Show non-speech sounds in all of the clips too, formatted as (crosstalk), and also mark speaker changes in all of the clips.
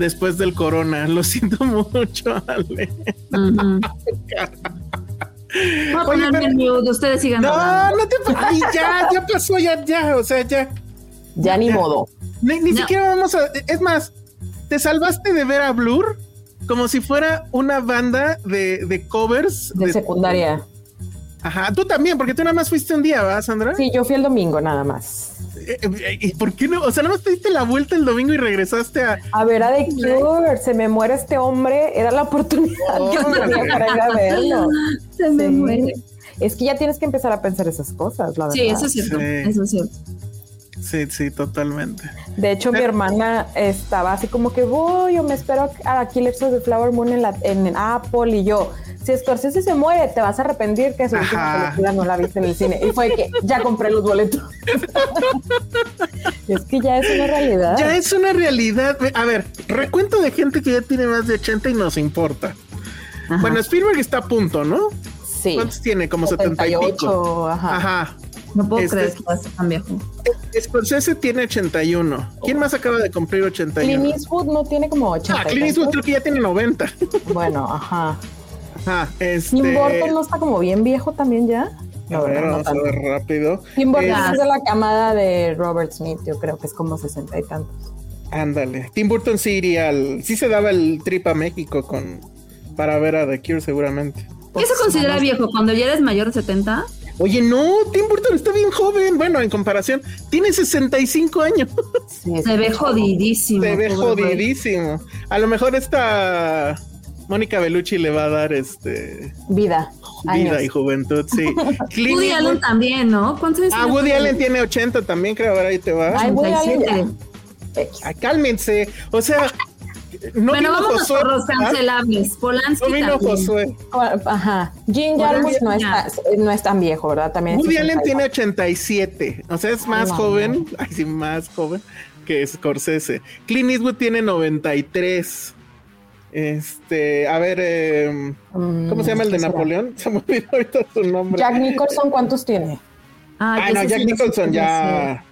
Speaker 1: después del corona. (laughs) Lo siento mucho, Ale. (laughs)
Speaker 2: Voy a
Speaker 1: Oye,
Speaker 2: ponerme en mute, ustedes sigan
Speaker 1: No,
Speaker 2: hablando.
Speaker 1: no te (laughs) Ay, ya, ya pasó, ya, ya, o sea, ya.
Speaker 3: Ya ni modo.
Speaker 1: Ni, ni
Speaker 2: No.
Speaker 1: siquiera vamos a. Es más, te salvaste de ver a Blur como si fuera una banda de, de covers.
Speaker 3: De secundaria.
Speaker 1: Ajá, tú también, porque tú nada más fuiste un día, ¿va, Sandra?
Speaker 3: Sí, yo fui el domingo nada más.
Speaker 1: Eh, eh, ¿Y por qué no? O sea, nada más te diste la vuelta el domingo y regresaste a.
Speaker 3: A ver, a The Cure, se me muere este hombre, era la oportunidad que tenía para ir a verlo. (laughs)
Speaker 2: Se me
Speaker 3: Sí.
Speaker 2: muere.
Speaker 3: Es que ya tienes que empezar a pensar esas cosas, la verdad.
Speaker 2: Sí, eso es cierto.
Speaker 1: Sí.
Speaker 2: Eso es cierto.
Speaker 1: Sí, sí, totalmente.
Speaker 3: De hecho, mi hermana estaba así como que voy o me espero a Killers of the Flower Moon en, la, en Apple y yo, si Scorsese se muere, te vas a arrepentir que su última película no la viste en el cine. Y fue que ya compré los boletos. (laughs) es que ya es una realidad.
Speaker 1: Ya es una realidad. A ver, recuento de gente que ya tiene más de 80 y nos importa.
Speaker 2: Ajá.
Speaker 1: Bueno, Spielberg está a punto, ¿no?
Speaker 3: Sí.
Speaker 1: ¿Cuántos tiene? Como 70 y pico.
Speaker 3: 78, ajá.
Speaker 1: Ajá.
Speaker 2: no puedo
Speaker 1: este
Speaker 2: creer que va a ser tan viejo.
Speaker 1: Scorsese tiene 81. ¿Quién más acaba de cumplir 81?
Speaker 3: Clint Eastwood no tiene como 80.
Speaker 1: Ah, Clint Eastwood creo que ya tiene 90.
Speaker 3: Bueno, ajá.
Speaker 1: Ajá, este...
Speaker 3: Tim Burton no está como bien viejo también ya.
Speaker 1: A
Speaker 3: No,
Speaker 1: ver,
Speaker 3: ¿verdad? No
Speaker 1: vamos a ver rápido.
Speaker 3: Tim Burton
Speaker 1: Es-
Speaker 3: es de la camada de Robert Smith, yo creo que es como 60 y tantos.
Speaker 1: Ándale. Tim Burton sí iría al... Sí se daba el trip a México con... Para ver a The Cure seguramente.
Speaker 2: ¿Qué se considera viejo? Cuando ya eres mayor de 70.
Speaker 1: Oye, no, Tim Burton está bien joven. Bueno, en comparación, tiene 65 años.
Speaker 3: Sí,
Speaker 2: Se ve jodidísimo.
Speaker 1: Se ve jodidísimo. A lo mejor esta Mónica Bellucci le va a dar este
Speaker 3: vida.
Speaker 1: vida
Speaker 3: años.
Speaker 1: y juventud, sí. (laughs)
Speaker 2: Woody Allen también, ¿no? ¿Cuántos años
Speaker 1: Ah, Woody Allen tiene 80 también, creo. A ver, ahí te va.
Speaker 3: Ay, Woody Allen
Speaker 2: 87.
Speaker 3: ya. X.
Speaker 1: Ah, cálmense. O sea, no
Speaker 2: Bueno, vamos
Speaker 1: Josué.
Speaker 2: por los cancelables. Polanski
Speaker 1: No vino
Speaker 2: también.
Speaker 1: Josué.
Speaker 3: Ajá. Jim Jarmusch no, está, no es tan viejo, ¿verdad? También es
Speaker 1: Woody Allen
Speaker 3: 62.
Speaker 1: tiene 87. O sea, es más joven. Ay, sí, más joven que Scorsese. Clint Eastwood tiene 93. Este, a ver, eh, ¿cómo se llama el de. Napoleón? (laughs) Se me olvidó ahorita su nombre.
Speaker 3: Jack Nicholson, ¿cuántos tiene?
Speaker 2: Ay,
Speaker 1: Ah, no, Jack
Speaker 2: sí
Speaker 1: Nicholson ya.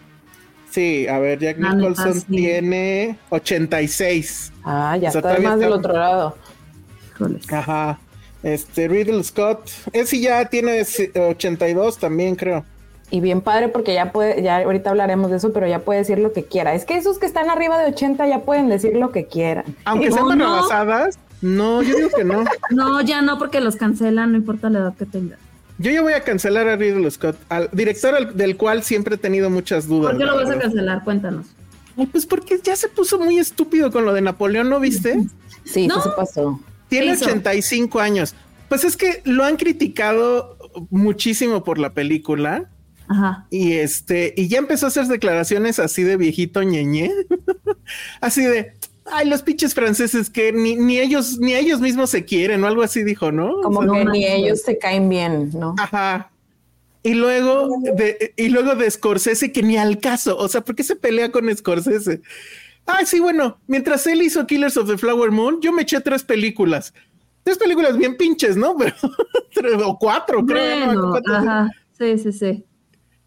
Speaker 1: Sí, a ver, Jack
Speaker 2: Ah,
Speaker 1: Nicholson
Speaker 2: neta, sí.
Speaker 1: tiene 86.
Speaker 3: Ah, ya
Speaker 1: O sea,
Speaker 3: está más del otro lado.
Speaker 2: Híjoles.
Speaker 1: Ajá. Este, Riddle Scott. Ese ya tiene eh, 82 también, creo.
Speaker 3: Y bien padre porque ya puede, ya ahorita hablaremos de eso, pero ya puede decir lo que quiera. Es que esos que están arriba de 80 ya pueden decir lo que quieran.
Speaker 1: Aunque sean
Speaker 2: no.
Speaker 1: barrabasadas. No, yo digo que no. (laughs)
Speaker 2: No, ya no, porque los cancelan, no importa la edad que tenga.
Speaker 1: Yo ya voy a cancelar a Riddle Scott, al director al- del cual siempre he tenido muchas dudas.
Speaker 2: ¿Por qué lo vas a cancelar? Cuéntanos.
Speaker 1: Ay, Pues porque ya se puso muy estúpido con lo de Napoleón, ¿no viste?
Speaker 3: Sí,
Speaker 2: No.
Speaker 3: se pasó.
Speaker 1: Tiene
Speaker 2: ¿Qué hizo?
Speaker 1: 85 años. Pues es que lo han criticado muchísimo por la película.
Speaker 2: Ajá.
Speaker 1: Y este, y ya empezó a hacer declaraciones así de viejito ñeñe. (laughs) así de, ay, los pinches franceses que ni, ni ellos, ni ellos mismos se quieren, o algo así dijo, ¿no?
Speaker 3: Como
Speaker 1: O sea,
Speaker 3: que
Speaker 2: no
Speaker 3: ni ellos se caen bien, ¿no?
Speaker 1: Ajá. Y luego de, y luego de Scorsese que ni al caso. O sea, ¿por qué se pelea con Scorsese? Ah, sí, bueno, mientras él hizo Killers of the Flower Moon, yo me eché tres películas. Tres películas bien pinches, ¿no? (laughs) Pero, o cuatro, creo.
Speaker 2: ajá. Sí, sí, sí.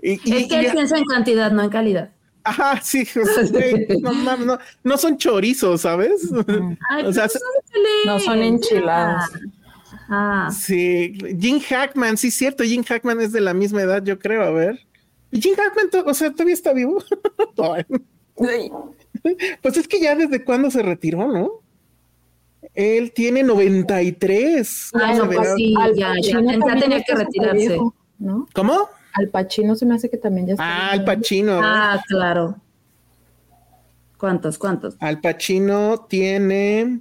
Speaker 1: Y, y-
Speaker 2: es que
Speaker 1: y-
Speaker 2: él piensa en cantidad, no en calidad.
Speaker 1: Ajá, sí, (laughs) o sea, güey, no, mames, no, no son chorizos, ¿sabes?
Speaker 2: Ay, (laughs)
Speaker 1: O sea.
Speaker 3: No son enchiladas.
Speaker 2: Ajá.
Speaker 1: Sí, Jim Hackman, sí, cierto, Jim Hackman es de la misma edad, yo creo, a ver. ¿Y Jim Hackman, o sea, todavía está vivo? (laughs) Pues es que ya desde cuándo se retiró, ¿no? Él tiene 93.
Speaker 2: Ay,
Speaker 1: Vamos
Speaker 2: no, pues sí, ya, ya, tenía que retirarse.
Speaker 3: ¿no?
Speaker 1: ¿Cómo?
Speaker 3: Al Pacino se me hace que también ya está.
Speaker 1: Ah, Al Pacino.
Speaker 2: Ah, claro. ¿Cuántos, cuántos?
Speaker 1: Al Pacino tiene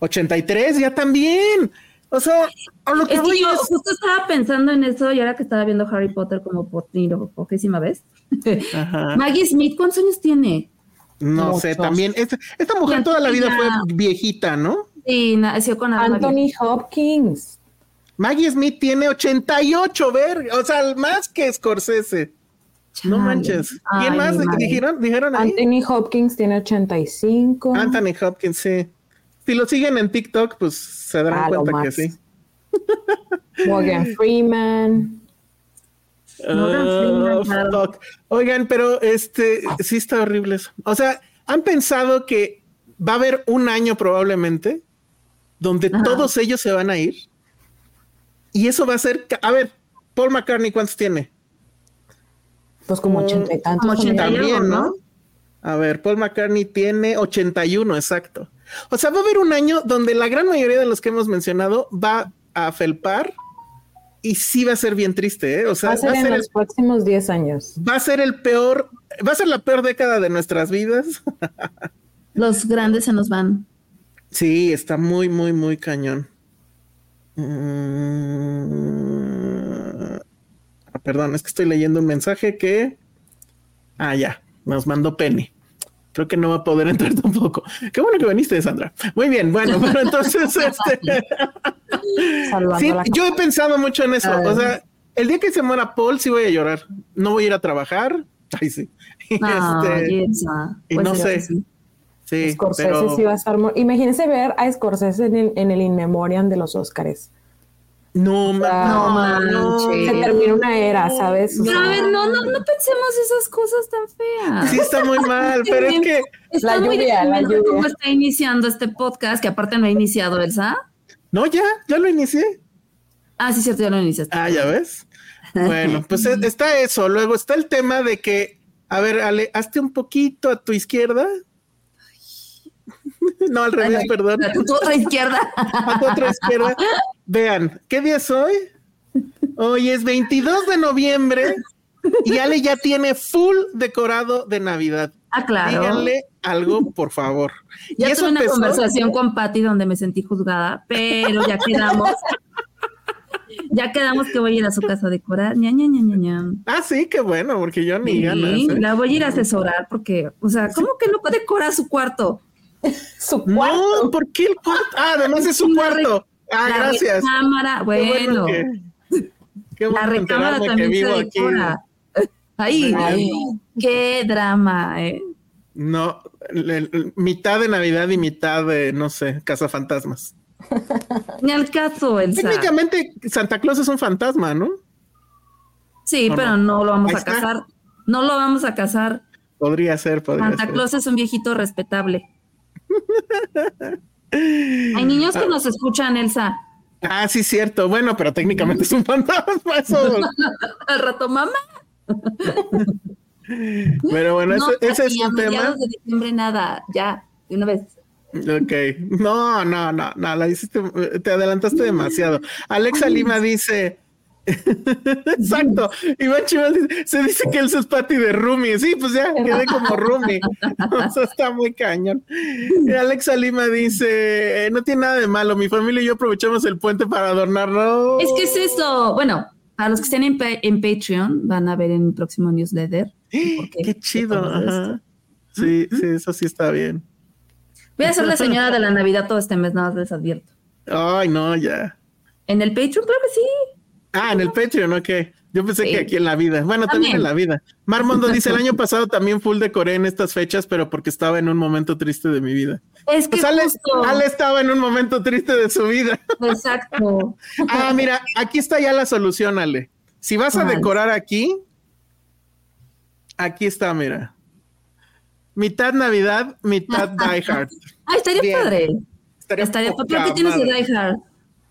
Speaker 1: 83, ya también. O sea, a lo que
Speaker 2: Es
Speaker 1: voy
Speaker 2: que yo
Speaker 1: es-
Speaker 2: justo estaba pensando en eso y ahora que estaba viendo Harry Potter como por pocísima vez. (laughs)
Speaker 1: Ajá.
Speaker 2: Maggie Smith, ¿cuántos años tiene?
Speaker 1: No sé, también. Esta, esta mujer toda la vida fue viejita, ¿no?
Speaker 2: Sí, nació con.
Speaker 3: Anthony Hopkins.
Speaker 1: Maggie Smith tiene 88, ver, o sea, más que Scorsese. No manches. ¿Quién
Speaker 2: Ay,
Speaker 1: más dijeron? ¿Dijeron ahí?
Speaker 3: Anthony Hopkins tiene 85.
Speaker 1: Anthony Hopkins, sí. Si lo siguen en TikTok, pues se darán cuenta que sí. (laughs)
Speaker 3: Morgan (laughs) Freeman.
Speaker 2: Morgan Freeman, claro.
Speaker 1: fuck. Oigan, pero este sí está horrible eso. O sea, han pensado que va a haber un año probablemente donde
Speaker 2: Ajá.
Speaker 1: todos ellos se van a ir. Y eso va a ser. A ver, Paul McCartney, ¿cuántos tiene?
Speaker 3: Pues como
Speaker 1: Mm,
Speaker 3: ochenta y tantos.
Speaker 2: como 80
Speaker 3: también.
Speaker 1: ¿no?
Speaker 2: ¿no?
Speaker 1: A ver, Paul McCartney tiene 81, exacto. O sea, va a haber un año donde la gran mayoría de los que hemos mencionado va a felpar y sí va a ser bien triste, ¿eh? O sea,
Speaker 3: Va a ser en
Speaker 1: el-
Speaker 3: los próximos 10 años.
Speaker 1: va a ser el peor, va a ser la peor década de nuestras vidas.
Speaker 2: Los grandes se nos van.
Speaker 1: Sí, está muy, muy, muy cañón. Mm, ah, perdón, es que estoy leyendo un mensaje que. Ah, ya, nos mandó Penny. Creo que no va a poder (laughs) entrar tampoco. Qué bueno que viniste, Sandra. Muy bien, bueno, pero (laughs) entonces, este, (laughs) sí, yo he pensado mucho en eso. O sea, el día que se muera Paul, sí voy a llorar. No voy a ir a trabajar. Ay, sí. Y,
Speaker 2: Ah,
Speaker 1: este, y no
Speaker 2: sería
Speaker 1: sé.
Speaker 2: sí.
Speaker 1: Sí,
Speaker 3: Scorsese
Speaker 1: pero
Speaker 3: sí va a estar. Imagínense ver a Scorsese en el, en el In Memoriam de los Oscars.
Speaker 1: no, ma-
Speaker 2: No
Speaker 1: no, no.
Speaker 2: manches.
Speaker 3: Se termina una era, ¿sabes? O
Speaker 2: Pero a
Speaker 3: sea,
Speaker 2: ver, no, no, no pensemos esas cosas tan feas.
Speaker 1: Sí está muy mal, (laughs) pero es que
Speaker 2: Está
Speaker 3: La
Speaker 2: muy
Speaker 3: lluvia, la
Speaker 2: deprimente cómo
Speaker 3: lluvia.
Speaker 2: está iniciando este podcast, que aparte no ha iniciado Elsa.
Speaker 1: no, ya, ya lo inicié.
Speaker 2: Ah, sí, cierto, ya lo iniciaste.
Speaker 1: Ah, ya ves. Bueno, pues eh, (laughs) está eso. Luego está el tema de que, a ver, Ale, hazte un poquito a tu izquierda. (laughs) No, al revés,
Speaker 2: Ay,
Speaker 1: perdón.
Speaker 2: A tu otra izquierda. (laughs)
Speaker 1: A tu otra izquierda. Vean, ¿qué día es hoy? Hoy es 22 de noviembre y Ale ya tiene full decorado de Navidad.
Speaker 2: Ah, claro.
Speaker 1: Díganle algo, por favor. (laughs)
Speaker 2: Ya
Speaker 1: y eso
Speaker 2: tuve una
Speaker 1: empezó-
Speaker 2: conversación con Patty donde me sentí juzgada, pero ya quedamos. ya quedamos que voy a ir a su casa a decorar. Ña, Ña, Ña, Ña, Ña.
Speaker 1: Ah, sí, qué bueno, porque yo ni ganas.
Speaker 2: Sí,
Speaker 1: ¿eh?
Speaker 2: la voy a ir a asesorar porque, o sea, ¿cómo que no puede decorar su cuarto? (laughs)
Speaker 3: su
Speaker 1: No,
Speaker 3: cuarto.
Speaker 1: ¿por qué el cuarto? Ah, además es su
Speaker 2: La
Speaker 1: cuarto. Ah,
Speaker 2: la
Speaker 1: gracias.
Speaker 2: recámara,
Speaker 1: Qué
Speaker 2: bueno,
Speaker 1: que- (laughs) qué
Speaker 2: la
Speaker 1: bueno
Speaker 2: recámara
Speaker 1: enterarme que
Speaker 2: también
Speaker 1: vivo
Speaker 2: se
Speaker 1: aquí. (laughs)
Speaker 2: Ay,
Speaker 3: Ay.
Speaker 2: qué drama, ¿eh?
Speaker 1: No, mitad de Navidad y mitad de, no sé, cazafantasmas.
Speaker 2: Ni al caso, Elsa.
Speaker 1: Técnicamente Santa Claus es un fantasma, ¿no?
Speaker 2: Sí,
Speaker 1: ¿O
Speaker 2: pero
Speaker 1: no?
Speaker 2: no lo vamos
Speaker 1: Ahí
Speaker 2: a
Speaker 1: está.
Speaker 2: casar. No lo vamos a casar.
Speaker 1: Podría ser, podría
Speaker 2: Santa
Speaker 1: ser.
Speaker 2: Claus es un viejito respetable. Hay (laughs) niños que nos escuchan, Elsa.
Speaker 1: Ah, sí, cierto. Bueno, pero técnicamente es un fantasma. Eso.
Speaker 2: Al rato, mamá. (laughs)
Speaker 1: Pero bueno,
Speaker 2: no,
Speaker 1: ese, ese es un tema.
Speaker 2: de diciembre nada, ya, de una vez.
Speaker 1: Ok, no, no, no, no, la hiciste, te adelantaste demasiado. Alexa Lima dice, exacto, Iván Chivas dice, se dice que él es Patty de Rumi, sí, pues ya quedé como Rumi, (laughs) o sea, está muy cañón. Y Alexa Lima dice, no tiene nada de malo, mi familia y yo aprovechamos el puente para adornarlo.
Speaker 2: Es que es eso. Bueno, para los que estén en, en Patreon, van a ver en mi próximo newsletter. por
Speaker 1: Qué chido, ajá. Sí, sí, eso sí está bien.
Speaker 2: Voy a ser la señora de la Navidad todo este mes, nada más les advierto.
Speaker 1: Ay, no, ya.
Speaker 2: En el Patreon, claro que sí.
Speaker 1: Ah, en el Patreon, ok. Yo pensé
Speaker 2: Sí.
Speaker 1: que aquí en la vida. Bueno, también,
Speaker 2: También.
Speaker 1: en la vida. Marmondo dice, el (laughs) año pasado también full decoré en estas fechas, pero porque estaba en un momento triste de mi vida.
Speaker 2: Es que
Speaker 1: Pues Ale,
Speaker 2: justo-
Speaker 1: Ale estaba en un momento triste de su vida.
Speaker 2: Exacto. (laughs)
Speaker 1: Ah, mira, aquí está ya la solución, Ale. Si vas a decorar aquí, aquí está, mira. mitad Navidad, mitad (laughs) Die Hard.
Speaker 2: Ah, estaría
Speaker 1: Bien.
Speaker 2: padre.
Speaker 1: Estaría,
Speaker 2: padre. ¿Pero qué tienes de. Die Hard?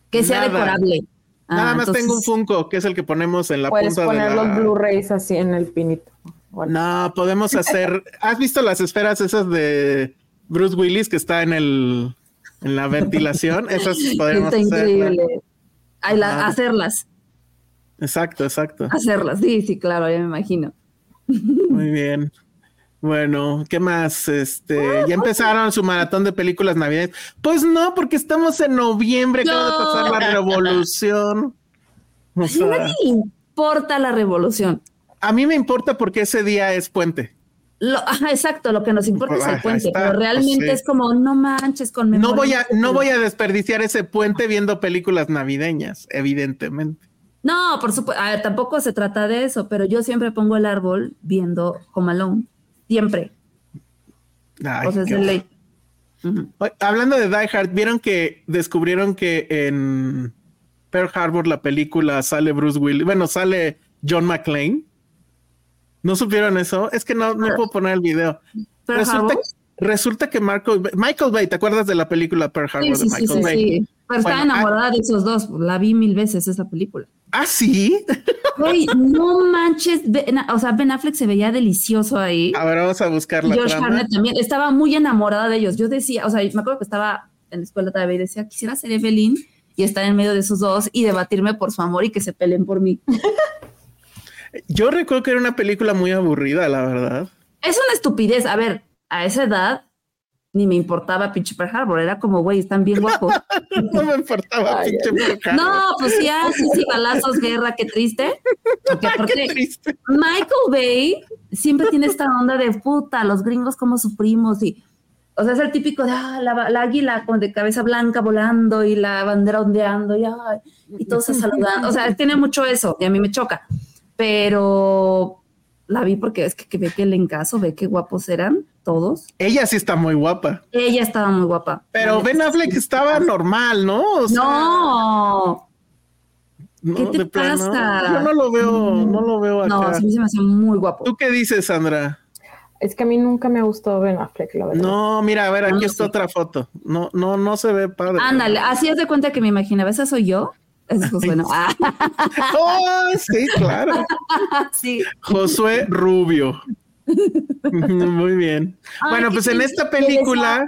Speaker 2: Que sea
Speaker 1: Nada.
Speaker 2: decorable. Ah,
Speaker 1: Nada más tengo un Funko, que es el que ponemos en la
Speaker 3: Puedes
Speaker 1: punta de
Speaker 3: poner
Speaker 1: la...
Speaker 3: los Blu-rays así en el pinito. Bueno,
Speaker 1: No, podemos hacer. ¿Has visto las esferas esas de Bruce Willis que está en el en la ventilación? Esas (laughs) podemos
Speaker 2: Está
Speaker 1: hacer.
Speaker 2: increíble. Ay, la-
Speaker 1: Ah.
Speaker 2: hacerlas,
Speaker 1: Exacto, exacto.
Speaker 2: hacerlas. Sí, sí, claro, ya me imagino.
Speaker 1: Muy bien. Bueno, ¿qué más? Este, ya empezaron su maratón de películas navideñas. Pues no, porque estamos en noviembre, acaba de
Speaker 2: No.
Speaker 1: pasar la revolución. O (laughs)
Speaker 2: A
Speaker 1: sea,
Speaker 2: nadie le importa la revolución.
Speaker 1: a mí me importa porque ese día es puente.
Speaker 2: Lo, ajá, exacto, lo que nos importa es el puente,
Speaker 1: está,
Speaker 2: pero realmente
Speaker 1: pues sí.
Speaker 2: es como, no manches con
Speaker 1: No voy a, no voy a desperdiciar ese puente viendo películas navideñas, evidentemente.
Speaker 2: No, por supuesto, a ver, tampoco se trata de eso, pero yo siempre pongo el árbol viendo Home Alone. Siempre.
Speaker 1: Ay,
Speaker 2: o sea, es
Speaker 1: qué
Speaker 2: de ley. Ujú.
Speaker 1: Oye, Hablando de Die Hard, ¿vieron que descubrieron que en Pearl Harbor la película sale Bruce Willis? Bueno, sale John McClane. ¿No supieron eso? Es que no, no puedo poner el video. Resulta, resulta que Marco, Michael Bay, ¿te acuerdas de la película Pearl Harbor
Speaker 2: Sí, sí,
Speaker 1: de
Speaker 2: sí,
Speaker 1: Michael
Speaker 2: sí,
Speaker 1: Bay?
Speaker 2: Pero estaba
Speaker 1: ah-
Speaker 2: enamorada de esos dos. La vi mil veces esa película.
Speaker 1: Ah, sí. (laughs)
Speaker 2: Güey, no manches. Ben- o sea, Ben Affleck se veía delicioso ahí.
Speaker 1: A ver, vamos a buscar la
Speaker 2: George. Harnett también. Estaba muy enamorada de ellos. Yo decía, o sea, me acuerdo que estaba en la escuela todavía y decía, quisiera ser Evelyn y estar en medio de esos dos y debatirme por su amor y que se peleen por mí. (laughs)
Speaker 1: Yo recuerdo que era una película muy aburrida, la verdad.
Speaker 2: Es una estupidez. A ver, a esa edad ni me importaba pinche Pearl Harbor. Era como, güey, están bien guapos. (laughs)
Speaker 1: No me importaba,
Speaker 3: Ay,
Speaker 1: pinche Pearl Harbor.
Speaker 2: No, pues sí, ah, sí, sí, balazos, guerra, qué triste. Porque
Speaker 1: Qué triste.
Speaker 2: Michael Bay siempre tiene esta onda de puta, los gringos como sufrimos y, o sea, es el típico de ah, la, la águila con de cabeza blanca volando y la bandera ondeando y, ay, y todos se saludan. O sea, tiene mucho eso y a mí me choca, pero la vi porque es que, que ve que el encaso, ve qué guapos eran todos.
Speaker 1: Ella sí está muy guapa.
Speaker 2: Ella estaba muy guapa.
Speaker 1: Pero Ben Affleck
Speaker 2: sí.
Speaker 1: estaba normal, ¿no? O sea,
Speaker 2: No,
Speaker 1: no,
Speaker 2: ¿qué te
Speaker 1: plano.
Speaker 2: pasa?
Speaker 1: Yo no lo veo, no lo veo acá.
Speaker 2: no, sí se me hacía muy guapo.
Speaker 1: ¿Tú qué dices, Sandra?
Speaker 3: es que a mí nunca me ha gustado Ben Affleck, la verdad.
Speaker 1: No, mira, a ver, aquí
Speaker 2: No,
Speaker 1: está
Speaker 2: sí.
Speaker 1: otra foto. No, no, no se ve padre.
Speaker 2: Ándale, así es de cuenta que me imaginaba, esa soy yo. Ah, (laughs)
Speaker 1: Oh, sí, claro.
Speaker 2: sí.
Speaker 1: Josué Rubio. Muy bien.
Speaker 2: Ay,
Speaker 1: bueno, pues en esta película.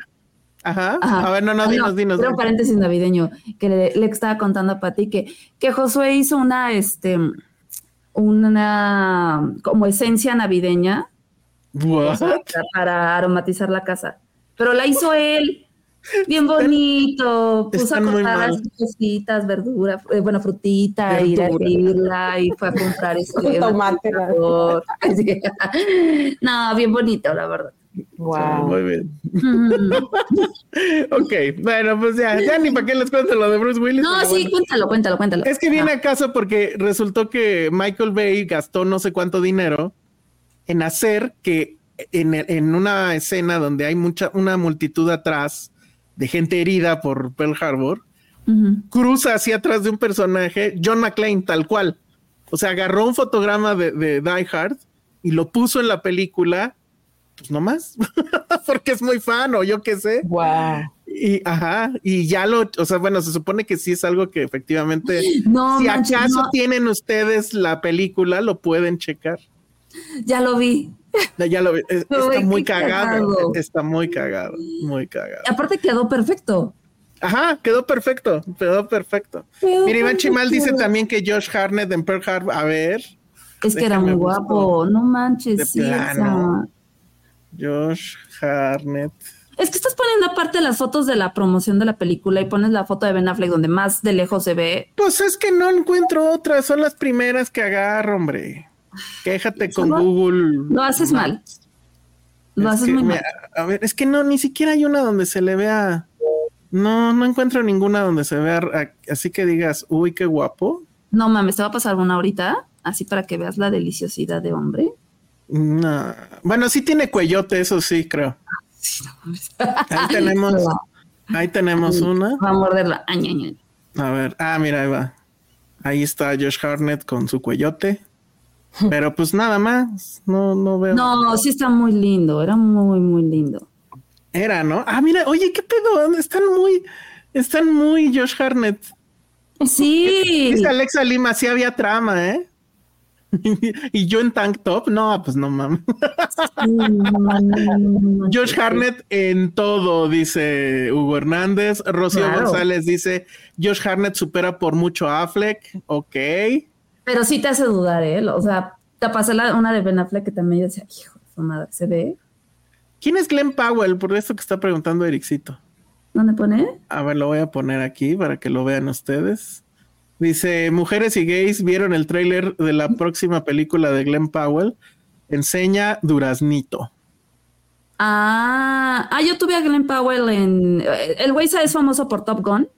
Speaker 1: Ajá.
Speaker 2: Ajá.
Speaker 1: A ver, no, no,
Speaker 2: Ah,
Speaker 1: dinos, dinos.
Speaker 2: Paréntesis navideño que le, le estaba contando a Pati que, que Josué hizo una, este, una como esencia navideña
Speaker 1: What?
Speaker 2: para aromatizar la casa. Pero la hizo él. Bien bonito, puso a
Speaker 1: están
Speaker 2: así cositas, verdura, eh, bueno, frutita, ir a
Speaker 1: Verdura.
Speaker 2: y fue a comprar (laughs) este
Speaker 3: Tomate. (laughs)
Speaker 2: No, bien bonito, la verdad.
Speaker 3: Wow.
Speaker 1: Muy bien.
Speaker 2: Mm.
Speaker 1: Ok, bueno, pues ya, ya ni para qué les cuento lo de Bruce Willis.
Speaker 2: No, sí,
Speaker 1: bueno.
Speaker 2: cuéntalo, cuéntalo, cuéntalo.
Speaker 1: Es que viene
Speaker 2: Ah,
Speaker 1: acaso porque resultó que Michael Bay gastó no sé cuánto dinero en hacer que en, en una escena donde hay mucha, una multitud atrás de gente herida por Pearl Harbor, cruza hacia atrás de un personaje, John McClane, tal cual. O sea, agarró un fotograma de, de Die Hard y lo puso en la película, pues nomás, (laughs) porque es muy fan o yo qué sé.
Speaker 3: Wow.
Speaker 1: Y ajá, y ya lo, o sea, bueno, se supone que sí es algo que efectivamente, (gasps)
Speaker 2: No,
Speaker 1: si
Speaker 2: manches,
Speaker 1: acaso
Speaker 2: no.
Speaker 1: tienen ustedes la película, lo pueden checar.
Speaker 2: Ya lo vi.
Speaker 1: Ya, lo
Speaker 2: Ay,
Speaker 1: está muy cagado,
Speaker 2: cagado.
Speaker 1: está muy cagado, muy cagado.
Speaker 2: Aparte quedó perfecto.
Speaker 1: Ajá, quedó perfecto, quedó perfecto.
Speaker 2: Quedó
Speaker 1: Mira, Iván Chimal dice también que Josh Harnett en Pearl Harbor, a ver,
Speaker 2: Es que era muy guapo. No
Speaker 1: De
Speaker 2: manches, sí.
Speaker 1: Josh Harnett.
Speaker 2: Es que estás poniendo aparte las fotos de la promoción de la película y pones la foto de Ben Affleck donde más de lejos se ve.
Speaker 1: Pues es que no encuentro otras, son las primeras que agarro, hombre. Quéjate con Google.
Speaker 2: Lo haces mal. Lo
Speaker 1: Es
Speaker 2: haces muy
Speaker 1: me-
Speaker 2: mal.
Speaker 1: A ver, es que no, ni siquiera hay una donde se le vea. No, no encuentro ninguna donde se vea así que digas, uy, qué guapo.
Speaker 2: No mames, te va a pasar una ahorita, así para que veas la deliciosidad de hombre.
Speaker 1: No. Bueno, sí tiene cuellote, eso sí, creo. Ahí tenemos, (laughs) ahí tenemos una.
Speaker 2: Va a morderla.
Speaker 1: A ver, ah, mira, ahí va. Ahí está Josh Harnett con su cuellote. Pero pues nada más, no, no veo.
Speaker 2: No, sí está muy lindo, era muy, muy lindo.
Speaker 1: Era, ¿no? Ah, mira, oye, ¿qué pedo? Están muy, están muy Josh Harnett.
Speaker 2: Sí.
Speaker 1: Dice Alexa Lima, sí había trama, ¿eh? (laughs) y yo en tank top, no, pues no mames. Josh Harnett en todo, dice Hugo Hernández. Rocío. González dice: Josh Harnett supera por mucho a Affleck. Ok.
Speaker 2: Pero sí te hace dudar, ¿eh? O sea, te pasé la, una de Ben Affleck que también yo decía, hijo de su madre, ¿se ve?
Speaker 1: ¿Quién es Glenn Powell? Por eso que está preguntando Ericito.
Speaker 2: ¿Dónde pone?
Speaker 1: A ver, lo voy a poner aquí para que lo vean ustedes. Dice, mujeres y gays vieron el tráiler de la próxima película de Glenn Powell. Enseña Duraznito.
Speaker 2: Ah, ah, yo tuve a Glenn Powell en... El güey es famoso por Top Gun.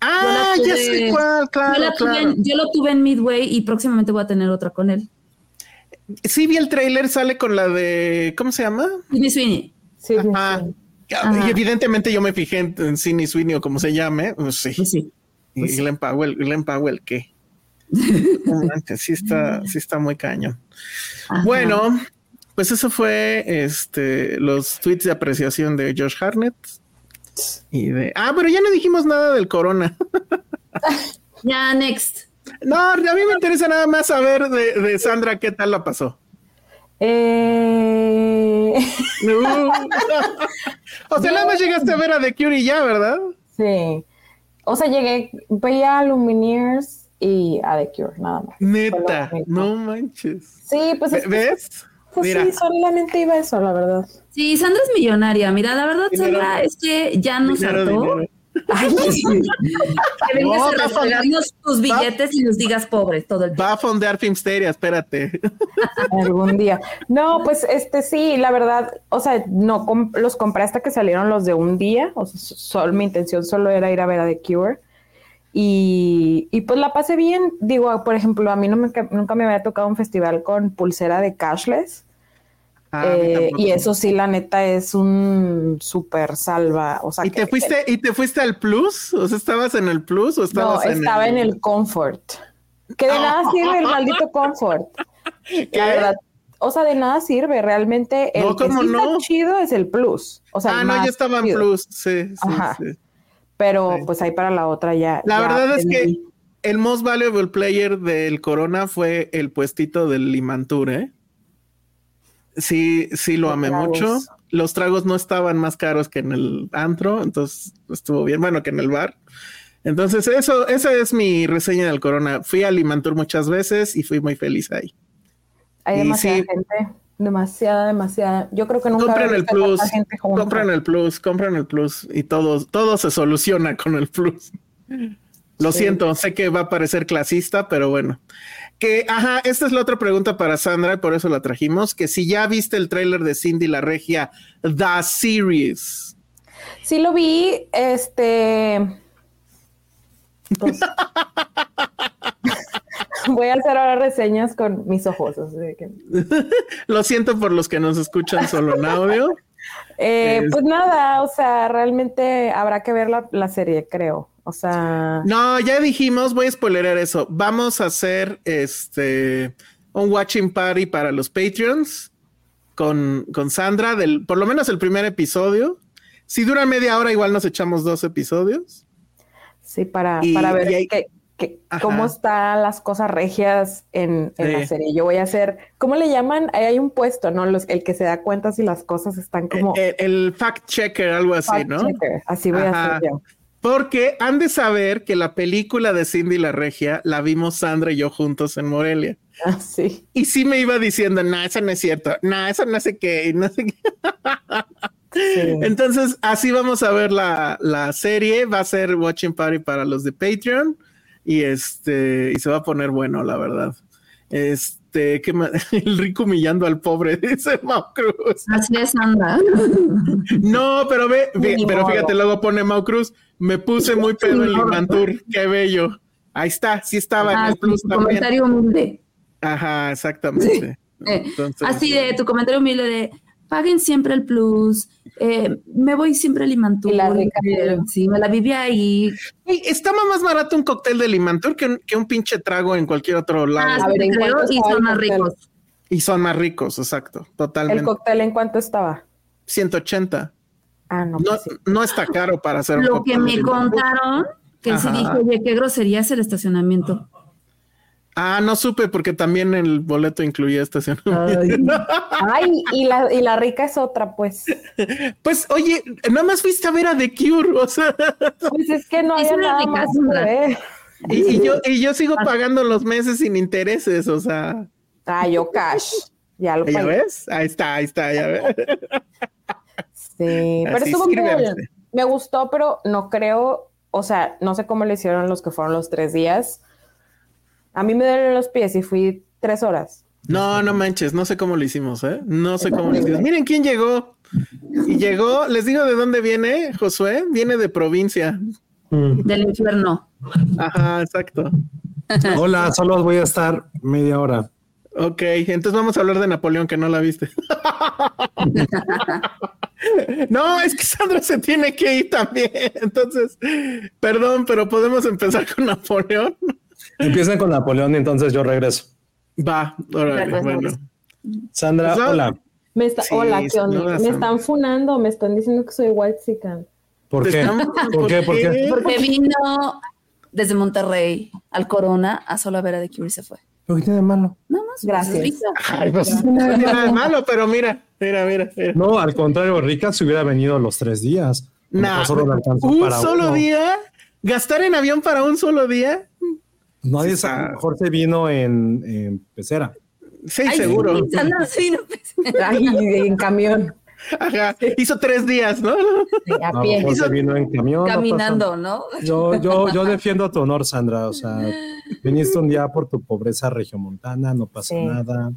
Speaker 1: Ah,
Speaker 2: Yo
Speaker 1: ya sé cuál,
Speaker 2: yo,
Speaker 1: claro,
Speaker 2: la tuve
Speaker 1: claro.
Speaker 2: en, yo lo tuve en Midway y próximamente voy a tener otra con él.
Speaker 1: Sí vi el tráiler, sale con la de, ¿cómo se llama?
Speaker 2: Sidney Sweeney.
Speaker 3: Sí, sí,
Speaker 1: Ajá. Y evidentemente yo me fijé en, en Sidney Sweeney o como se llame. Pues sí.
Speaker 2: Pues sí.
Speaker 1: Y
Speaker 2: pues sí.
Speaker 1: Glenn Powell, Glenn Powell, ¿qué? (laughs) Sí está, sí está muy cañón.
Speaker 2: Ajá.
Speaker 1: Bueno, pues eso fue este los tweets de apreciación de Josh Harnett. Y de ah, pero ya no dijimos nada del corona. (laughs)
Speaker 2: Ya, next.
Speaker 1: No, a mí me interesa nada más saber de, de Sandra qué tal la pasó.
Speaker 3: Eh,
Speaker 1: No. (laughs) (laughs) o sea, nada más llegaste a ver a The Cure y ya, ¿verdad?
Speaker 3: sí. O sea, llegué, veía a Lumineers y a The Cure, nada más.
Speaker 1: Neta, no manches.
Speaker 3: Sí, pues, es
Speaker 1: ¿Ves?
Speaker 3: Pues
Speaker 1: Mira.
Speaker 3: sí, solamente iba eso, la verdad.
Speaker 2: Sí, Sandra es millonaria. Mira, la verdad,
Speaker 1: Dinero.
Speaker 2: Sandra, es que ya nos
Speaker 1: Dinero,
Speaker 2: hartó.
Speaker 1: dinero.
Speaker 2: Ay, (laughs) sí. Que vengas
Speaker 1: No,
Speaker 2: a regalarnos tus billetes y nos digas pobres todo el tiempo.
Speaker 1: Va a fondear Filmsteria, espérate. (laughs)
Speaker 3: Algún día. No, pues este sí, la verdad, o sea, no com- los compré hasta que salieron los de un día. O sea, sol- mi intención solo era ir a ver a The Cure. Y, y pues la pasé bien. Digo, por ejemplo, a mí no me, ca- nunca me había tocado un festival con pulsera de cashless.
Speaker 1: Ah,
Speaker 3: Eh, y eso sí, la neta, es un súper salva. O sea,
Speaker 1: ¿Y
Speaker 3: que-
Speaker 1: te fuiste, y te fuiste al plus? O sea, ¿estabas en el plus o
Speaker 3: No,
Speaker 1: estabas en
Speaker 3: estaba en el comfort. Que de nada sirve el maldito (laughs) comfort. La verdad. O sea, de nada sirve. Realmente el
Speaker 1: No,
Speaker 3: que
Speaker 1: ¿cómo
Speaker 3: sí
Speaker 1: no?
Speaker 3: está chido es el plus. O sea,
Speaker 1: Ah, no, yo estaba en plus, sí, sí,
Speaker 3: Ajá.
Speaker 1: sí.
Speaker 3: Pero
Speaker 1: Sí.
Speaker 3: pues ahí para la otra ya.
Speaker 1: La
Speaker 3: ya
Speaker 1: verdad es que el most valuable player del Corona fue el puestito del Limantur, ¿eh? Sí, sí lo amé
Speaker 3: tragos.
Speaker 1: mucho. Los tragos no estaban más caros que en el antro, entonces estuvo bien, bueno, que en el bar. Entonces, eso, esa es mi reseña del Corona. Fui a Limantur muchas veces y fui muy feliz ahí.
Speaker 3: Hay
Speaker 1: y
Speaker 3: demasiada
Speaker 1: sí.
Speaker 3: gente. Demasiada, demasiada. Yo creo que nunca
Speaker 1: Compren
Speaker 3: había
Speaker 1: el plus,
Speaker 3: gente junta.
Speaker 1: compren el plus, compren el plus y todo, todo se soluciona con el plus. Lo
Speaker 3: Sí.
Speaker 1: siento, sé que va a parecer clasista, pero bueno. Que, ajá, esta es la otra pregunta para Sandra y por eso la trajimos, que si ya viste el tráiler de Cindy la Regia, The Series.
Speaker 3: Sí lo vi, este... pues, (laughs) Voy a hacer ahora reseñas con mis ojos. así de que-
Speaker 1: Lo siento por los que nos escuchan solo en audio.
Speaker 3: Eh,
Speaker 1: Es-
Speaker 3: Pues nada, o sea, realmente habrá que ver la, la serie, creo. O sea,
Speaker 1: No, ya dijimos, voy a spoilerar eso. Vamos a hacer este un watching party para los Patreons con, con Sandra, del, por lo menos el primer episodio. Si dura media hora, igual nos echamos dos episodios.
Speaker 3: sí, para,
Speaker 1: Y-
Speaker 3: para ver
Speaker 1: hay- Ajá.
Speaker 3: cómo están las cosas regias en, en
Speaker 1: Sí.
Speaker 3: la serie. Yo voy a hacer, ¿cómo le llaman? Ahí hay un puesto, ¿no? Los, el que se da cuenta si las cosas están como...
Speaker 1: Eh, El, fact checker, algo así,
Speaker 3: fact
Speaker 1: ¿no?
Speaker 3: checker. Así voy a hacer yo.
Speaker 1: Porque han de saber que la película de Cindy la Regia la vimos Sandra y yo juntos en Morelia.
Speaker 3: Así.
Speaker 1: Y sí me iba diciendo, no, eso no es cierto, no, eso no sé qué, no sé qué.
Speaker 3: Sí.
Speaker 1: Entonces, así vamos a ver la, la serie. Va a ser Watching Party para los de Patreon. Y este, y se va a poner bueno, la verdad. Este, ¿qué más? (laughs) el rico humillando al pobre, (laughs) dice Mau Cruz.
Speaker 2: Así es, Sandra.
Speaker 1: No, pero ve, pero fíjate, luego pone Mau Cruz. Me puse muy pedo en. Limantur. Qué bello. Ahí está, sí estaba en
Speaker 2: Ah,
Speaker 1: el plus
Speaker 2: tu
Speaker 1: también.
Speaker 2: comentario humilde.
Speaker 1: Ajá, exactamente.
Speaker 2: Eh,
Speaker 1: Entonces,
Speaker 2: así de tu comentario humilde de paguen siempre el plus, eh, me voy siempre a Limantur.
Speaker 3: Y la rica
Speaker 2: eh, sí, me la viví ahí.
Speaker 1: Ey, estaba más barato un cóctel de Limantur que un, que un pinche trago en cualquier otro lado.
Speaker 2: Ah,
Speaker 3: A ver,
Speaker 2: sí,
Speaker 3: ¿en
Speaker 2: creo, y son más ricos.
Speaker 1: Y son más ricos, exacto, totalmente.
Speaker 3: ¿El cóctel en cuánto estaba?
Speaker 1: 180.
Speaker 3: Ah, no.
Speaker 1: No,
Speaker 3: pues sí.
Speaker 1: no está caro para hacer un
Speaker 2: Lo que me contaron, que sí
Speaker 1: Ajá.
Speaker 2: dije, oye, qué grosería es el estacionamiento.
Speaker 1: Ah, no supe porque también el boleto incluía estacionamiento. (laughs)
Speaker 3: Ay, y la, y la rica es otra, pues.
Speaker 1: Pues, oye, nada más fuiste a ver a The Cure, o sea,
Speaker 3: Pues es que no
Speaker 2: Es
Speaker 3: había
Speaker 2: una
Speaker 3: nada más
Speaker 1: y, y yo, y yo sigo pagando los meses sin intereses, o sea,
Speaker 3: Ah, yo cash. Ya lo
Speaker 1: ¿ya
Speaker 3: pagué.
Speaker 1: ves? Ahí está, ahí está, ya ves.
Speaker 3: Sí, pero
Speaker 1: Así
Speaker 3: estuvo
Speaker 1: sirve,
Speaker 3: cool. Me gustó, pero no creo, o sea, no sé cómo le hicieron los que fueron los tres días. A mí me duelen los pies y fui tres horas.
Speaker 1: No, no manches, no sé cómo lo hicimos, ¿eh? No sé cómo lo hicimos. Miren quién llegó. Y llegó, les digo de dónde viene, Josué, viene de provincia.
Speaker 2: Del infierno.
Speaker 1: Ajá, exacto. (laughs)
Speaker 4: Hola, solo voy a estar media hora.
Speaker 1: Ok, entonces vamos a hablar de Napoleón, que no la viste. (laughs) no, es que Sandra se tiene que ir también. (laughs) Entonces, perdón, pero podemos empezar con Napoleón.
Speaker 4: Empiecen con Napoleón y entonces yo regreso.
Speaker 1: Va, órale,
Speaker 2: Pues,
Speaker 1: bueno.
Speaker 4: Sandra,
Speaker 1: Pues,
Speaker 4: hola.
Speaker 3: Me está,
Speaker 1: Sí,
Speaker 3: hola, ¿qué onda? Me están funando, me están diciendo que soy white chican.
Speaker 4: ¿Por qué? ¿Por qué? ¿Por qué?
Speaker 2: Porque vino desde Monterrey al Corona a solo a ver a The Cure y se fue.
Speaker 4: ¿Por qué tiene de malo?
Speaker 2: No más.
Speaker 3: Gracias.
Speaker 2: pues, rico.
Speaker 4: Ay, pues,
Speaker 1: No tiene nada de malo, pero mira, mira, mira. mira.
Speaker 4: no, al contrario, Rica se hubiera venido los tres días. Lo
Speaker 1: Nah,
Speaker 4: solo
Speaker 1: un
Speaker 4: para
Speaker 1: solo
Speaker 4: uno.
Speaker 1: día, gastar en avión para un solo día.
Speaker 4: Nadie
Speaker 1: Sí,
Speaker 4: mejor se vino en, en pecera.
Speaker 1: Sí,
Speaker 2: Ay,
Speaker 1: seguro.
Speaker 2: sí, Sandra, sí, no, pues,
Speaker 3: Ay, en camión,
Speaker 1: Ajá. Hizo tres días, ¿no?
Speaker 3: sí, a pie.
Speaker 4: vino en camión.
Speaker 2: caminando, ¿no?
Speaker 4: Yo, yo, yo defiendo tu honor, Sandra. O sea, viniste un día por tu pobreza regiomontana, no pasa
Speaker 3: Sí.
Speaker 4: nada.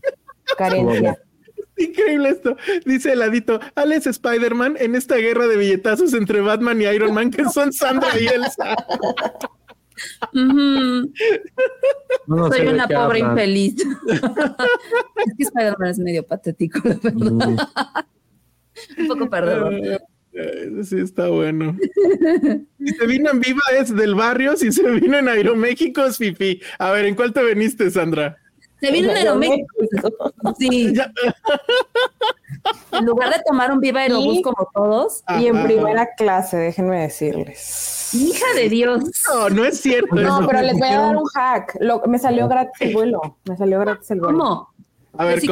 Speaker 3: Carencia. (laughs)
Speaker 1: Increíble esto. Dice el ladito, Alex Spider-Man en esta guerra de billetazos entre Batman y Iron Man, que son Sandra y Elsa. (laughs)
Speaker 2: Ujú.
Speaker 4: No, no
Speaker 2: Soy una pobre
Speaker 4: hablan.
Speaker 2: infeliz. es que Spider-Man es medio patético, la verdad.
Speaker 4: Mm,
Speaker 2: Un poco perdedor.
Speaker 1: Sí, está bueno. Si se vino en viva es del barrio, si se vino en Aeroméxico es fifi. A ver, ¿en cuál te veniste, Sandra?
Speaker 2: Se vino en Aeroméxico. Sí.
Speaker 1: Ya-
Speaker 2: En lugar de tomar un Viva Aerobús
Speaker 3: Y-
Speaker 2: como todos,
Speaker 3: Y en
Speaker 1: Ajá.
Speaker 3: primera clase, déjenme decirles.
Speaker 2: hija de Dios.
Speaker 1: No, no es cierto.
Speaker 3: No,
Speaker 1: eso.
Speaker 3: pero les voy a dar un hack. Lo, me salió gratis el vuelo. Me salió gratis el vuelo.
Speaker 2: ¿Cómo?
Speaker 1: A ver,
Speaker 2: sí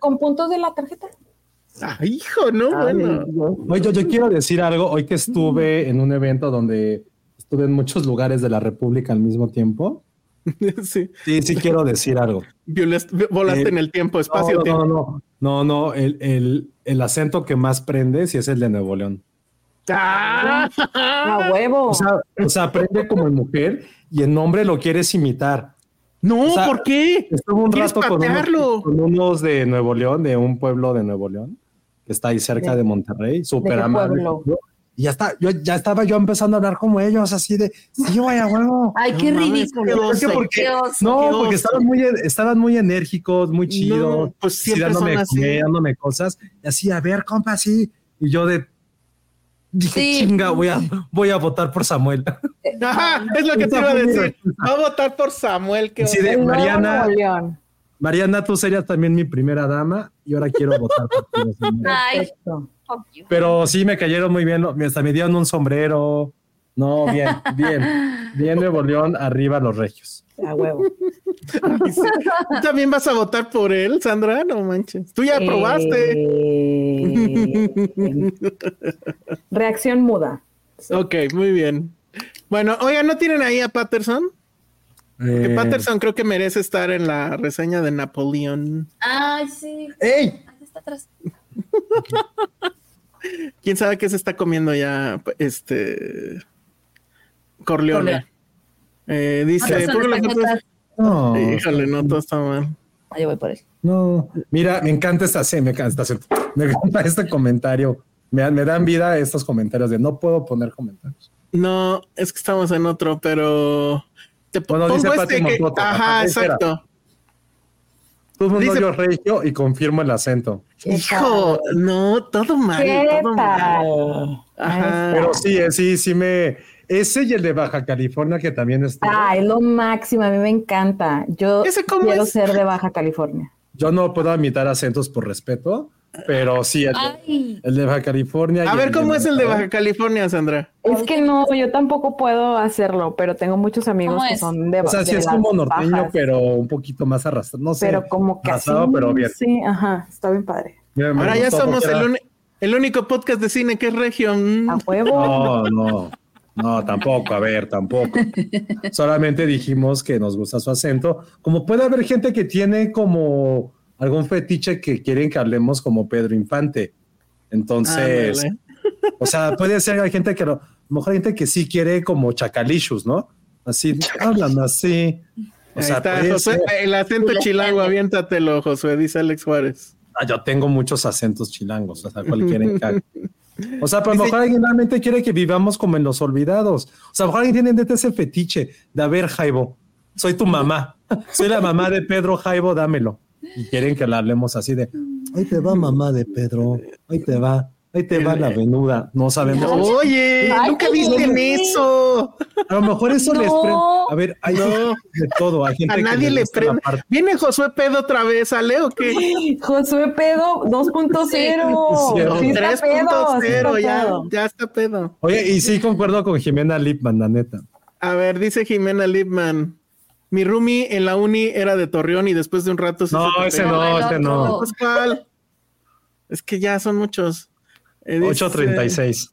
Speaker 3: Con, puntos de la tarjeta.
Speaker 1: Ah, hijo, no, bueno.
Speaker 4: Oye, yo, yo quiero decir algo. Hoy que estuve en un evento donde estuve en muchos lugares de la República al mismo tiempo. (laughs)
Speaker 1: Sí.
Speaker 4: Sí, sí quiero decir algo.
Speaker 1: Volaste
Speaker 4: Eh,
Speaker 1: en el tiempo,
Speaker 4: No,
Speaker 1: espacio,
Speaker 4: no,
Speaker 1: tiempo.
Speaker 4: no, no, no, el, el, el acento que más prende sí es el de Nuevo León.
Speaker 1: Ah,
Speaker 3: A huevo.
Speaker 4: O sea, o sea, prende como en mujer y en hombre lo quieres imitar.
Speaker 1: no,
Speaker 4: o sea,
Speaker 1: ¿por qué?
Speaker 4: Estuve un
Speaker 1: ¿Quieres
Speaker 4: rato con unos,
Speaker 1: patearlo?
Speaker 4: con unos de Nuevo León, de un pueblo de Nuevo León, que está ahí cerca
Speaker 3: ¿De-
Speaker 4: de, Monterrey, súper amable.
Speaker 3: pueblo?
Speaker 4: Y ya está, yo ya estaba yo empezando a hablar como ellos, así de, sí, vaya, huevo.
Speaker 2: Ay, qué
Speaker 1: No mames,
Speaker 2: ridículo.
Speaker 1: qué oso.
Speaker 4: ¿Por qué?
Speaker 2: Qué oso.
Speaker 4: No,
Speaker 1: qué
Speaker 4: porque estaban muy, estaban muy enérgicos, muy chidos,
Speaker 1: pues
Speaker 4: así
Speaker 1: siempre
Speaker 4: dándome, comer, cosas, y así, a ver, compa, así, y yo de, dije,
Speaker 2: Sí.
Speaker 4: chinga, voy a, (laughs) voy a votar por Samuel. (laughs)
Speaker 1: Ajá, es lo que te iba a decir. Va a votar por Samuel. Que
Speaker 4: Así de, Mariana. Mariana, tú serías también mi primera dama, y ahora quiero votar por ti.
Speaker 2: Ay.
Speaker 4: Pero sí me cayeron muy bien, hasta me dieron un sombrero. No, bien, bien. Bien Nuevo León, arriba los regios.
Speaker 3: A huevo. (laughs)
Speaker 1: ¿Tú también vas a votar por él, Sandra? No manches. Tú ya probaste.
Speaker 3: Eh, reacción muda.
Speaker 1: Ok, muy bien. Bueno, oiga, ¿no tienen ahí a Patterson? Que
Speaker 4: Eh,
Speaker 1: Patterson creo que merece estar en la reseña de Napoleón.
Speaker 2: Ay, sí.
Speaker 4: ¡Ey!
Speaker 2: Está atrás. (laughs)
Speaker 1: ¿Quién sabe qué se está comiendo ya? Este. Corleone.
Speaker 2: Corleone.
Speaker 1: Eh, dice,
Speaker 2: Patterson
Speaker 1: ¿por.
Speaker 4: No,
Speaker 1: Híjole, no, todo está mal.
Speaker 2: Ah, yo voy por él.
Speaker 4: no. Mira, me encanta esta, sí, me encanta, esta- me encanta este comentario. Me, me dan vida estos comentarios de no puedo poner comentarios.
Speaker 1: No, es que estamos en otro, pero te
Speaker 4: Bueno,
Speaker 1: pongo
Speaker 4: dice
Speaker 1: este que- Ajá,
Speaker 4: ajá, espera.
Speaker 1: exacto. Dice-
Speaker 4: novio regio y confirmo el acento.
Speaker 1: Hijo, no, todo mal.
Speaker 3: ¿Qué
Speaker 1: todo mal.
Speaker 3: tal?
Speaker 1: Ajá.
Speaker 4: Pero sí, eh, sí, sí me. Ese y el de Baja California, que también está.
Speaker 3: Ah, es lo máximo, a mí me encanta. Yo
Speaker 1: ¿Ese cómo
Speaker 3: quiero
Speaker 1: es?
Speaker 3: ser de Baja California.
Speaker 4: Yo no puedo imitar acentos por respeto, pero sí, el, de-
Speaker 2: Ay,
Speaker 4: el de Baja California.
Speaker 1: A ver,
Speaker 4: el
Speaker 1: ¿cómo es el de. Baja California, Sandra?
Speaker 3: Es que no, yo tampoco puedo hacerlo, pero tengo muchos amigos
Speaker 2: ¿Cómo
Speaker 3: que
Speaker 2: es?
Speaker 3: son de
Speaker 4: O sea, sí es como norteño,
Speaker 3: bajas,
Speaker 4: pero un poquito más arrastrado. No sé.
Speaker 3: pero como que así,
Speaker 4: arrastrado, pero bien.
Speaker 3: Sí, ajá, está bien padre.
Speaker 1: Ahora ya somos el, el único podcast de cine que es regio. Mm.
Speaker 3: A huevo.
Speaker 4: No, no, no, tampoco, a ver, tampoco. Solamente dijimos que nos gusta su acento. Como puede haber gente que tiene como algún fetiche que quieren que hablemos como Pedro Infante. Entonces, o sea, puede ser, hay gente que no, a lo mejor hay gente que sí quiere como chacalishus, ¿no? Así, hablan así. O
Speaker 1: Ahí
Speaker 4: sea,
Speaker 1: está,
Speaker 4: ser.
Speaker 1: el acento chilango, aviéntatelo, Josué, dice Alex Juárez.
Speaker 4: Ah, yo tengo muchos acentos chilangos, o sea, cuál quieren que haga? (laughs) O sea, pero a lo mejor alguien realmente quiere que vivamos como en los olvidados. O sea, a lo mejor alguien tiene ese fetiche de, a ver, Jaibo, soy tu mamá. (laughs) Soy la mamá de Pedro, Jaibo, dámelo. Y quieren que la hablemos así de, ahí te va mamá de Pedro, ahí te va, ahí te va la venuda. No sabemos.
Speaker 1: Oye,
Speaker 3: Ay,
Speaker 1: nunca viste
Speaker 3: bien.
Speaker 1: eso.
Speaker 4: A lo mejor eso les
Speaker 2: No.
Speaker 4: prende. A ver, hay
Speaker 1: No.
Speaker 4: de todo. Hay gente
Speaker 1: A
Speaker 4: que
Speaker 1: nadie le
Speaker 4: gusta la
Speaker 1: prende. ¿Viene Josué Pedo otra vez, Ale, o qué?
Speaker 3: Josué Pedo 2.0.
Speaker 4: Sí,
Speaker 3: Sí está pedo, sí está
Speaker 1: 3.0, ya, ya está pedo.
Speaker 4: Oye, y sí concuerdo con Jimena Lipman, la neta.
Speaker 1: A ver, dice Jimena Lipman. Mi roomie en la uni era de Torreón y después de un rato se
Speaker 4: No, ese no, ese no.
Speaker 1: ¿cuál? Es que ya son muchos. Eh, dice-
Speaker 4: 836.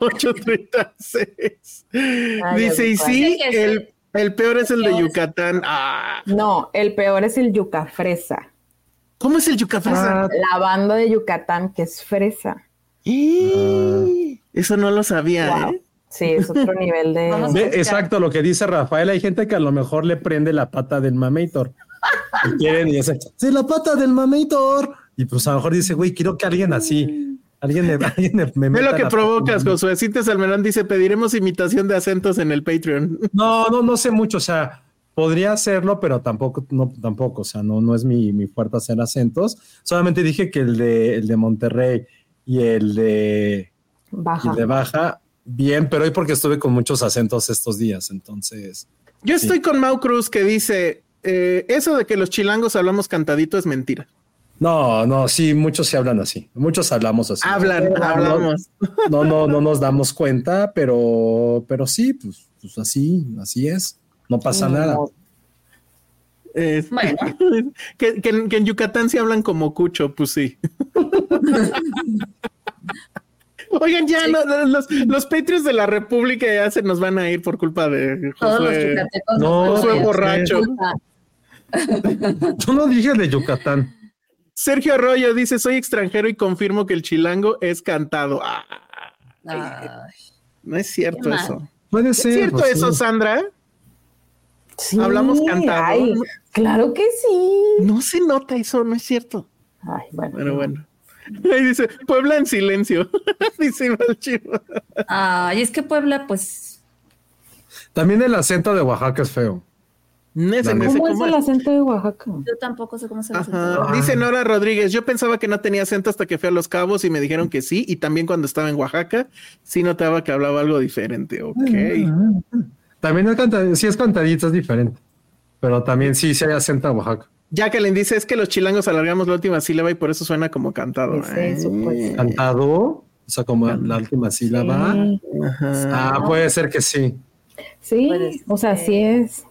Speaker 1: 836. (laughs)
Speaker 3: Ay,
Speaker 1: Dice, y sí, el, el peor es el de Yucatán. Ah,
Speaker 3: No, el peor es el yuca fresa.
Speaker 1: ¿Cómo es el Yucatán?
Speaker 4: Ah,
Speaker 3: La banda de Yucatán que es fresa.
Speaker 1: ¡Ih! Eso no lo sabía,
Speaker 3: Wow.
Speaker 1: ¿eh?
Speaker 3: Sí, es otro (laughs) nivel de.
Speaker 2: Buscar.
Speaker 4: exacto lo que dice Rafael. Hay gente que a lo mejor le prende la pata del mamator. Y quieren y dicen, sí, la pata del mamator. Y pues a lo mejor dice, güey, quiero que alguien así, alguien, me- (laughs) alguien me, me
Speaker 1: Ve lo que provocas,
Speaker 4: pata.
Speaker 1: Josué. Cintia Salmerón dice, pediremos imitación de acentos en el Patreon. (laughs)
Speaker 4: No, no, no sé mucho. O sea, podría hacerlo, pero tampoco, no, tampoco. O sea, no, no es mi, mi fuerte hacer acentos. Solamente dije que el de, el de Monterrey y el de, y
Speaker 3: Baja.
Speaker 4: el de Baja, bien, pero hoy porque estuve con muchos acentos estos días. Entonces,
Speaker 1: Yo estoy con Mau Cruz que dice, eh, eso de que los chilangos hablamos cantadito es mentira.
Speaker 4: No, no, sí, muchos se hablan así. Muchos hablamos así.
Speaker 1: Hablan,
Speaker 4: No,
Speaker 1: hablamos.
Speaker 4: No, no, no nos damos cuenta, pero, pero sí, pues, pues así, así es. No pasa nada.
Speaker 1: Eh,
Speaker 2: Bueno. (laughs)
Speaker 1: que, que en- que en Yucatán sí hablan como cucho, pues sí. (laughs) Oigan, ya no, los, los Patreons de la República ya se nos van a ir por culpa de
Speaker 2: los
Speaker 1: Josué.
Speaker 4: No,
Speaker 1: Josué borracho.
Speaker 4: Yo no dije de Yucatán.
Speaker 1: Sergio Arroyo dice: Soy extranjero y confirmo que el chilango es cantado. Ah,
Speaker 2: Ay,
Speaker 1: no es cierto eso.
Speaker 4: Puede
Speaker 1: ¿Es
Speaker 4: ser.
Speaker 1: cierto
Speaker 4: pues,
Speaker 1: eso,
Speaker 4: sí.
Speaker 1: Sandra?
Speaker 3: Sí,
Speaker 1: Hablamos cantado.
Speaker 3: ay, claro que sí.
Speaker 1: No se nota eso, no es cierto.
Speaker 3: Ay, bueno.
Speaker 1: Pero bueno. (laughs) Ahí dice: Puebla en silencio. (laughs) dice Chivo.
Speaker 2: Ay, es que Puebla, pues,
Speaker 4: También el acento de Oaxaca es feo.
Speaker 3: ¿Cómo es
Speaker 1: ¿cómo
Speaker 3: el acento de Oaxaca?
Speaker 2: yo tampoco sé cómo se
Speaker 1: Ajá. Dice Nora Rodríguez, yo pensaba que no tenía acento hasta que fui a Los Cabos y me dijeron que sí, y también cuando estaba en Oaxaca, sí notaba que hablaba algo diferente. Ok.
Speaker 4: También es cantadito, sí es cantadito, es diferente. Pero también sí, sí hay acento de Oaxaca.
Speaker 1: Jacqueline dice, es que los chilangos alargamos la última sílaba y por eso suena como cantado.
Speaker 3: Es eso, pues.
Speaker 4: Cantado, o sea, como la última sílaba.
Speaker 3: Sí,
Speaker 1: Ajá.
Speaker 4: Ah, puede ser que sí.
Speaker 3: sí, o sea, sí es.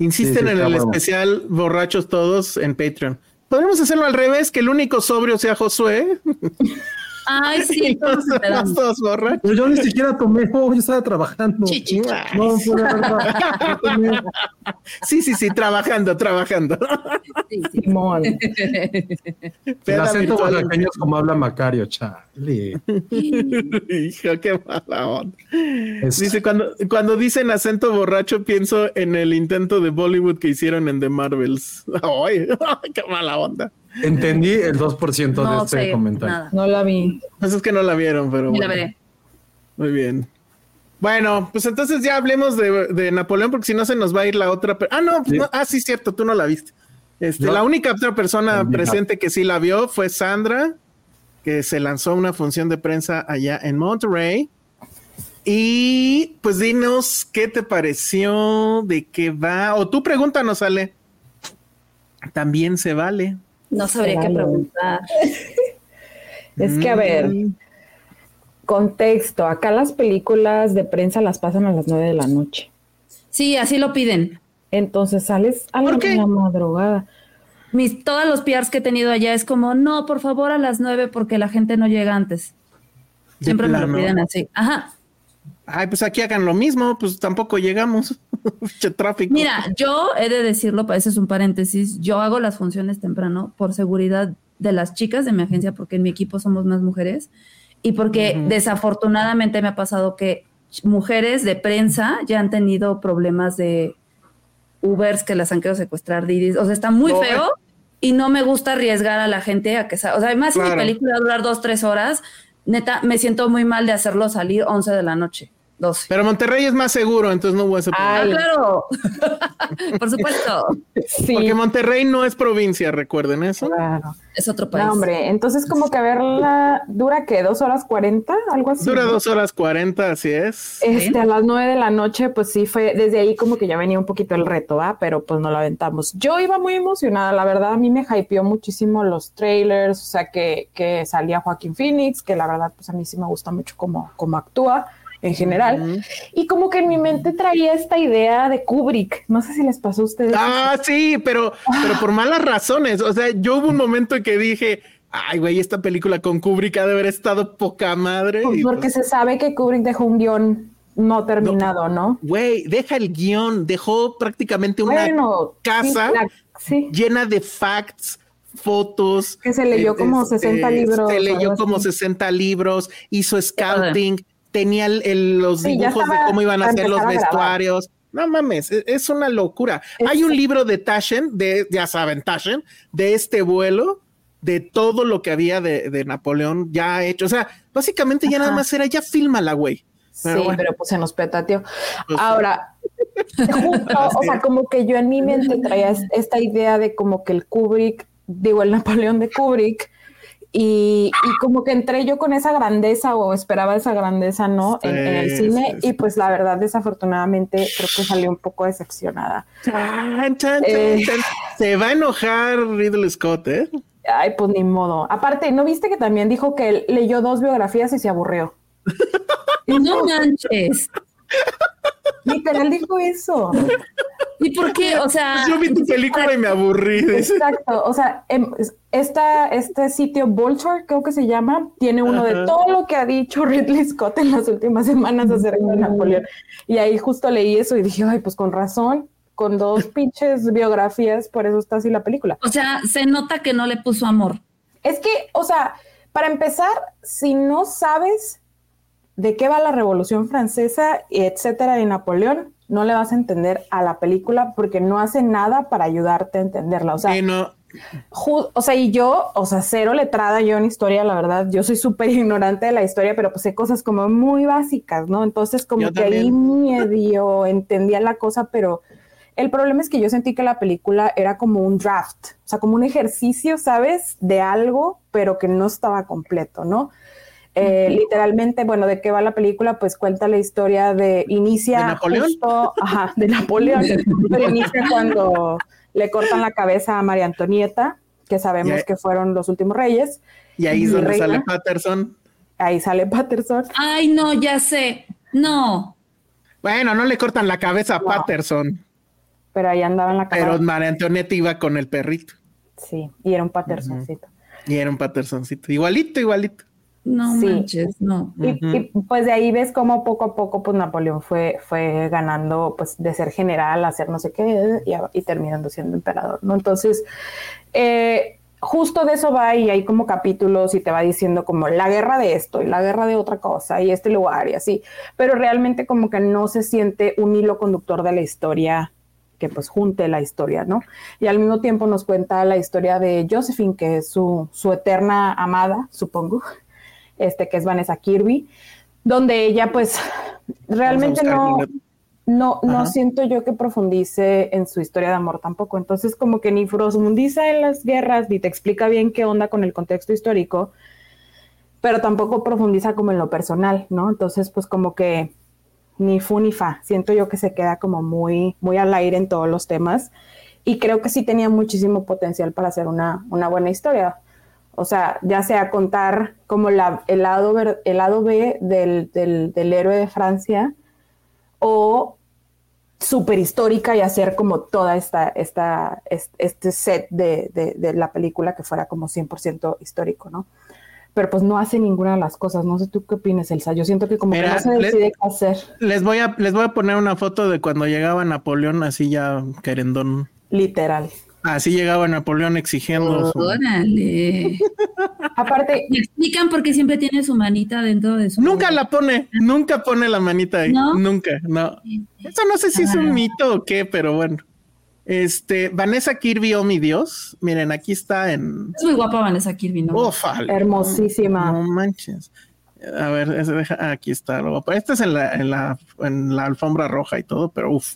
Speaker 1: Insisten
Speaker 4: Sí, sí,
Speaker 1: en el
Speaker 4: bueno.
Speaker 1: especial Borrachos Todos en Patreon. Podríamos hacerlo al revés, que el único sobrio sea Josué. (laughs)
Speaker 2: Ay, sí, (laughs) esperamos.
Speaker 1: todos borrachos.
Speaker 4: Pero yo ni siquiera tomé, oh, yo estaba trabajando.
Speaker 2: Chichi.
Speaker 4: No, fue la verdad.
Speaker 1: Sí, sí, sí, trabajando, trabajando.
Speaker 2: Sí, sí.
Speaker 3: Simón.
Speaker 4: El acento oaxaqueño es como habla Macario, chale.
Speaker 1: Hijo, qué mala onda.
Speaker 4: Es-
Speaker 1: Dice, cuando, cuando dicen acento borracho, pienso en el intento de Bollywood que hicieron en The Marvels. (laughs) Ay, (laughs) qué mala onda.
Speaker 4: Entendí el 2% de
Speaker 2: No
Speaker 4: este
Speaker 2: sé
Speaker 4: comentario.
Speaker 2: nada.
Speaker 3: No la vi.
Speaker 1: Pues es que no la vieron, pero
Speaker 2: Ni la
Speaker 1: bueno.
Speaker 2: veré.
Speaker 1: Muy bien. Bueno, pues entonces ya hablemos de, de Napoleón, porque si no se nos va a ir la otra. pero- Ah, no,
Speaker 4: Sí.
Speaker 1: no, ah, sí, cierto, tú no la viste. Este, la única otra persona presente que sí la vio fue Sandra, que se lanzó una función de prensa allá en Monterrey. Y pues dinos qué te pareció, de qué va, o tú pregúntanos, Ale. También se vale.
Speaker 2: No sabría qué preguntar. (laughs)
Speaker 3: Es que, a ver,
Speaker 1: Mm.
Speaker 3: contexto. Acá las películas de prensa las pasan a las nueve de la noche.
Speaker 2: Sí, así lo piden.
Speaker 3: Entonces sales a
Speaker 1: ¿Por
Speaker 3: la, madrugada.
Speaker 2: Mis, todos los PRs que he tenido allá es como, no, por favor a las nueve porque la gente no llega antes. Siempre me lo piden así. Ajá.
Speaker 1: Ay, pues aquí hagan lo mismo, pues tampoco llegamos. (laughs) Tráfico.
Speaker 2: Mira, yo he de decirlo, pues, ese es un paréntesis, yo hago las funciones temprano por seguridad de las chicas de mi agencia, porque en mi equipo somos más mujeres, y porque desafortunadamente me ha pasado que mujeres de prensa ya han tenido problemas de Ubers que las han querido secuestrar, Didis, o sea, está muy feo y no me gusta arriesgar a la gente a que, sa- o sea, además si mi película va a durar dos, tres horas, neta, me siento muy mal de hacerlo salir 11 de la noche, 12.
Speaker 1: Pero Monterrey es más seguro, entonces no hubo ese problema.
Speaker 2: Ah, claro. (laughs) Por supuesto.
Speaker 3: Sí,
Speaker 1: Porque Monterrey no es provincia, recuerden eso.
Speaker 3: claro.
Speaker 2: Es otro país.
Speaker 3: No, hombre, entonces como que verla dura que dos horas cuarenta, algo así.
Speaker 1: Dura dos horas cuarenta, así es.
Speaker 3: Este, a las nueve de la noche, pues sí fue, desde ahí como que ya venía un poquito el reto, ¿va? Pero pues no lo aventamos. Yo iba muy emocionada, la verdad, a mí me hypeó muchísimo los trailers, o sea, que, que salía Joaquín Phoenix, que la verdad, pues a mí sí me gusta mucho cómo, cómo actúa en general. Y como que en mi mente traía esta idea de Kubrick, no sé si les pasó a ustedes.
Speaker 1: Ah, sí, pero, pero por malas razones. O sea, yo hubo un momento en que dije, ay, güey, esta película con Kubrick ha de haber estado poca madre.
Speaker 3: Pues porque
Speaker 1: pues,
Speaker 3: se sabe que Kubrick dejó un guion no terminado, ¿no?
Speaker 1: Güey, deja el guion, dejó prácticamente una
Speaker 3: Bueno,
Speaker 1: casa
Speaker 3: sí, la- sí.
Speaker 1: llena de facts, fotos.
Speaker 3: Que se leyó como 60 libros,
Speaker 1: Se leyó como
Speaker 3: así.
Speaker 1: 60 libros, hizo scouting, tenía el- el- los
Speaker 3: Sí,
Speaker 1: dibujos de cómo iban a ser los vestuarios. No mames, e- es una locura.
Speaker 3: Es-
Speaker 1: Hay un libro de Taschen, de, ya saben, Taschen, de este vuelo, de todo lo que había de, de Napoleón ya hecho. O sea, básicamente ya nada más era, ya fílmala, güey. Pero
Speaker 3: sí,
Speaker 1: bueno.
Speaker 3: pero pues se nos petateó.
Speaker 1: Pues,
Speaker 3: Ahora, justo, (laughs) o sea, como que yo en mi mente traía es- esta idea de como que el Kubrick, digo, el Napoleón de Kubrick, y, y como que entré yo con esa grandeza o esperaba esa grandeza, ¿no? En, en el cine,
Speaker 1: sí, sí.
Speaker 3: y pues la verdad, desafortunadamente, creo que salí un poco decepcionada.
Speaker 1: Chan, chan, chan,
Speaker 3: Eh.
Speaker 1: chan. Se va a enojar Ridley Scott, ¿eh?
Speaker 3: Ay, pues ni modo. Aparte, ¿no viste que también dijo que él leyó dos biografías y se aburrió? (laughs)
Speaker 2: No manches.
Speaker 3: Literal dijo eso.
Speaker 2: ¿Y por qué? O sea,
Speaker 1: Yo vi tu película y me aburrí.
Speaker 3: Exacto, o sea, em, es- esta, este sitio Vulture, creo que se llama, tiene uno de todo lo que ha dicho Ridley Scott en las últimas semanas acerca de Napoleón. Y ahí justo leí eso y dije, ay, pues con razón, con dos pinches biografías, por eso está así la película.
Speaker 2: o sea, se nota que no le puso amor.
Speaker 3: Es que, o sea, para empezar, si no sabes de qué va la Revolución Francesa, etcétera, de Napoleón, no le vas a entender a la película porque no hace nada para ayudarte a entenderla. O sea,
Speaker 1: Sí, no.
Speaker 3: O sea, y yo, o sea, cero letrada yo en historia, la verdad, yo soy súper ignorante de la historia, pero pues sé cosas como muy básicas, ¿no? Entonces como
Speaker 1: Yo
Speaker 3: que ahí medio entendía la cosa, pero el problema es que yo sentí que la película era como un draft, o sea, como un ejercicio, ¿sabes? De algo, pero que no estaba completo, ¿no? Eh, Literalmente, bueno, ¿de qué va la película? Pues cuenta la historia de, inicia
Speaker 1: ¿De Napoleón?
Speaker 3: justo, ajá, de Napoleón, (laughs) pero inicia cuando le cortan la cabeza a María Antonieta, que sabemos que fueron los últimos reyes,
Speaker 1: Y ahí es donde
Speaker 3: reina.
Speaker 1: sale Patterson.
Speaker 3: ahí sale Patterson,
Speaker 2: Ay, no, ya sé. No.
Speaker 1: Bueno, no le cortan la cabeza a
Speaker 3: Wow.
Speaker 1: Patterson,
Speaker 3: pero ahí andaba en la
Speaker 1: pero
Speaker 3: cámara.
Speaker 1: María Antonieta iba con el perrito.
Speaker 3: Sí, y era un Pattersoncito.
Speaker 1: Y era un Pattersoncito. Igualito, igualito.
Speaker 2: No
Speaker 3: Sí.
Speaker 2: manches, no.
Speaker 3: Y, y, pues de ahí ves cómo poco a poco pues Napoleón fue, fue ganando pues de ser general a ser no sé qué y terminando siendo emperador, ¿no? Entonces, eh, justo de eso va y hay como capítulos y te va diciendo como la guerra de esto y la guerra de otra cosa y este lugar y así, pero realmente como que no se siente un hilo conductor de la historia que pues junte la historia, ¿no? Y al mismo tiempo nos cuenta la historia de Josephine, que es su, su eterna amada, supongo, este que es Vanessa Kirby, donde ella pues realmente no, no, no siento yo que profundice en su historia de amor tampoco. Entonces, como que ni profundiza en las guerras, ni te explica bien qué onda con el contexto histórico, pero tampoco profundiza como en lo personal, ¿no? Entonces, pues como que ni fu ni fa. Siento yo que se queda como muy, muy al aire en todos los temas. Y creo que sí tenía muchísimo potencial para hacer una, una buena historia. O sea, ya sea contar como la, el, lado, ver- el lado B del, del, del héroe de Francia o súper histórica y hacer como toda esta, esta, es- este set de, de- de la película que fuera como 100% histórico, ¿no? Pero pues no hace ninguna de las cosas. No sé tú qué opinas, Elsa. Yo siento que como
Speaker 1: Mira,
Speaker 3: que no se decide qué hacer,
Speaker 1: Les voy a, les voy a poner una foto de cuando llegaba Napoleón, así ya querendón.
Speaker 3: literal.
Speaker 1: Así llegaba Napoleón exigiendo su-
Speaker 2: Órale.
Speaker 3: Aparte,
Speaker 2: Me explican por qué siempre tiene su manita dentro de su.
Speaker 1: Nunca la pone, nunca pone la manita ahí.
Speaker 2: ¿No?
Speaker 1: Nunca, no. Eso no sé si es un
Speaker 2: Ah.
Speaker 1: mito o qué, pero bueno. Este, Vanessa Kirby, oh mi Dios. Miren, aquí está en.
Speaker 2: Es muy guapa Vanessa Kirby, ¿no?
Speaker 1: Ufa,
Speaker 3: hermosísima.
Speaker 1: No manches. A ver, ese deja- aquí está. lo voy a poner. Este es en la, en la, en la alfombra roja y todo, pero uff.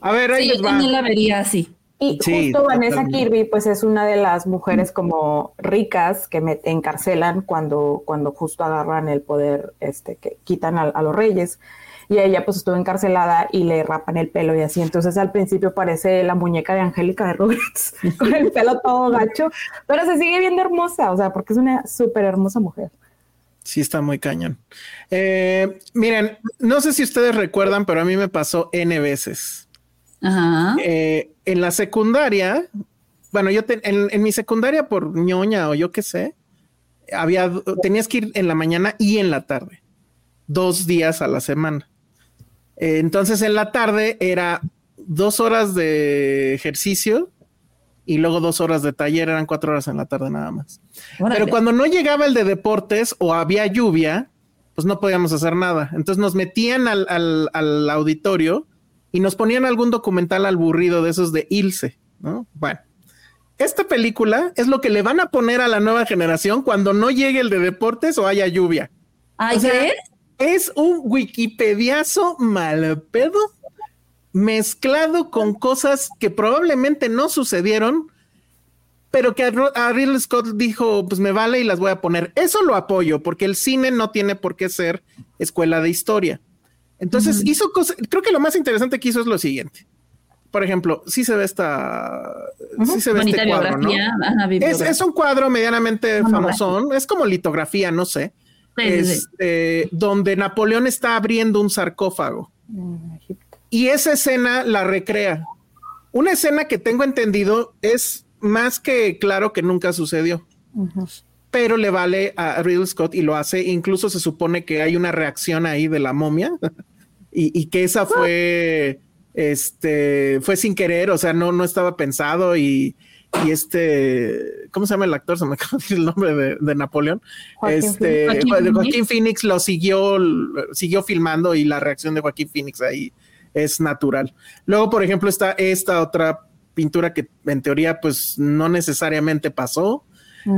Speaker 1: A ver, ahí
Speaker 2: Sí, yo
Speaker 1: les va.
Speaker 2: también la vería así.
Speaker 3: Y
Speaker 1: Sí,
Speaker 3: justo Vanessa. Kirby, pues es una de las mujeres como ricas que me encarcelan cuando, cuando justo agarran el poder, este, que quitan a, a los reyes. Y ella pues estuvo encarcelada y le rapan el pelo y así. Entonces al principio parece la muñeca de Angélica de Roberts, (laughs) con el pelo todo gacho, pero se sigue viendo hermosa, o sea, porque es una súper hermosa mujer.
Speaker 1: Sí, está muy cañón. Eh, miren, no sé si ustedes recuerdan, pero a mí me pasó N veces.
Speaker 2: Ajá.
Speaker 1: Eh, en la secundaria, bueno, yo te- en, en mi secundaria por ñoña o yo qué sé, había, tenías que ir en la mañana y en la tarde, dos días a la semana. Eh, entonces en la tarde era dos horas de ejercicio y luego dos horas de taller, eran cuatro horas en la tarde nada más. Pero cuando no llegaba el de deportes o había lluvia, pues no podíamos hacer nada. Entonces nos metían al, al- al auditorio y nos ponían algún documental aburrido de esos de Ilse, ¿no? Bueno, esta película es lo que le van a poner a la nueva generación cuando no llegue el de deportes o haya lluvia.
Speaker 2: Ay,
Speaker 1: o sea,
Speaker 2: ¿crees?
Speaker 1: Es un wikipediazo mal pedo mezclado con cosas que probablemente no sucedieron, pero que a Ridley Scott dijo, pues me vale y las voy a poner. Eso lo apoyo, porque el cine no tiene por qué ser escuela de historia. Entonces hizo cosas, creo que lo más interesante que hizo es lo siguiente. Por ejemplo, sí se ve esta, sí se ve
Speaker 2: Bonita
Speaker 1: este cuadro, ¿no?
Speaker 2: Ajá,
Speaker 1: Es, un cuadro medianamente
Speaker 2: Monografía.
Speaker 1: famosón, es como litografía, no sé,
Speaker 2: Sí, sí, sí.
Speaker 1: este, donde Napoleón está abriendo un sarcófago. Y esa escena la recrea. Una escena que tengo entendido es más que claro que nunca sucedió. Pero le vale a Ridley Scott y lo hace. Incluso se supone que hay una reacción ahí de la momia (laughs) y, y que esa fue, este, fue sin querer, o sea, no, no estaba pensado y, y este, ¿cómo se llama el actor? Se me (laughs) acaba de decir el nombre de, de Napoleón.
Speaker 3: Joaquín
Speaker 1: este, Joaquín Phoenix lo siguió, siguió filmando y la reacción de Joaquín Phoenix ahí es natural. Luego, por ejemplo, está esta otra pintura que en teoría pues no necesariamente pasó,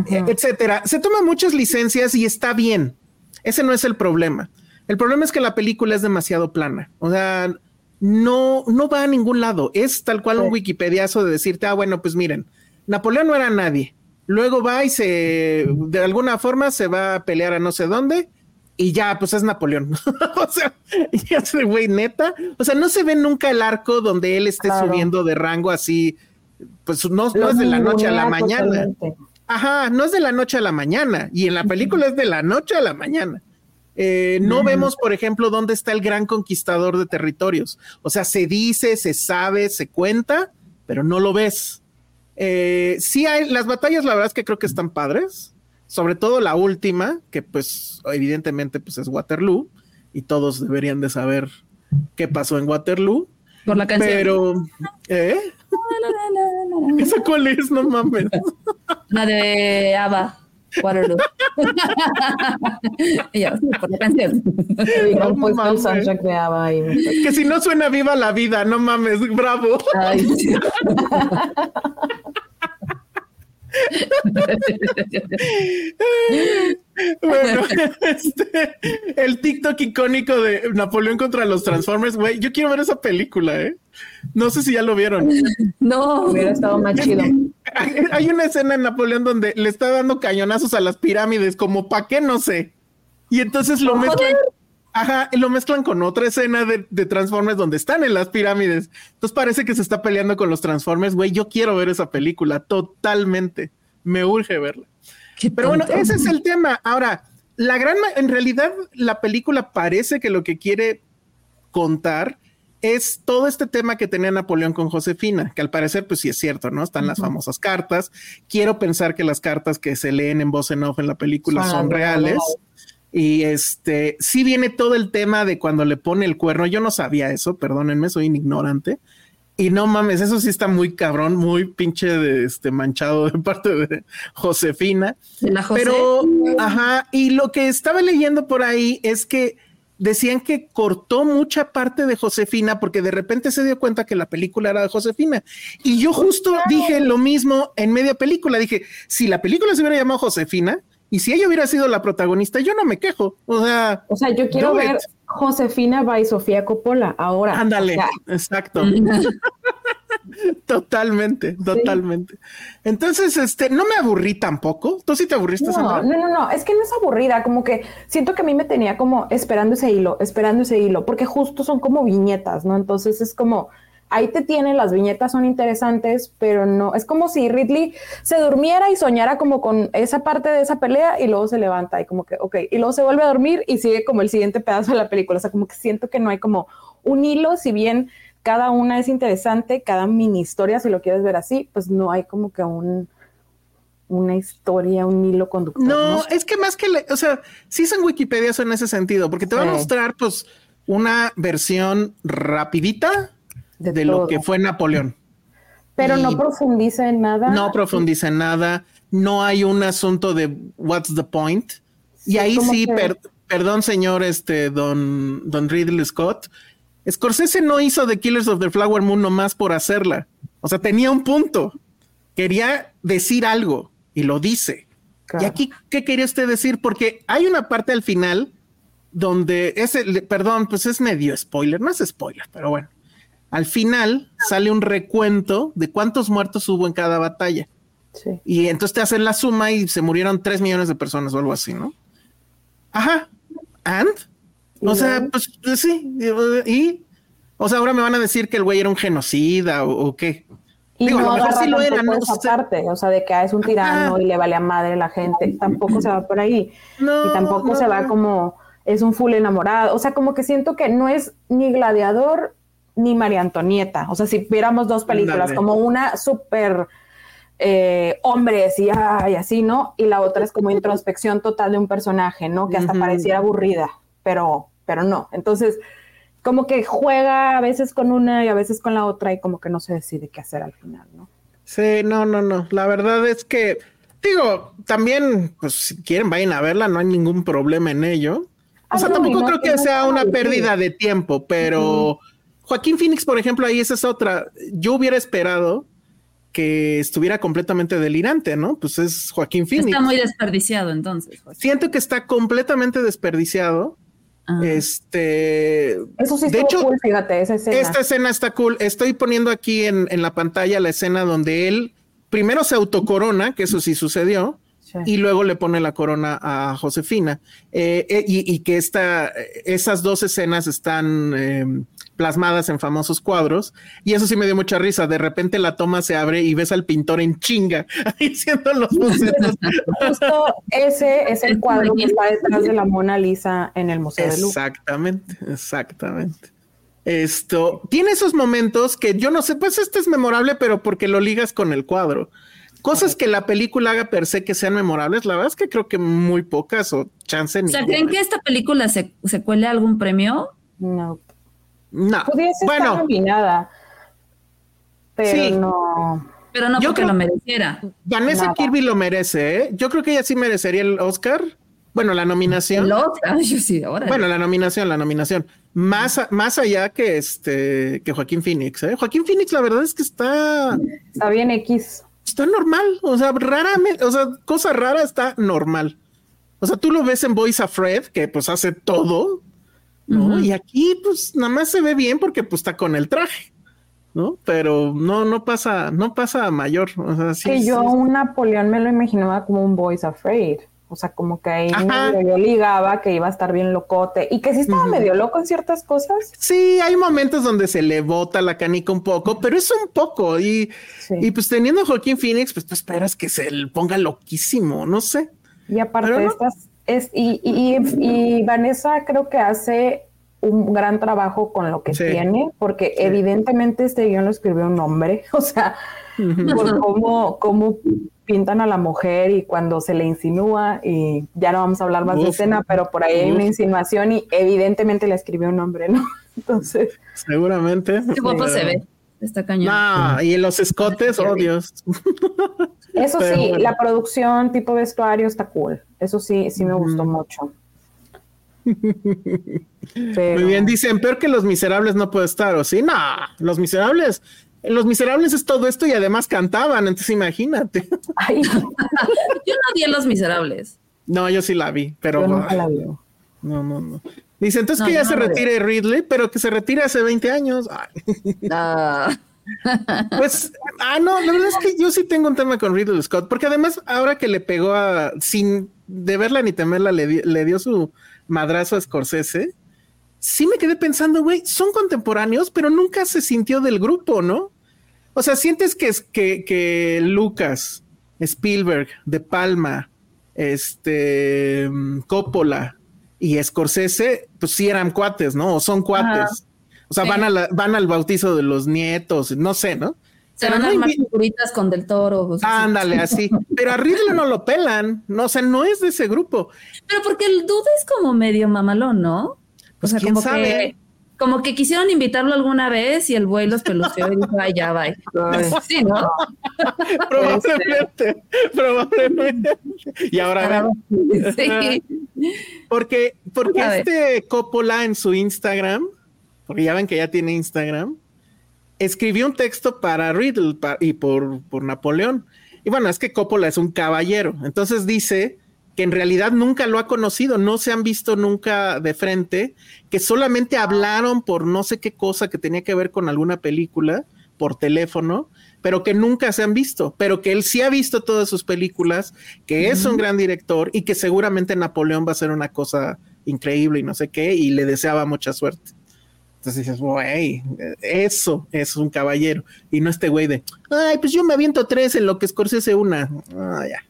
Speaker 1: etcétera. Se toman muchas licencias y está bien. Ese no es el problema. El problema es que la película es demasiado plana. O sea, no, no va a ningún lado. Es tal cual un wikipediazo de decirte, ah, bueno, pues miren, Napoleón no era nadie. Luego va y se, de alguna forma, se va a pelear a no sé dónde y ya, pues es Napoleón. (laughs) o sea, ya ese güey neta. O sea, no se ve nunca el arco donde él esté
Speaker 3: Claro.
Speaker 1: subiendo de rango así. Pues no, no es de la noche a la mañana.
Speaker 3: totalmente.
Speaker 1: Ajá, no es de la noche a la mañana. Y en la película es de la noche a la mañana. Eh, no vemos, por ejemplo, dónde está el gran conquistador de territorios. O sea, se dice, se sabe, se cuenta, pero no lo ves. Eh, sí hay, las batallas, la verdad es que creo que están padres. Sobre todo la última, que pues evidentemente pues es Waterloo. Y todos deberían de saber qué pasó en Waterloo.
Speaker 2: Por la canción.
Speaker 1: Pero, ¿eh? (laughs) ¿Esa cuál es? No mames. (laughs)
Speaker 2: La de Ava. Waterloo. (laughs) Ella, sí, por la canción.
Speaker 1: No
Speaker 3: el soundtrack de ABBA y
Speaker 1: Que si no suena viva la vida, no mames, bravo.
Speaker 2: Ay, sí.
Speaker 1: Bueno, (laughs) este, el TikTok icónico de Napoleón contra los Transformers, güey, yo quiero ver esa película, ¿eh? No sé si ya lo vieron.
Speaker 2: No.
Speaker 3: Hubiera estado más chido.
Speaker 1: Hay, una escena en Napoleón donde le está dando cañonazos a las pirámides, como pa' qué, no sé. Y entonces lo mezclan, ajá, y lo mezclan con otra escena de, de Transformers donde están en las pirámides. Entonces parece que se está peleando con los Transformers, güey. Yo quiero ver esa película totalmente. Me urge verla.
Speaker 2: Qué
Speaker 1: Pero bueno, ese es el tema. Ahora, la gran, en realidad, la película parece que lo que quiere contar es todo este tema que tenía Napoleón con Josefina, que al parecer, pues sí es cierto, ¿no? Están las famosas cartas. Quiero pensar que las cartas que se leen en voz en off en la película
Speaker 3: Son
Speaker 1: reales. Y este, sí viene todo el tema de cuando le pone el cuerno. Yo no sabía eso, perdónenme, soy un ignorante. Y no mames, eso sí está muy cabrón, muy pinche de este manchado de parte de Josefina.
Speaker 2: De la José.
Speaker 1: Pero, ajá, y lo que estaba leyendo por ahí es que decían que cortó mucha parte de Josefina porque de repente se dio cuenta que la película era de Josefina. Y yo justo dije lo mismo en media película. Dije, si la película se hubiera llamado Josefina y si ella hubiera sido la protagonista, yo no me quejo. O sea,
Speaker 3: O sea, yo quiero ver
Speaker 1: it.
Speaker 3: Josefina by Sofía Coppola ahora.
Speaker 1: ándale,
Speaker 3: O sea,
Speaker 1: exacto. (laughs) Totalmente, totalmente. Entonces, este, no me aburrí tampoco. ¿Tú sí te aburriste,
Speaker 3: No,
Speaker 1: Sandra?
Speaker 3: no, no, no, es que no es aburrida, como que siento que a mí me tenía como esperando ese hilo, esperando ese hilo, porque justo son como viñetas, ¿no? Entonces es como, ahí te tienen, las viñetas son interesantes, pero no, es como si Ridley se durmiera y soñara como con esa parte de esa pelea y luego se levanta y como que, ok, y luego se vuelve a dormir y sigue como el siguiente pedazo de la película, o sea, como que siento que no hay como un hilo, si bien cada una es interesante, cada mini historia, si lo quieres ver así, pues no hay como que un una historia, un hilo conductor.
Speaker 1: No, es que más que, le- o sea, sí son Wikipedia en ese sentido, porque te va a mostrar, pues, una versión rapidita de,
Speaker 3: De
Speaker 1: lo que fue Napoleón.
Speaker 3: Pero no profundiza en nada.
Speaker 1: No profundiza en nada, no hay un asunto de what's the point. y ahí sí,
Speaker 3: que-
Speaker 1: per- perdón, señor, este, don, don Ridley Scott, Scorsese no hizo The Killers of the Flower Moon nomás por hacerla. O sea, tenía un punto. Quería decir algo y lo dice.
Speaker 3: Claro.
Speaker 1: Y aquí, ¿qué quería usted decir? Porque hay una parte al final donde ese, perdón, pues es medio spoiler, no es spoiler, pero bueno. Al final sale un recuento de cuántos muertos hubo en cada batalla.
Speaker 3: Sí.
Speaker 1: Y entonces te hacen la suma y se murieron tres millones de personas o algo así, ¿no? Ajá. ¿And? O
Speaker 3: ¿Y
Speaker 1: sea, pues pues, sí. Y, o sea, ahora me van a decir que el güey era un genocida o, o qué.
Speaker 3: Y
Speaker 1: Digo, a
Speaker 3: no
Speaker 1: lo mejor
Speaker 3: agarra
Speaker 1: sí lo era, ¿no?
Speaker 3: esa parte, o sea, de que ah, es un tirano
Speaker 1: Ajá.
Speaker 3: y le vale a madre la gente, tampoco se va por ahí.
Speaker 1: No,
Speaker 3: y tampoco
Speaker 1: no,
Speaker 3: se va como, es un full enamorado, o sea, como que siento que no es ni Gladiador ni María Antonieta, o sea, si viéramos dos películas, como una súper eh, hombres y, ay, así, ¿no? Y la otra es como introspección total de un personaje, ¿no? Que hasta pareciera aburrida, pero, pero no. Entonces, como que juega a veces con una y a veces con la otra y como que no se decide qué hacer al final, ¿no?
Speaker 1: Sí, no, no, no. La verdad es que, digo, también, pues si quieren, vayan a verla, no hay ningún problema en ello.
Speaker 3: Ah,
Speaker 1: o sea,
Speaker 3: no, y
Speaker 1: tampoco
Speaker 3: no-
Speaker 1: creo que
Speaker 3: no
Speaker 1: sea una pérdida de tiempo, pero Joaquín Phoenix, por ejemplo, ahí esa es otra. Yo hubiera esperado que estuviera completamente delirante, ¿no? Pues es Joaquín Phoenix.
Speaker 2: Está muy desperdiciado entonces. Joaquín.
Speaker 1: Siento que está completamente desperdiciado.
Speaker 2: Ah.
Speaker 1: Este,
Speaker 3: Eso sí
Speaker 1: de hecho,
Speaker 3: cool, fíjate, esa escena.
Speaker 1: esta escena está cool. Estoy poniendo aquí en, en la pantalla la escena donde él primero se autocorona, que eso sí sucedió,
Speaker 3: Sí.
Speaker 1: y luego le pone la corona a Josefina. Eh, eh, y, y que esta, esas dos escenas están eh, plasmadas en famosos cuadros. Y eso sí me dio mucha risa. De repente la toma se abre y ves al pintor en chinga (laughs) haciendo los bocetos. (laughs)
Speaker 3: Justo ese es el cuadro que está detrás de la Mona Lisa en el Museo de Louvre.
Speaker 1: Exactamente, exactamente. Esto tiene esos momentos que yo no sé, pues este es memorable, pero porque lo ligas con el cuadro. Cosas que la película haga per se que sean memorables, la verdad es que creo que muy pocas o chance
Speaker 2: O sea,
Speaker 1: ninguna.
Speaker 2: ¿creen que esta película se, se cuele a algún premio?
Speaker 3: No.
Speaker 1: No,
Speaker 3: Pudiese estar
Speaker 1: bueno,
Speaker 3: nominada, pero
Speaker 1: Sí.
Speaker 3: no.
Speaker 2: Pero no
Speaker 1: Yo
Speaker 2: porque
Speaker 1: creo-
Speaker 2: lo mereciera.
Speaker 1: Vanessa
Speaker 3: nada.
Speaker 1: Kirby lo merece, ¿eh? Yo creo que ella sí merecería el Oscar. Bueno, la nominación.
Speaker 2: El ay, (laughs) yo sí, ahora.
Speaker 1: Bueno, la nominación, la nominación. Más, a- más allá que este, que Joaquín Phoenix, ¿eh? Joaquín Phoenix, la verdad es que está,
Speaker 3: Está bien X.
Speaker 1: está normal. O sea, raramente, o sea, cosa rara está normal. O sea, tú lo ves en Boys a Fred, que pues hace todo, ¿no? Y aquí pues nada más se ve bien porque pues está con el traje, ¿no? Pero no, no pasa, no pasa a mayor. O sea, sí,
Speaker 3: que yo a
Speaker 1: sí.
Speaker 3: un Napoleón me lo imaginaba como un Boys Afraid. O sea, como que ahí medio yo ligaba que iba a estar bien locote y que sí estaba medio loco en ciertas cosas.
Speaker 1: Sí, hay momentos donde se le bota la canica un poco, pero es un poco. Y,
Speaker 3: Sí.
Speaker 1: y pues teniendo a Joaquín Phoenix, pues tú esperas que se le ponga loquísimo, no sé.
Speaker 3: Y aparte de
Speaker 1: no.
Speaker 3: estas, es, y, y- y Vanessa creo que hace un gran trabajo con lo que
Speaker 1: Sí.
Speaker 3: tiene, porque evidentemente este guion lo escribió un hombre, (laughs) o sea, por cómo, cómo pintan a la mujer y cuando se le insinúa, y ya no vamos a hablar más de escena, pero por ahí hay una insinuación y evidentemente la escribió un hombre, ¿no? (laughs) Entonces,
Speaker 1: Seguramente.
Speaker 2: Qué guapo se ve. Está cañón.
Speaker 1: No, y en los escotes, oh Dios.
Speaker 3: eso
Speaker 1: Pero
Speaker 3: sí,
Speaker 1: bueno.
Speaker 3: la producción tipo vestuario está cool, eso sí, sí me gustó mucho. (laughs) Pero-
Speaker 1: Muy bien, dicen, peor que los miserables no puede estar, ¿o sí? No, los miserables. Los miserables es todo esto y además cantaban, entonces imagínate. (laughs)
Speaker 3: Ay, (laughs)
Speaker 2: Yo no vi a Los Miserables.
Speaker 1: No, yo sí la vi, pero
Speaker 3: yo nunca la vi.
Speaker 1: no, no, no. Dice, entonces
Speaker 2: No,
Speaker 1: que ya se retire Ridley, pero que se retire hace 20 años. Ay.
Speaker 2: Ah,
Speaker 1: Pues, ah, no, la verdad es que yo sí tengo un tema con Ridley Scott, porque además, ahora que le pegó a, sin de verla ni temerla, le dio su madrazo a Scorsese, sí me quedé pensando, güey, son contemporáneos, pero nunca se sintió del grupo, ¿no? O sea, sientes que, es- que, que Lucas, Spielberg, De Palma, este, Coppola y Scorsese, pues sí eran cuates, ¿no? O son cuates. O sea,
Speaker 2: Sí.
Speaker 1: van, a la- van al bautizo de los nietos, no sé, ¿no?
Speaker 2: Se van a armar
Speaker 1: invi-
Speaker 2: figuritas con Del Toro. o sea.
Speaker 1: Ándale, así. Pero a Ridley no lo pelan, no, o sea, no es de ese grupo.
Speaker 2: Pero porque el dude es como medio mamalón, ¿no?
Speaker 1: Pues,
Speaker 2: o sea,
Speaker 1: ¿quién
Speaker 2: como
Speaker 1: sabe?
Speaker 2: que como que quisieron invitarlo alguna vez y el güey los peluceó y dijo, ay, ya, bye. Sí, ¿no?
Speaker 1: Probablemente, probablemente. Y ahora
Speaker 2: Sí.
Speaker 1: porque, porque este Coppola en su Instagram, porque ya ven que ya tiene Instagram, escribió un texto para Riddle y por, por Napoleón. Y bueno, es que Coppola es un caballero. Entonces dice que en realidad nunca lo ha conocido, no se han visto nunca de frente, que solamente hablaron por no sé qué cosa que tenía que ver con alguna película por teléfono, pero que nunca se han visto, pero que él sí ha visto todas sus películas, que es un gran director y que seguramente Napoleón va a ser una cosa increíble y no sé qué, y le deseaba mucha suerte. Entonces dices, güey, eso es un caballero. Y no este güey de, ay, pues yo me aviento tres en lo que Scorsese una. Ah, ya.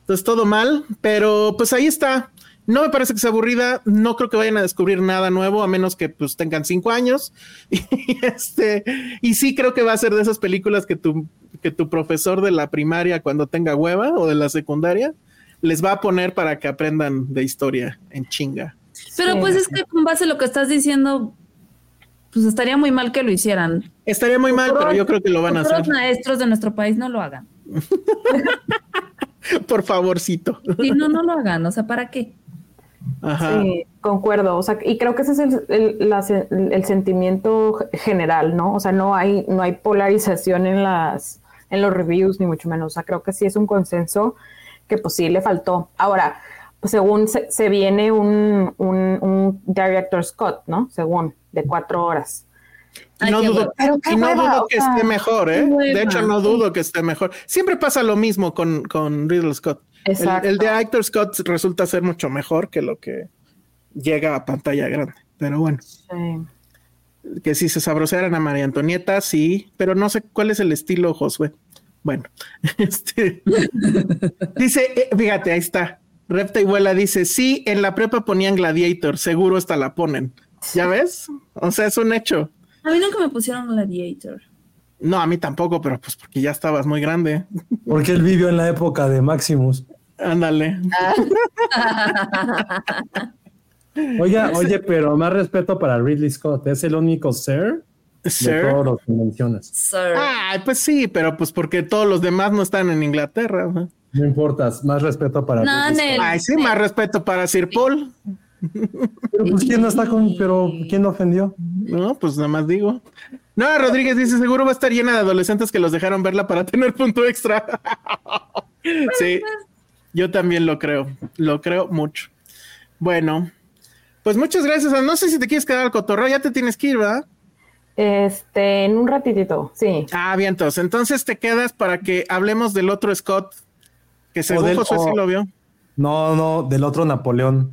Speaker 1: Entonces todo mal, pero pues ahí está. No me parece que sea aburrida, no creo que vayan a descubrir nada nuevo, a menos que pues tengan cinco años. (laughs) Y este, y sí creo que va a ser de esas películas que tu, que tu profesor de la primaria cuando tenga hueva o de la secundaria les va a poner para que aprendan de historia en chinga.
Speaker 2: Pero
Speaker 3: Sí.
Speaker 2: pues es que con base a lo que estás diciendo, pues estaría muy mal que lo hicieran.
Speaker 1: Estaría muy mal, pero yo creo que lo van a hacer.
Speaker 2: maestros de nuestro país no lo hagan. (laughs)
Speaker 1: Por favorcito.
Speaker 2: Sí, no, no lo hagan. O sea, ¿para qué?
Speaker 1: Ajá.
Speaker 3: Sí, concuerdo. O sea, y creo que ese es el, el- la se- el sentimiento general, ¿no? O sea, no hay, no hay polarización en las, en los reviews, ni mucho menos. O sea, creo que sí es un consenso que pues sí le faltó. Ahora, pues según se, se viene un, un, un director Scott, ¿no? Según, de cuatro horas.
Speaker 2: Ay,
Speaker 1: no
Speaker 2: qué
Speaker 1: dudo,
Speaker 2: hueva.
Speaker 3: Pero qué
Speaker 1: y no
Speaker 3: hueva,
Speaker 1: dudo
Speaker 3: o
Speaker 1: que
Speaker 3: sea,
Speaker 1: esté mejor, ¿eh? De hecho, no
Speaker 2: sí.
Speaker 1: dudo que esté mejor. Siempre pasa lo mismo con, con Riddle Scott. El,
Speaker 3: Exacto.
Speaker 1: el de Actor Scott resulta ser mucho mejor que lo que llega a pantalla grande. Pero bueno,
Speaker 3: Sí.
Speaker 1: que si se sabrosearan a María Antonieta, sí, pero no sé cuál es el estilo, Josué. Bueno, (laughs) este (laughs) dice, eh, fíjate, ahí está. Repta y vuela dice: Sí, en la prepa ponían Gladiator, seguro hasta la ponen. ¿Ya ves? O sea, es un hecho.
Speaker 2: A mí nunca me pusieron Gladiator.
Speaker 1: No, a mí tampoco, pero pues porque ya estabas muy grande.
Speaker 4: Porque él vivió en la época de Maximus.
Speaker 1: Ándale. (laughs)
Speaker 4: Oiga, oye, pero más respeto para Ridley Scott. Es el único ser de
Speaker 1: Sir.
Speaker 4: todos los que mencionas.
Speaker 2: Sir.
Speaker 1: Ay, pues sí, pero pues porque todos los demás no están en Inglaterra. ¿no?
Speaker 4: No importa, más respeto para
Speaker 2: No.
Speaker 4: Scott.
Speaker 1: Ay, sí, más respeto para Sir Paul.
Speaker 4: Pero pues quién no está con, pero quién lo ofendió.
Speaker 1: No, pues nada más digo. No, Rodríguez dice, seguro va a estar llena de adolescentes que los dejaron verla para (laughs) tener punto extra. (laughs) sí. Yo también lo creo, lo creo mucho. Bueno, pues muchas gracias. No sé si te quieres quedar al cotorreo, ya te tienes que ir, ¿verdad?
Speaker 3: Este, en un ratitito, sí.
Speaker 1: Ah, bien, entonces, entonces te quedas para que hablemos del otro Scott, que según
Speaker 4: del-
Speaker 1: Josué sí lo vio.
Speaker 4: No, no, del otro Napoleón.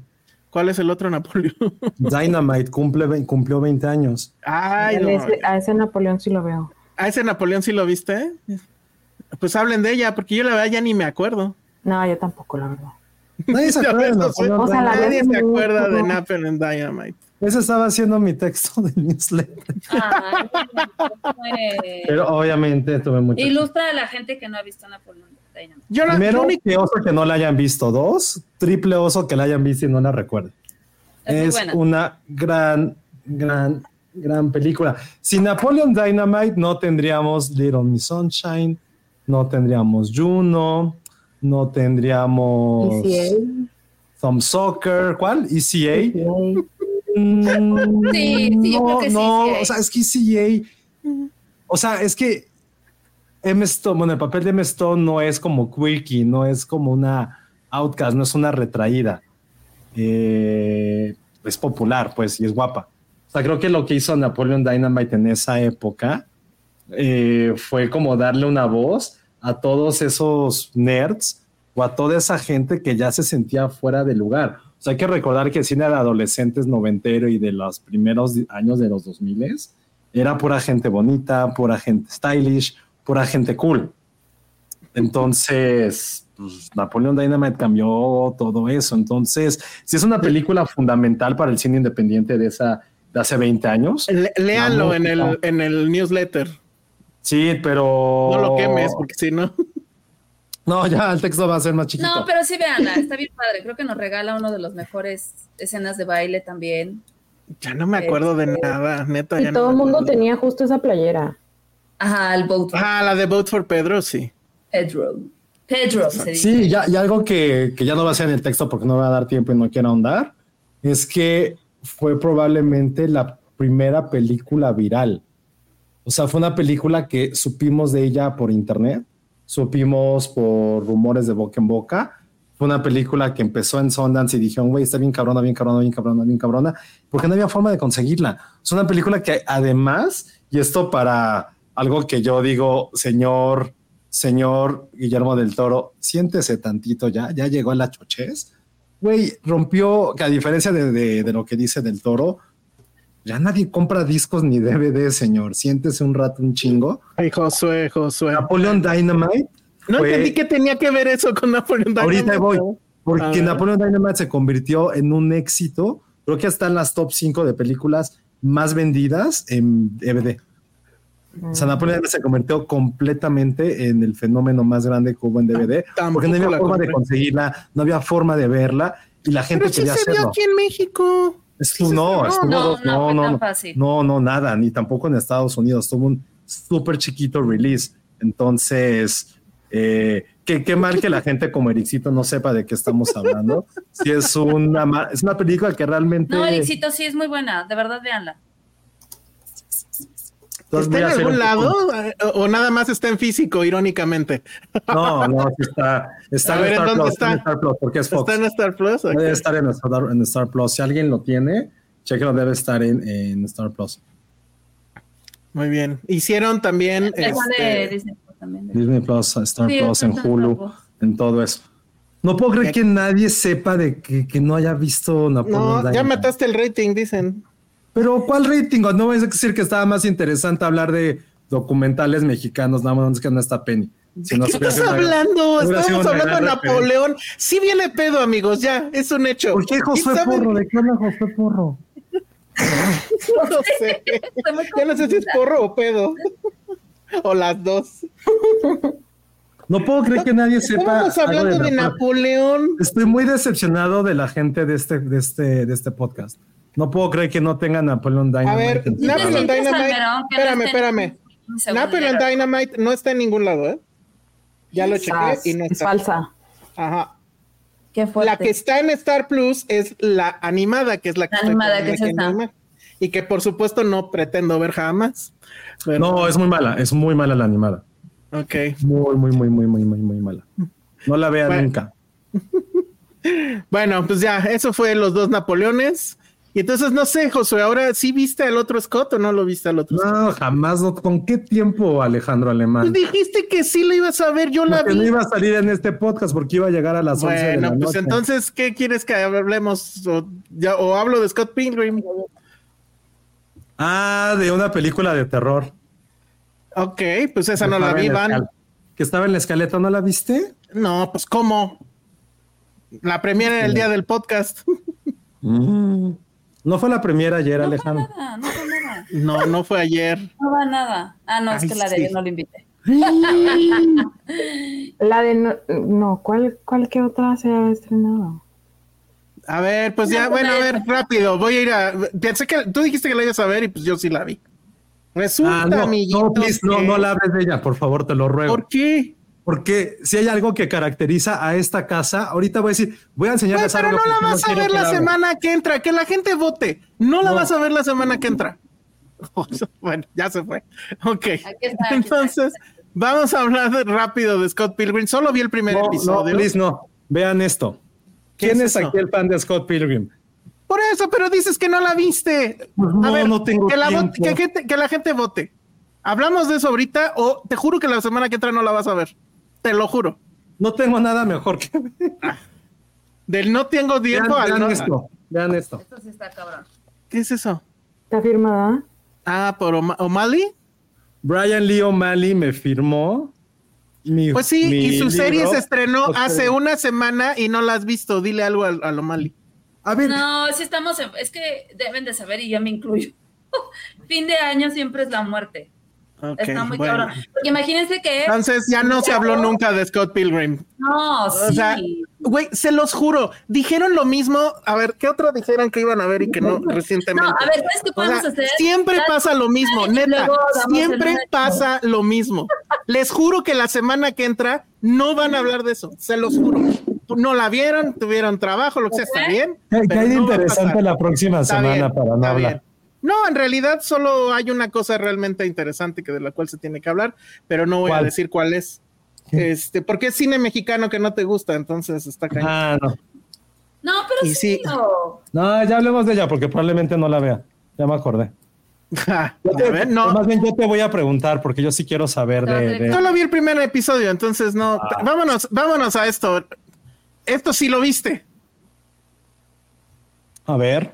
Speaker 1: ¿Cuál es el otro Napoleón?
Speaker 4: Dynamite cumple, cumplió 20 años.
Speaker 1: Ay,
Speaker 3: A
Speaker 1: no.
Speaker 3: ese, a ese Napoleón sí lo veo.
Speaker 1: ¿A ese Napoleón sí lo viste? Pues hablen de ella, porque yo la verdad ya ni me acuerdo.
Speaker 3: No, yo tampoco, la verdad.
Speaker 4: Nadie se acuerda de Napoleón
Speaker 3: O sea, la
Speaker 4: Dynamite.
Speaker 1: Nadie se acuerda de. Napoleon Dynamite.
Speaker 4: Ese estaba haciendo mi texto de newsletter.
Speaker 2: Ay.
Speaker 4: Pero obviamente tuve mucho.
Speaker 2: Ilustra a la gente que no ha visto Napoleón Dynamite.
Speaker 1: Yo la,
Speaker 4: Primero,
Speaker 1: único-
Speaker 4: que oso que no la hayan visto. Dos, triple oso que la hayan visto y no la recuerden.
Speaker 2: Es
Speaker 4: una gran, gran, gran película. Sin Napoleon Dynamite no tendríamos Little Miss Sunshine, no tendríamos Juno, no tendríamos
Speaker 3: ECA.
Speaker 4: Thumb Soccer, ¿cuál? ECA.
Speaker 2: Sí,
Speaker 3: ECA.
Speaker 2: sí, yo creo que sí,
Speaker 4: no,
Speaker 2: sí hay.
Speaker 4: o sea, es que ECA, o sea, es que M. Stone, bueno, el papel de M. Stone no es como quirky, no es como una outcast, no es una retraída. Eh, es popular, pues, y es guapa. O sea, creo que lo que hizo Napoleon Dynamite en esa época eh, fue como darle una voz a todos esos nerds o a toda esa gente que ya se sentía fuera de lugar. O sea, hay que recordar que el cine de adolescentes noventero y de los primeros años de los 2000 era pura gente bonita, pura gente stylish, pura gente cool. Entonces, pues, Napoleon Dynamite cambió todo eso. Entonces, si es una película fundamental para el cine independiente de esa de hace 20 años.
Speaker 1: le- léanlo en el, en el newsletter.
Speaker 4: Sí, pero
Speaker 1: No lo quemes, porque si no. (laughs)
Speaker 4: No, ya el texto va a ser más chiquito.
Speaker 2: No, pero sí, veanla, está bien padre. Creo que nos regala uno de los mejores escenas de baile también.
Speaker 1: Ya no me acuerdo de
Speaker 2: Este-
Speaker 1: nada, neta. ya
Speaker 3: Y
Speaker 1: no
Speaker 3: todo el mundo tenía justo esa playera.
Speaker 2: Ajá, el boat.
Speaker 1: Ah, la de Vote for Pedro, sí.
Speaker 2: Pedro. Pedro se dice.
Speaker 4: Sí, ya, y algo que, que ya no va a ser en el texto porque no va a dar tiempo y no quiero ahondar, es que fue probablemente la primera película viral. O sea, fue una película que supimos de ella por internet, supimos por rumores de boca en boca. Fue una película que empezó en Sundance y dijeron, güey, está bien cabrona, bien cabrona, bien cabrona, bien cabrona, porque no había forma de conseguirla. Es una película que además, y esto para algo que yo digo, señor, señor Guillermo del Toro, siéntese tantito ya, ya llegó a la chochez. Güey, rompió, que a diferencia de, de- de lo que dice del Toro, ya nadie compra discos ni DVD, señor. Siéntese un rato un chingo.
Speaker 1: Ay, Josué, Josué.
Speaker 4: Napoleon Dynamite.
Speaker 1: No
Speaker 4: fue-
Speaker 1: entendí que tenía que ver eso con Napoleon Dynamite.
Speaker 4: Ahorita voy, porque. Napoleon Dynamite se convirtió en un éxito. Creo que está en las top 5 de películas más vendidas en DVD. O sea, Napoleon Dynamite se convirtió completamente en el fenómeno más grande que hubo en DVD,
Speaker 1: Tampoco
Speaker 4: porque no había
Speaker 1: la
Speaker 4: forma de conseguirla, no había forma de verla y la gente
Speaker 1: Pero sí
Speaker 4: quería
Speaker 1: se vio
Speaker 4: hacerlo.
Speaker 1: aquí en México.
Speaker 4: Estuvo-
Speaker 1: Sí,
Speaker 4: no,
Speaker 1: no,
Speaker 4: estuvo
Speaker 2: no,
Speaker 4: dos-
Speaker 2: no
Speaker 4: no, no,
Speaker 2: tan
Speaker 4: no,
Speaker 2: fácil.
Speaker 4: no, no, nada, ni tampoco en Estados Unidos. Tuvo un súper chiquito release. Entonces, eh, qué, qué mal que la gente como Ericito no sepa de qué estamos hablando. (laughs) Si es una, es una película que realmente.
Speaker 2: No, Ericito, sí es muy buena. De verdad, veanla.
Speaker 4: Entonces,
Speaker 1: ¿Está en algún
Speaker 4: poco-
Speaker 1: lado eh, o, o nada más está en físico, irónicamente?
Speaker 4: No, no, sí está. Está en
Speaker 1: ver, ¿en
Speaker 4: Star Plus,
Speaker 1: está?
Speaker 4: en Star Plus, porque es Fox.
Speaker 1: ¿Está en Star Plus? Ok.
Speaker 4: Debe estar en Star, en Star Plus. Si alguien lo tiene, chequenlo, debe estar en, en Star Plus.
Speaker 1: Muy bien. Hicieron también
Speaker 2: de Disney Plus también.
Speaker 4: Disney Plus, Star
Speaker 2: Sí,
Speaker 4: Plus, en Hulu,
Speaker 2: Star Plus.
Speaker 4: en todo eso. No puedo creer que nadie sepa de que, que no haya visto Napoleon
Speaker 1: No, ya mataste el rating, dicen.
Speaker 4: Pero ¿cuál rating? No vas a decir que estaba más interesante hablar de documentales mexicanos, nada más que no está Penny. Si no
Speaker 1: ¿Qué estás
Speaker 4: una-
Speaker 1: hablando?
Speaker 4: sido
Speaker 1: Estamos
Speaker 4: una
Speaker 1: hablando de. Napoleón. Sí viene pedo, amigos, ya, es un hecho.
Speaker 4: ¿Por qué Josué
Speaker 1: ¿Quién sabe?
Speaker 4: Porro? ¿De qué habla Josué Porro? (laughs)
Speaker 1: No sé. Ya no sé si es porro o pedo. o las dos.
Speaker 4: No puedo creer que nadie sepa.
Speaker 1: Estamos
Speaker 4: algo
Speaker 1: hablando de
Speaker 4: Napoleón.
Speaker 1: Napoleón.
Speaker 4: Estoy muy decepcionado de la gente de este, de este, de este podcast. No puedo creer que no tengan Napoleon Dynamite.
Speaker 1: A ver, Napoleon Dynamite.
Speaker 2: Que
Speaker 1: Espérame, espérame. Napoleon Dynamite no está en ningún lado, ¿eh? Ya lo chequé y no
Speaker 3: es
Speaker 1: está.
Speaker 3: falsa.
Speaker 1: Ajá.
Speaker 2: Qué fuerte.
Speaker 1: La que está en Star Plus es la animada, que es la que,
Speaker 2: La animada, que es
Speaker 1: mi imagen. Y que por supuesto no pretendo ver jamás. Pero-
Speaker 4: No, es muy mala, es muy mala la animada.
Speaker 1: Ok.
Speaker 4: Muy, muy, muy, muy, muy, muy, muy mala. No la vea
Speaker 1: Bueno.
Speaker 4: nunca. (laughs)
Speaker 1: Bueno, pues ya, eso fue los dos Napoleones. Y entonces no sé, Josué, ahora sí viste al otro Scott o no lo viste al otro Scott?
Speaker 4: No, jamás. No. ¿Con qué tiempo, Alejandro Alemán?
Speaker 1: Tú dijiste que sí lo ibas a ver, yo la
Speaker 4: Porque no
Speaker 1: vi.
Speaker 4: iba a salir en este podcast porque iba a llegar a las 11 de la
Speaker 1: Bueno, pues entonces, ¿qué quieres que hablemos? O, ya, o hablo de Scott Pilgrim.
Speaker 4: Ah, de una película de terror.
Speaker 1: Ok, pues esa no la vi, Van.
Speaker 4: Que estaba en la escaleta, ¿no la viste?
Speaker 1: No, pues ¿cómo? La premiera era el día del podcast.
Speaker 4: No fue la primera ayer, Alejandro.
Speaker 2: Nada, no fue nada.
Speaker 1: No, no fue ayer.
Speaker 2: No va nada. Ah, no, es que la de
Speaker 1: sí.
Speaker 2: no lo invité. (laughs)
Speaker 3: La de no, no, ¿cuál, cuál que otra se ha estrenado?
Speaker 1: A ver, pues ya, bueno, a ver, rápido. Voy a ir a. Pensé que tú dijiste que la ibas a ver y pues yo sí la vi. Resulta,
Speaker 4: Ah, no,
Speaker 1: amiguitos,
Speaker 4: no, please, no, no la hables de ella, por favor, te lo ruego.
Speaker 1: ¿Por qué?
Speaker 4: Porque si hay algo que caracteriza a esta casa, ahorita voy a decir, voy a enseñarles
Speaker 1: pero
Speaker 4: algo.
Speaker 1: no la vas a ver la semana que entra, que la gente vote. No la
Speaker 4: No.
Speaker 1: vas a ver la semana que entra. (laughs) Bueno, ya se fue. Ok.
Speaker 2: Aquí está, aquí está.
Speaker 1: Entonces, vamos a hablar de- rápido de Scott Pilgrim. Solo vi el primer
Speaker 4: No, no,
Speaker 1: episodio.
Speaker 4: please, no. Vean esto.
Speaker 1: ¿Qué
Speaker 4: ¿Quién
Speaker 1: es
Speaker 4: es, aquí el fan de Scott Pilgrim?
Speaker 1: Por eso, pero dices que no la viste.
Speaker 4: Pues
Speaker 1: a
Speaker 4: no,
Speaker 1: ver,
Speaker 4: no tengo
Speaker 1: que la, vo-
Speaker 4: tiempo.
Speaker 1: que gente- que la gente vote. ¿Hablamos de eso ahorita o te juro que la semana que entra no la vas a ver? Te lo juro.
Speaker 4: No tengo nada mejor que.
Speaker 1: Del no tengo
Speaker 4: Vean,
Speaker 1: tiempo al
Speaker 4: vean
Speaker 1: no-
Speaker 4: esto. Vean esto.
Speaker 2: Esto sí está cabrón.
Speaker 1: ¿Qué es eso?
Speaker 3: ¿Está firmada?
Speaker 1: Ah, por Oma- O'Malley.
Speaker 4: Brian Lee O'Malley me firmó. mi-
Speaker 1: Pues sí,
Speaker 4: mi
Speaker 1: y su serie se estrenó hace una semana y no la has visto. Dile algo a, a O'Malley.
Speaker 4: A ver,
Speaker 2: No, sí estamos, en- es que deben de saber y yo me incluyo. (laughs) fin de año siempre es la muerte. Está muy
Speaker 1: bueno.
Speaker 2: cabrón. Porque imagínense que
Speaker 1: Entonces ya no se habló nunca de Scott Pilgrim.
Speaker 2: no,
Speaker 1: O
Speaker 2: sí.
Speaker 1: sea, güey, se los juro, dijeron lo mismo. A ver, ¿qué otro dijeron que iban a ver y que no recientemente?
Speaker 2: No, a ver, ¿sabes qué
Speaker 1: O
Speaker 2: podemos
Speaker 1: sea,
Speaker 2: hacer?
Speaker 1: siempre pasa lo mismo, neta. Siempre pasa lo mismo. Les juro que la semana que entra no van a hablar de eso, se los juro. No la vieron, tuvieron trabajo, lo que sea, está bien.
Speaker 4: ¿qué, hay de
Speaker 1: no
Speaker 4: interesante la próxima semana
Speaker 1: bien,
Speaker 4: para no hablar?
Speaker 1: bien. No, en realidad solo hay una cosa realmente interesante que de la cual se tiene que hablar, pero no voy a decir cuál es. Este, porque es cine mexicano que no te gusta, entonces está cañón.
Speaker 4: Ah, no.
Speaker 2: No, pero
Speaker 1: Y
Speaker 2: sí.
Speaker 1: sí.
Speaker 2: no.
Speaker 4: No, ya hablemos de ella porque probablemente no la vea. Ya me acordé. (laughs)
Speaker 1: a
Speaker 4: Yo te-
Speaker 1: ver, no,
Speaker 4: Más bien yo te voy a preguntar porque yo sí quiero saber de... de-
Speaker 1: solo vi el primer episodio, entonces no.
Speaker 4: Ah.
Speaker 1: Vámonos, vámonos a esto. Esto sí lo viste.
Speaker 4: A ver.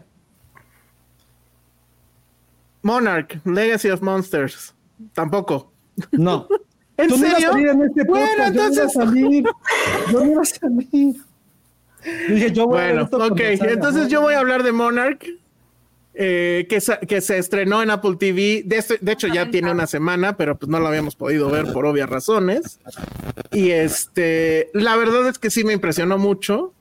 Speaker 1: Monarch, Legacy of Monsters. Tampoco.
Speaker 4: No. (laughs)
Speaker 1: ¿En
Speaker 4: no a
Speaker 1: serio?
Speaker 4: en este
Speaker 1: Bueno,
Speaker 4: podcast, yo no iba a
Speaker 1: entonces-
Speaker 4: salir. Yo no iba a salir. Dije, yo voy a
Speaker 1: Bueno, ok. Entonces yo voy a hablar de Monarch, eh, que, que se estrenó en Apple TV. De, este- de hecho, ya tiene una semana, pero pues no lo habíamos podido ver por obvias razones. Y este, la verdad es que sí me impresionó mucho.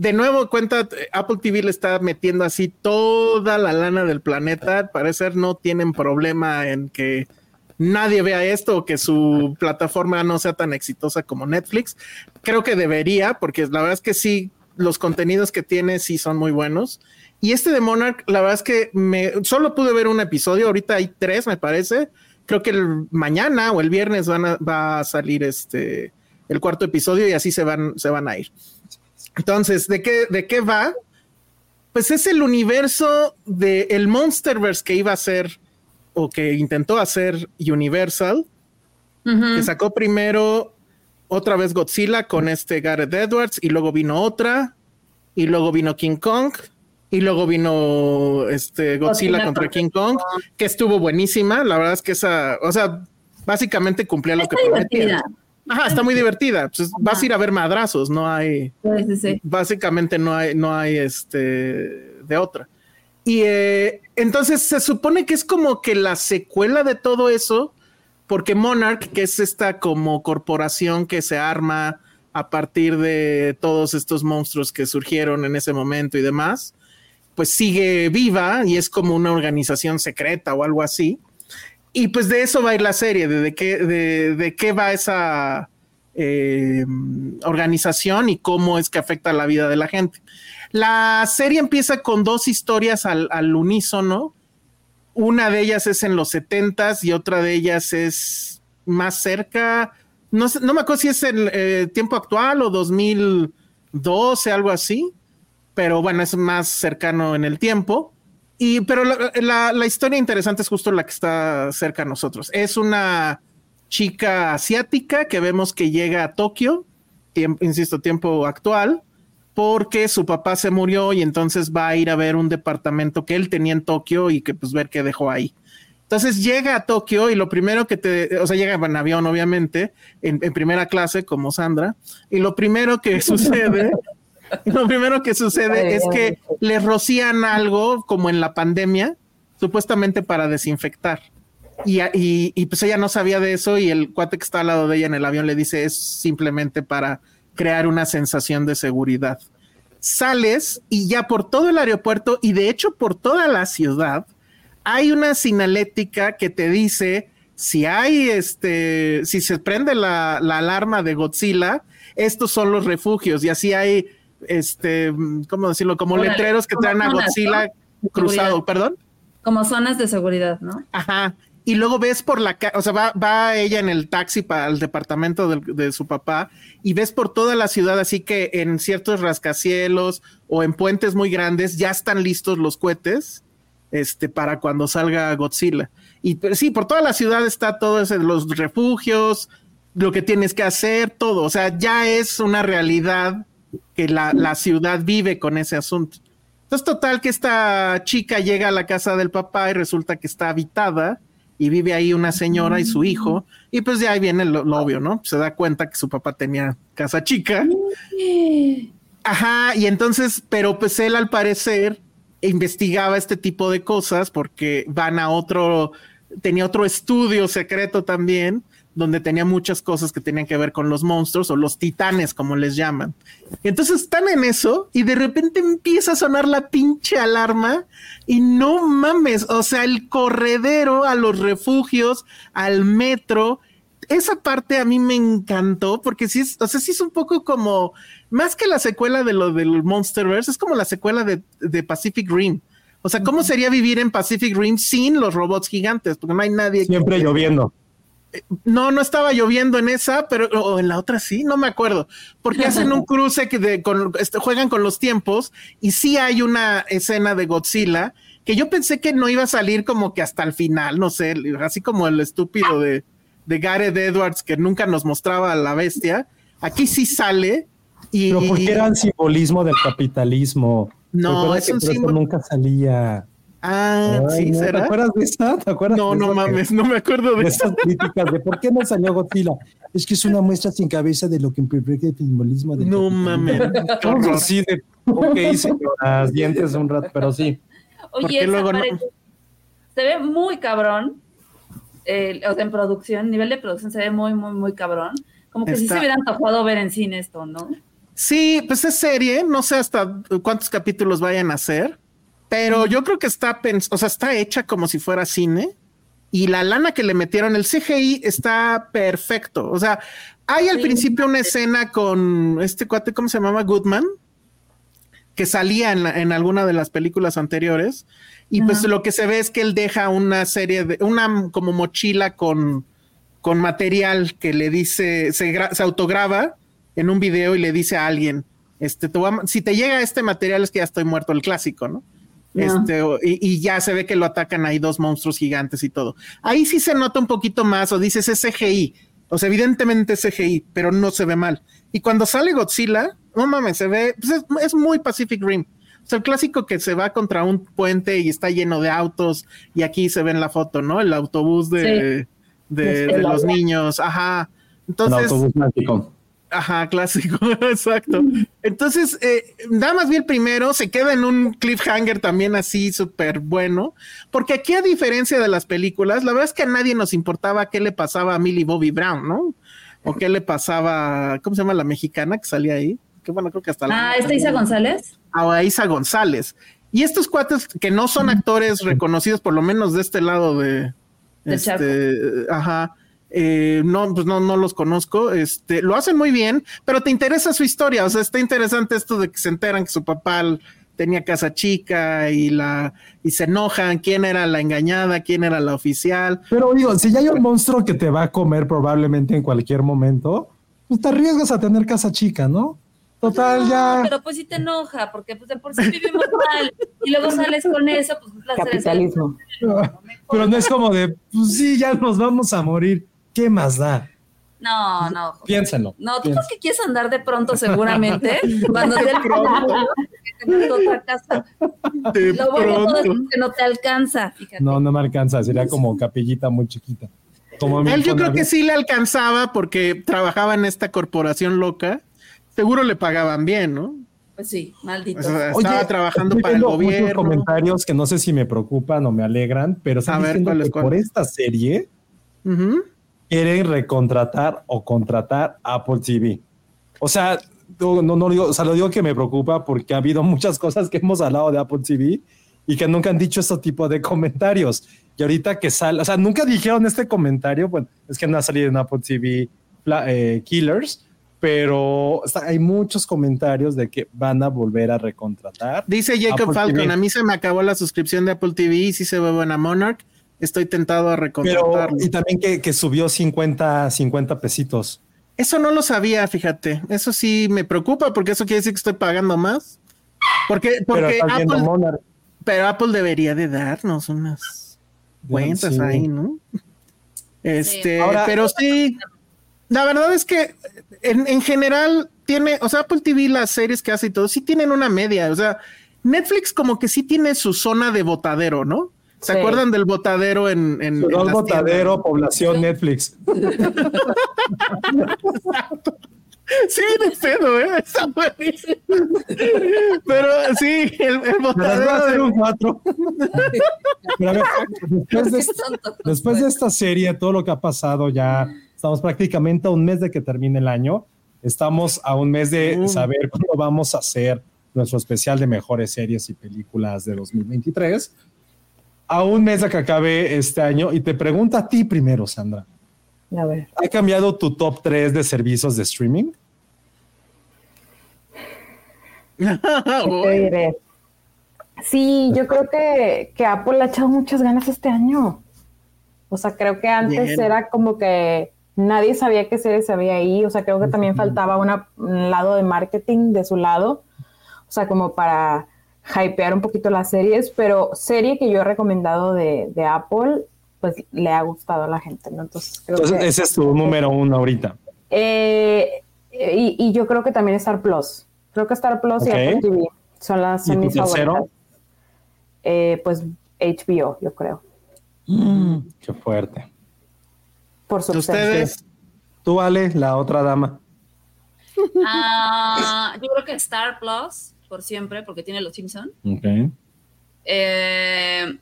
Speaker 1: De nuevo, cuenta, Apple TV le está metiendo así toda la lana del planeta. Al parecer no tienen problema en que nadie vea esto o que su plataforma no sea tan exitosa como Netflix. Creo que debería, porque la verdad es que sí, los contenidos que tiene sí son muy buenos. Y este de Monarch, la verdad es que me solo pude ver un episodio, ahorita hay tres, me parece. Creo que el mañana o el viernes van va a salir este el cuarto episodio y así se van, se van a ir. Entonces, ¿de qué, de qué va? Pues es el universo del el Monsterverse que iba a ser o que intentó hacer Universal, que sacó primero otra vez Godzilla con este Gareth Edwards y luego vino otra y luego vino King Kong y luego vino este Godzilla,
Speaker 2: Godzilla
Speaker 1: contra King Kong, que estuvo buenísima. La verdad es que esa, o sea, básicamente cumplía lo
Speaker 2: Está
Speaker 1: que prometía.
Speaker 2: divertida.
Speaker 1: Ajá, está muy divertida. Pues vas a ir a ver madrazos, no hay
Speaker 2: Sí, sí, sí.
Speaker 1: básicamente no hay, no hay este de otra. Y eh, entonces se supone que es como que la secuela de todo eso, porque Monarch, que es esta como corporación que se arma a partir de todos estos monstruos que surgieron en ese momento y demás, pues sigue viva y es como una organización secreta o algo así. Y pues de eso va a ir la serie, de, de qué, de, de qué va esa eh, organización y cómo es que afecta la vida de la gente. La serie empieza con dos historias al, al unísono. Una de ellas es en los 70 y otra de ellas es más cerca. No, sé- no me acuerdo si es el eh, tiempo actual o 2000, 12, algo así, pero bueno, es más cercano en el tiempo. Y, pero la, la, la historia interesante es justo la que está cerca a nosotros. Es una chica asiática que vemos que llega a Tokio, tiempo, insisto, tiempo actual, porque su papá se murió y entonces va a ir a ver un departamento que él tenía en Tokio y que pues ver qué dejó ahí. Entonces llega a Tokio y lo primero que te, o sea, llega en avión, obviamente, en, en primera clase, como Sandra, y lo primero que (laughs) sucede, (laughs) lo primero que sucede es que le rocían algo como en la pandemia, supuestamente para desinfectar. Y, y, y, pues ella no sabía de eso y el cuate que está al lado de ella en el avión le dice es simplemente para crear una sensación de seguridad. Sales y ya por todo el aeropuerto y de hecho por toda la ciudad hay una sinalética que te dice si hay este, si se prende la, la alarma de Godzilla, estos son los refugios y así hay este, ¿cómo decirlo? Como Órale, letreros que traen a Godzilla ¿no? cruzado, perdón.
Speaker 2: Como zonas de seguridad, ¿no?
Speaker 1: Ajá. Y luego ves por la o sea, va, va, ella en el taxi para el departamento de, de, su papá y ves por toda la ciudad, así que en ciertos rascacielos o en puentes muy grandes ya están listos los cohetes este, para cuando salga Godzilla. Y sí, por toda la ciudad está todo ese, los refugios, lo que tienes que hacer, todo. O sea, ya es una realidad que la, la ciudad vive con ese asunto. Entonces, total que esta chica llega a la casa del papá y resulta que está habitada y vive ahí una señora y su hijo, y pues de ahí viene lo, lo obvio, ¿no? Se da cuenta que su papá tenía casa chica. Ajá, y entonces, pero pues él al parecer investigaba este tipo de cosas porque van a otro, tenía otro estudio secreto también, donde tenía muchas cosas que tenían que ver con los monstruos o los titanes, como les llaman. Entonces están en eso y de repente empieza a sonar la pinche alarma y no mames, o sea, el corredero a los refugios, al metro. Esa parte a mí me encantó porque sí es, o sea, sí es un poco como, más que la secuela de lo del Monsterverse, es como la secuela de, de Pacific Rim. O sea, ¿cómo sería vivir en Pacific Rim sin los robots gigantes? Porque no hay nadie.
Speaker 4: Siempre que... lloviendo.
Speaker 1: No, no estaba lloviendo en esa, pero o en la otra sí, no me acuerdo, porque hacen un (laughs) cruce que de, con, este, juegan con los tiempos y sí hay una escena de Godzilla que yo pensé que no iba a salir como que hasta el final, no sé, así como el estúpido de, de Gareth Edwards que nunca nos mostraba a la bestia. Aquí sí sale y.
Speaker 4: Pero porque era el simbolismo del capitalismo.
Speaker 1: No, es un símbolo.
Speaker 4: Nunca salía.
Speaker 1: Ah, Ay, sí,
Speaker 4: no,
Speaker 1: ¿será?
Speaker 4: ¿Te acuerdas de esa? ¿Te acuerdas
Speaker 1: no,
Speaker 4: de
Speaker 1: no
Speaker 4: esa
Speaker 1: mames, no me acuerdo de,
Speaker 4: de
Speaker 1: esa.
Speaker 4: esas críticas de por qué no salió Godzilla. Es que es una muestra sin cabeza de lo que implica el simbolismo. Del
Speaker 1: no mames. (laughs)
Speaker 4: sí, de ok, señoras, dientes un rato, pero sí.
Speaker 2: Oye, luego no? se ve muy cabrón. Eh, o sea, en producción, nivel de producción se ve muy, muy, muy cabrón. Como que Está... sí se hubiera antojado ver en cine esto, ¿no?
Speaker 1: Sí, pues es serie, no sé hasta cuántos capítulos vayan a hacer, pero yo creo que está, o sea, está hecha como si fuera cine y la lana que le metieron, el CGI está perfecto. O sea, hay al sí. principio una escena con este cuate, ¿cómo se llamaba? Goodman, que salía en, la, en alguna de las películas anteriores. Y pues lo que se ve es que él deja una serie de, una como mochila con, con material que le dice, se, se autograba en un video y le dice a alguien, este, te a, si te llega este material es que ya estoy muerto, el clásico, ¿no? No. Este, y, y, ya se ve que lo atacan ahí dos monstruos gigantes y todo. Ahí sí se nota un poquito más, o dices es CGI, o sea, evidentemente es CGI, pero no se ve mal. Y cuando sale Godzilla, no mames, se ve, pues es, es, muy Pacific Rim. O sea, el clásico que se va contra un puente y está lleno de autos, y aquí se ve en la foto, ¿no? El autobús de, sí. de, de los niños, ajá. Entonces.
Speaker 4: El autobús mágico.
Speaker 1: Ajá, clásico, (laughs) exacto. Entonces, eh, nada más vi el primero, se queda en un cliffhanger también así súper bueno, porque aquí a diferencia de las películas, la verdad es que a nadie nos importaba qué le pasaba a Millie Bobby Brown, ¿no? O qué le pasaba, ¿cómo se llama la mexicana que salía ahí? Que bueno, creo que hasta la...
Speaker 2: Ah, ¿esta Isa González?
Speaker 1: A Isa González. Y estos cuates que no son actores reconocidos, por lo menos de este lado de...
Speaker 2: de
Speaker 1: este, ajá eh, no, pues no, no los conozco, este, lo hacen muy bien, pero te interesa su historia, o sea, está interesante esto de que se enteran que su papá tenía casa chica y la y se enojan quién era la engañada, quién era la oficial.
Speaker 4: Pero digo, si ya hay un monstruo que te va a comer probablemente en cualquier momento, pues te arriesgas a tener casa chica, ¿no? Total, ya.
Speaker 2: Pero pues sí te enoja, porque pues de por sí vivimos mal. Y luego sales con eso, pues un placer.
Speaker 3: Capitalismo.
Speaker 4: Pero no es como de, pues sí, ya nos vamos a morir. ¿Qué más da?
Speaker 2: No, no. José.
Speaker 4: Piénsalo.
Speaker 2: No, tú
Speaker 4: piénsalo.
Speaker 2: porque quieres andar de pronto seguramente, (laughs) cuando te alcanza otra casa.
Speaker 1: De
Speaker 2: Lo bueno todo es
Speaker 1: pronto.
Speaker 2: que no te alcanza, fíjate.
Speaker 4: No, no me alcanza. Sería como capillita muy chiquita. Como mi
Speaker 1: Él yo creo que sí le alcanzaba porque trabajaba en esta corporación loca. Seguro le pagaban bien, ¿no?
Speaker 2: Pues sí, maldito.
Speaker 1: O sea,
Speaker 4: Oye,
Speaker 1: estaba trabajando
Speaker 4: estoy
Speaker 1: para el gobierno.
Speaker 4: comentarios que no sé si me preocupan o me alegran, pero están
Speaker 1: A ver,
Speaker 4: diciendo
Speaker 1: ¿cuáles,
Speaker 4: que por esta serie
Speaker 1: Ujú.
Speaker 4: Quieren recontratar o contratar Apple TV. O sea, no, no, digo, o sea, lo digo que me preocupa porque ha habido muchas cosas que hemos hablado de Apple TV y que nunca han dicho este tipo de comentarios. Y ahorita que sale, o sea, nunca dijeron este comentario, bueno, es que no ha salido en Apple TV eh, Killers, pero está- hay muchos comentarios de que van a volver a recontratar.
Speaker 1: Dice Jacob
Speaker 4: Apple
Speaker 1: Falcon,
Speaker 4: TV.
Speaker 1: a mí se me acabó la suscripción de Apple TV y sí se ve buena Monarch. Estoy tentado a
Speaker 4: Pero,
Speaker 1: recontratarlo.
Speaker 4: y también que, que subió 50, 50 pesitos.
Speaker 1: Eso no lo sabía, fíjate. Eso sí me preocupa porque eso quiere decir que estoy pagando más. Porque,
Speaker 4: Pero
Speaker 1: porque
Speaker 4: viendo
Speaker 1: Apple, pero Apple debería de darnos unas cuentas
Speaker 4: Sí.
Speaker 1: ahí, ¿no? Este,
Speaker 2: Sí.
Speaker 4: Ahora-
Speaker 1: pero sí, la verdad es que en, en general tiene, o sea, Apple TV, las series que hace y todo, sí tienen una media. O sea, Netflix como que sí tiene su zona de botadero, ¿no? ¿Se
Speaker 3: Sí.
Speaker 1: acuerdan del botadero en, en, en las
Speaker 4: Botadero,
Speaker 1: tiendas?
Speaker 4: población Netflix. (laughs)
Speaker 1: Sí, de pedo, ¿eh? Está buenísimo. Pero sí, el, el
Speaker 4: a
Speaker 1: botadero.
Speaker 4: hacer
Speaker 1: de-
Speaker 4: un cuatro. Pero a ver, después, de,
Speaker 2: tonto.
Speaker 4: después de esta serie, todo lo que ha pasado, ya estamos prácticamente a un mes de que termine el año. Estamos a un mes de
Speaker 1: Mm.
Speaker 4: saber cuándo vamos a hacer nuestro especial de mejores series y películas de 2023. A un mes de que acabe este año. Y te pregunto a ti primero, Sandra.
Speaker 3: A ver.
Speaker 4: ¿Ha cambiado tu top 3 de servicios de streaming?
Speaker 3: ¿Qué te diré? Sí, yo creo que, que Apple le ha echado muchas ganas este año. O sea, creo que antes
Speaker 1: Bien.
Speaker 3: era como que nadie sabía qué serie se había ahí. O sea, creo que también faltaba una- un lado de marketing de su lado. O sea, como para hypear un poquito las series. Pero serie que yo he recomendado de, de Apple, pues le ha gustado a la gente, ¿no? Entonces, creo
Speaker 4: Entonces,
Speaker 3: que...
Speaker 4: ese es tu número uno ahorita.
Speaker 3: Eh, y, y yo creo que también Star Plus. Creo que Star Plus y Apple TV son las
Speaker 4: ¿Y
Speaker 3: son
Speaker 4: tu
Speaker 3: mis favoritas. Eh, pues HBO, yo creo.
Speaker 4: Qué fuerte.
Speaker 3: Por su
Speaker 1: Ustedes,
Speaker 4: Tú, Ale, la otra dama. (laughs)
Speaker 2: Ah, yo creo que Star Plus, por siempre, porque tiene los Simpson.
Speaker 4: Ok.
Speaker 2: Eh,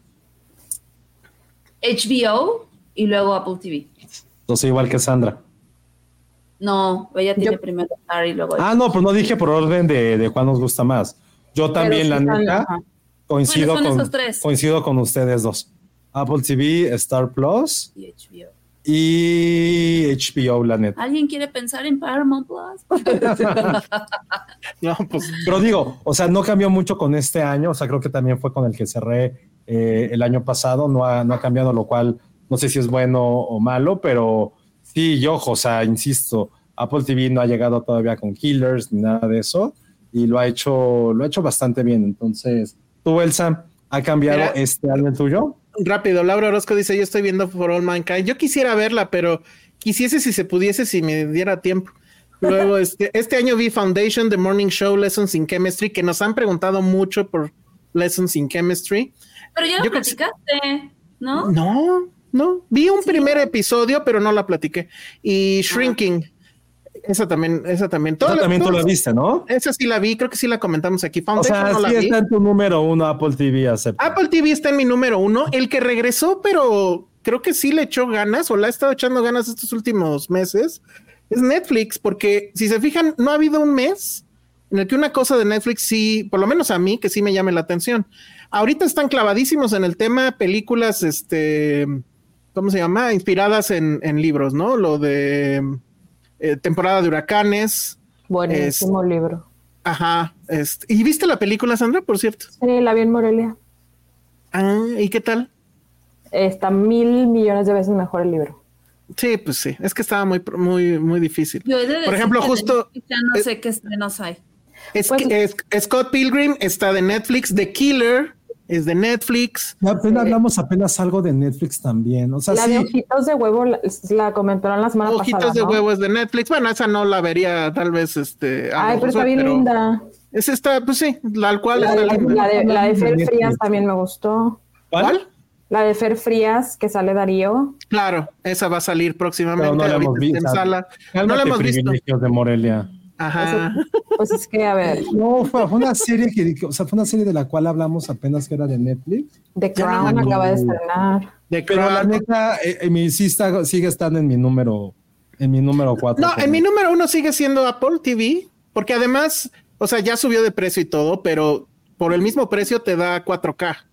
Speaker 2: HBO y luego Apple TV.
Speaker 4: Entonces, igual que Sandra.
Speaker 2: No, ella tiene
Speaker 3: Yo-
Speaker 2: primero Star y luego
Speaker 4: Ah, no, pues no dije por orden de, de cuál nos gusta más. Yo también,
Speaker 3: sí
Speaker 4: la neta, coincido,
Speaker 2: Bueno,
Speaker 4: con, coincido con ustedes dos. Apple TV, Star Plus
Speaker 2: y HBO.
Speaker 4: Y HBO, la neta.
Speaker 2: ¿Alguien quiere pensar en Paramount Plus? (laughs)
Speaker 1: no, pues
Speaker 4: Pero digo, o sea, no cambió mucho con este año, o sea, creo que también fue con el que cerré eh, el año pasado, no ha, no ha cambiado, lo cual no sé si es bueno o malo, pero sí, yo, o sea, insisto, Apple TV no ha llegado todavía con Killers ni nada de eso, y lo ha hecho, lo ha hecho bastante bien. Entonces, tú, Elsa, ¿ha cambiado
Speaker 1: Mira.
Speaker 4: este año el tuyo?
Speaker 1: Rápido, Laura Orozco dice, yo estoy viendo For All Mankind. Yo quisiera verla, pero quisiese si se pudiese, si me diera tiempo. Luego, (laughs) este, este año vi Foundation, The Morning Show, Lessons in Chemistry, que nos han preguntado mucho por Lessons in Chemistry.
Speaker 2: Pero ya lo platicaste, ¿no?
Speaker 1: No, no, vi un primer episodio, pero no la platiqué. Y Shrinking, esa también, esa también.
Speaker 4: Esa
Speaker 1: Todas-
Speaker 4: también tú la viste, ¿no?
Speaker 1: Esa sí la vi, creo que sí la comentamos aquí.
Speaker 4: O
Speaker 1: Foundation
Speaker 4: sea,
Speaker 1: no la
Speaker 4: sí
Speaker 1: vi.
Speaker 4: está en tu número uno Apple TV, acepta.
Speaker 1: Apple TV está en mi número uno. El que regresó, pero creo que sí le echó ganas o le ha estado echando ganas estos últimos meses, es Netflix, porque si se fijan, no ha habido un mes en el que una cosa de Netflix sí, por lo menos a mí, que sí me llame la atención. Ahorita están clavadísimos en el tema películas, este, ¿cómo se llama? Inspiradas en, en libros, ¿no? Lo de eh, temporada de huracanes.
Speaker 3: Buenísimo libro.
Speaker 1: Ajá. ¿Y viste la película, Sandra, por cierto?
Speaker 3: Sí, la vi en Morelia.
Speaker 1: Ah, ¿y qué tal?
Speaker 3: Está mil millones de veces mejor el libro.
Speaker 1: Sí, pues sí, es que estaba muy, muy, muy difícil.
Speaker 2: Yo he de
Speaker 1: Por ejemplo, justo-
Speaker 2: Ya no sé qué estrenos hay.
Speaker 1: Es
Speaker 3: Pues-
Speaker 1: es- Scott Pilgrim está de Netflix, The Killer es de Netflix.
Speaker 4: Ya apenas hablamos apenas algo de Netflix también. O sea,
Speaker 3: la
Speaker 4: sí.
Speaker 3: de ojitos de huevo la, la comentaron la semana
Speaker 1: Ojitos
Speaker 3: pasada.
Speaker 1: de
Speaker 3: ¿no?
Speaker 1: huevo es de Netflix. Bueno, esa no la vería tal vez este.
Speaker 3: Ay, pero está bien linda.
Speaker 1: Es esta, pues sí, la cual
Speaker 3: La
Speaker 1: está
Speaker 3: de,
Speaker 1: linda.
Speaker 3: la de, la de Fer
Speaker 4: Netflix.
Speaker 3: Frías también me gustó.
Speaker 1: ¿Cuál?
Speaker 3: La de Fer Frías, que sale Darío.
Speaker 1: Claro, esa va a salir próximamente.
Speaker 4: Pero no la hemos visto.
Speaker 1: en sala. No la hemos visto.
Speaker 4: privilegios de Morelia.
Speaker 1: Ajá.
Speaker 3: Pues es que, a ver,
Speaker 4: No, fue, una serie que, o sea, fue una serie de la cual hablamos apenas que era de Netflix.
Speaker 3: The
Speaker 1: no
Speaker 3: Crown acaba de estrenar.
Speaker 1: De
Speaker 4: Pero la neta, eh, eh, mi, sí está- sigue estando en mi número, en mi número 4.
Speaker 1: No, en mi número uno sigue siendo Apple TV, porque además, o sea, ya subió de precio y todo, pero por el mismo precio te da 4K.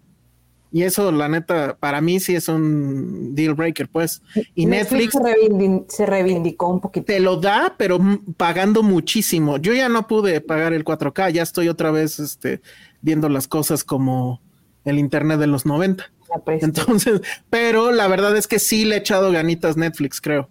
Speaker 1: Y eso, la neta, para mí sí es un deal breaker, pues. Y Netflix,
Speaker 3: se, reivindi- se reivindicó un poquito.
Speaker 1: te lo da, pero pagando muchísimo. Yo ya no pude pagar el 4K, ya estoy otra vez este, viendo las cosas como el Internet de los 90.
Speaker 3: La precio.
Speaker 1: Entonces, pero la verdad es que sí le he echado ganitas Netflix, creo.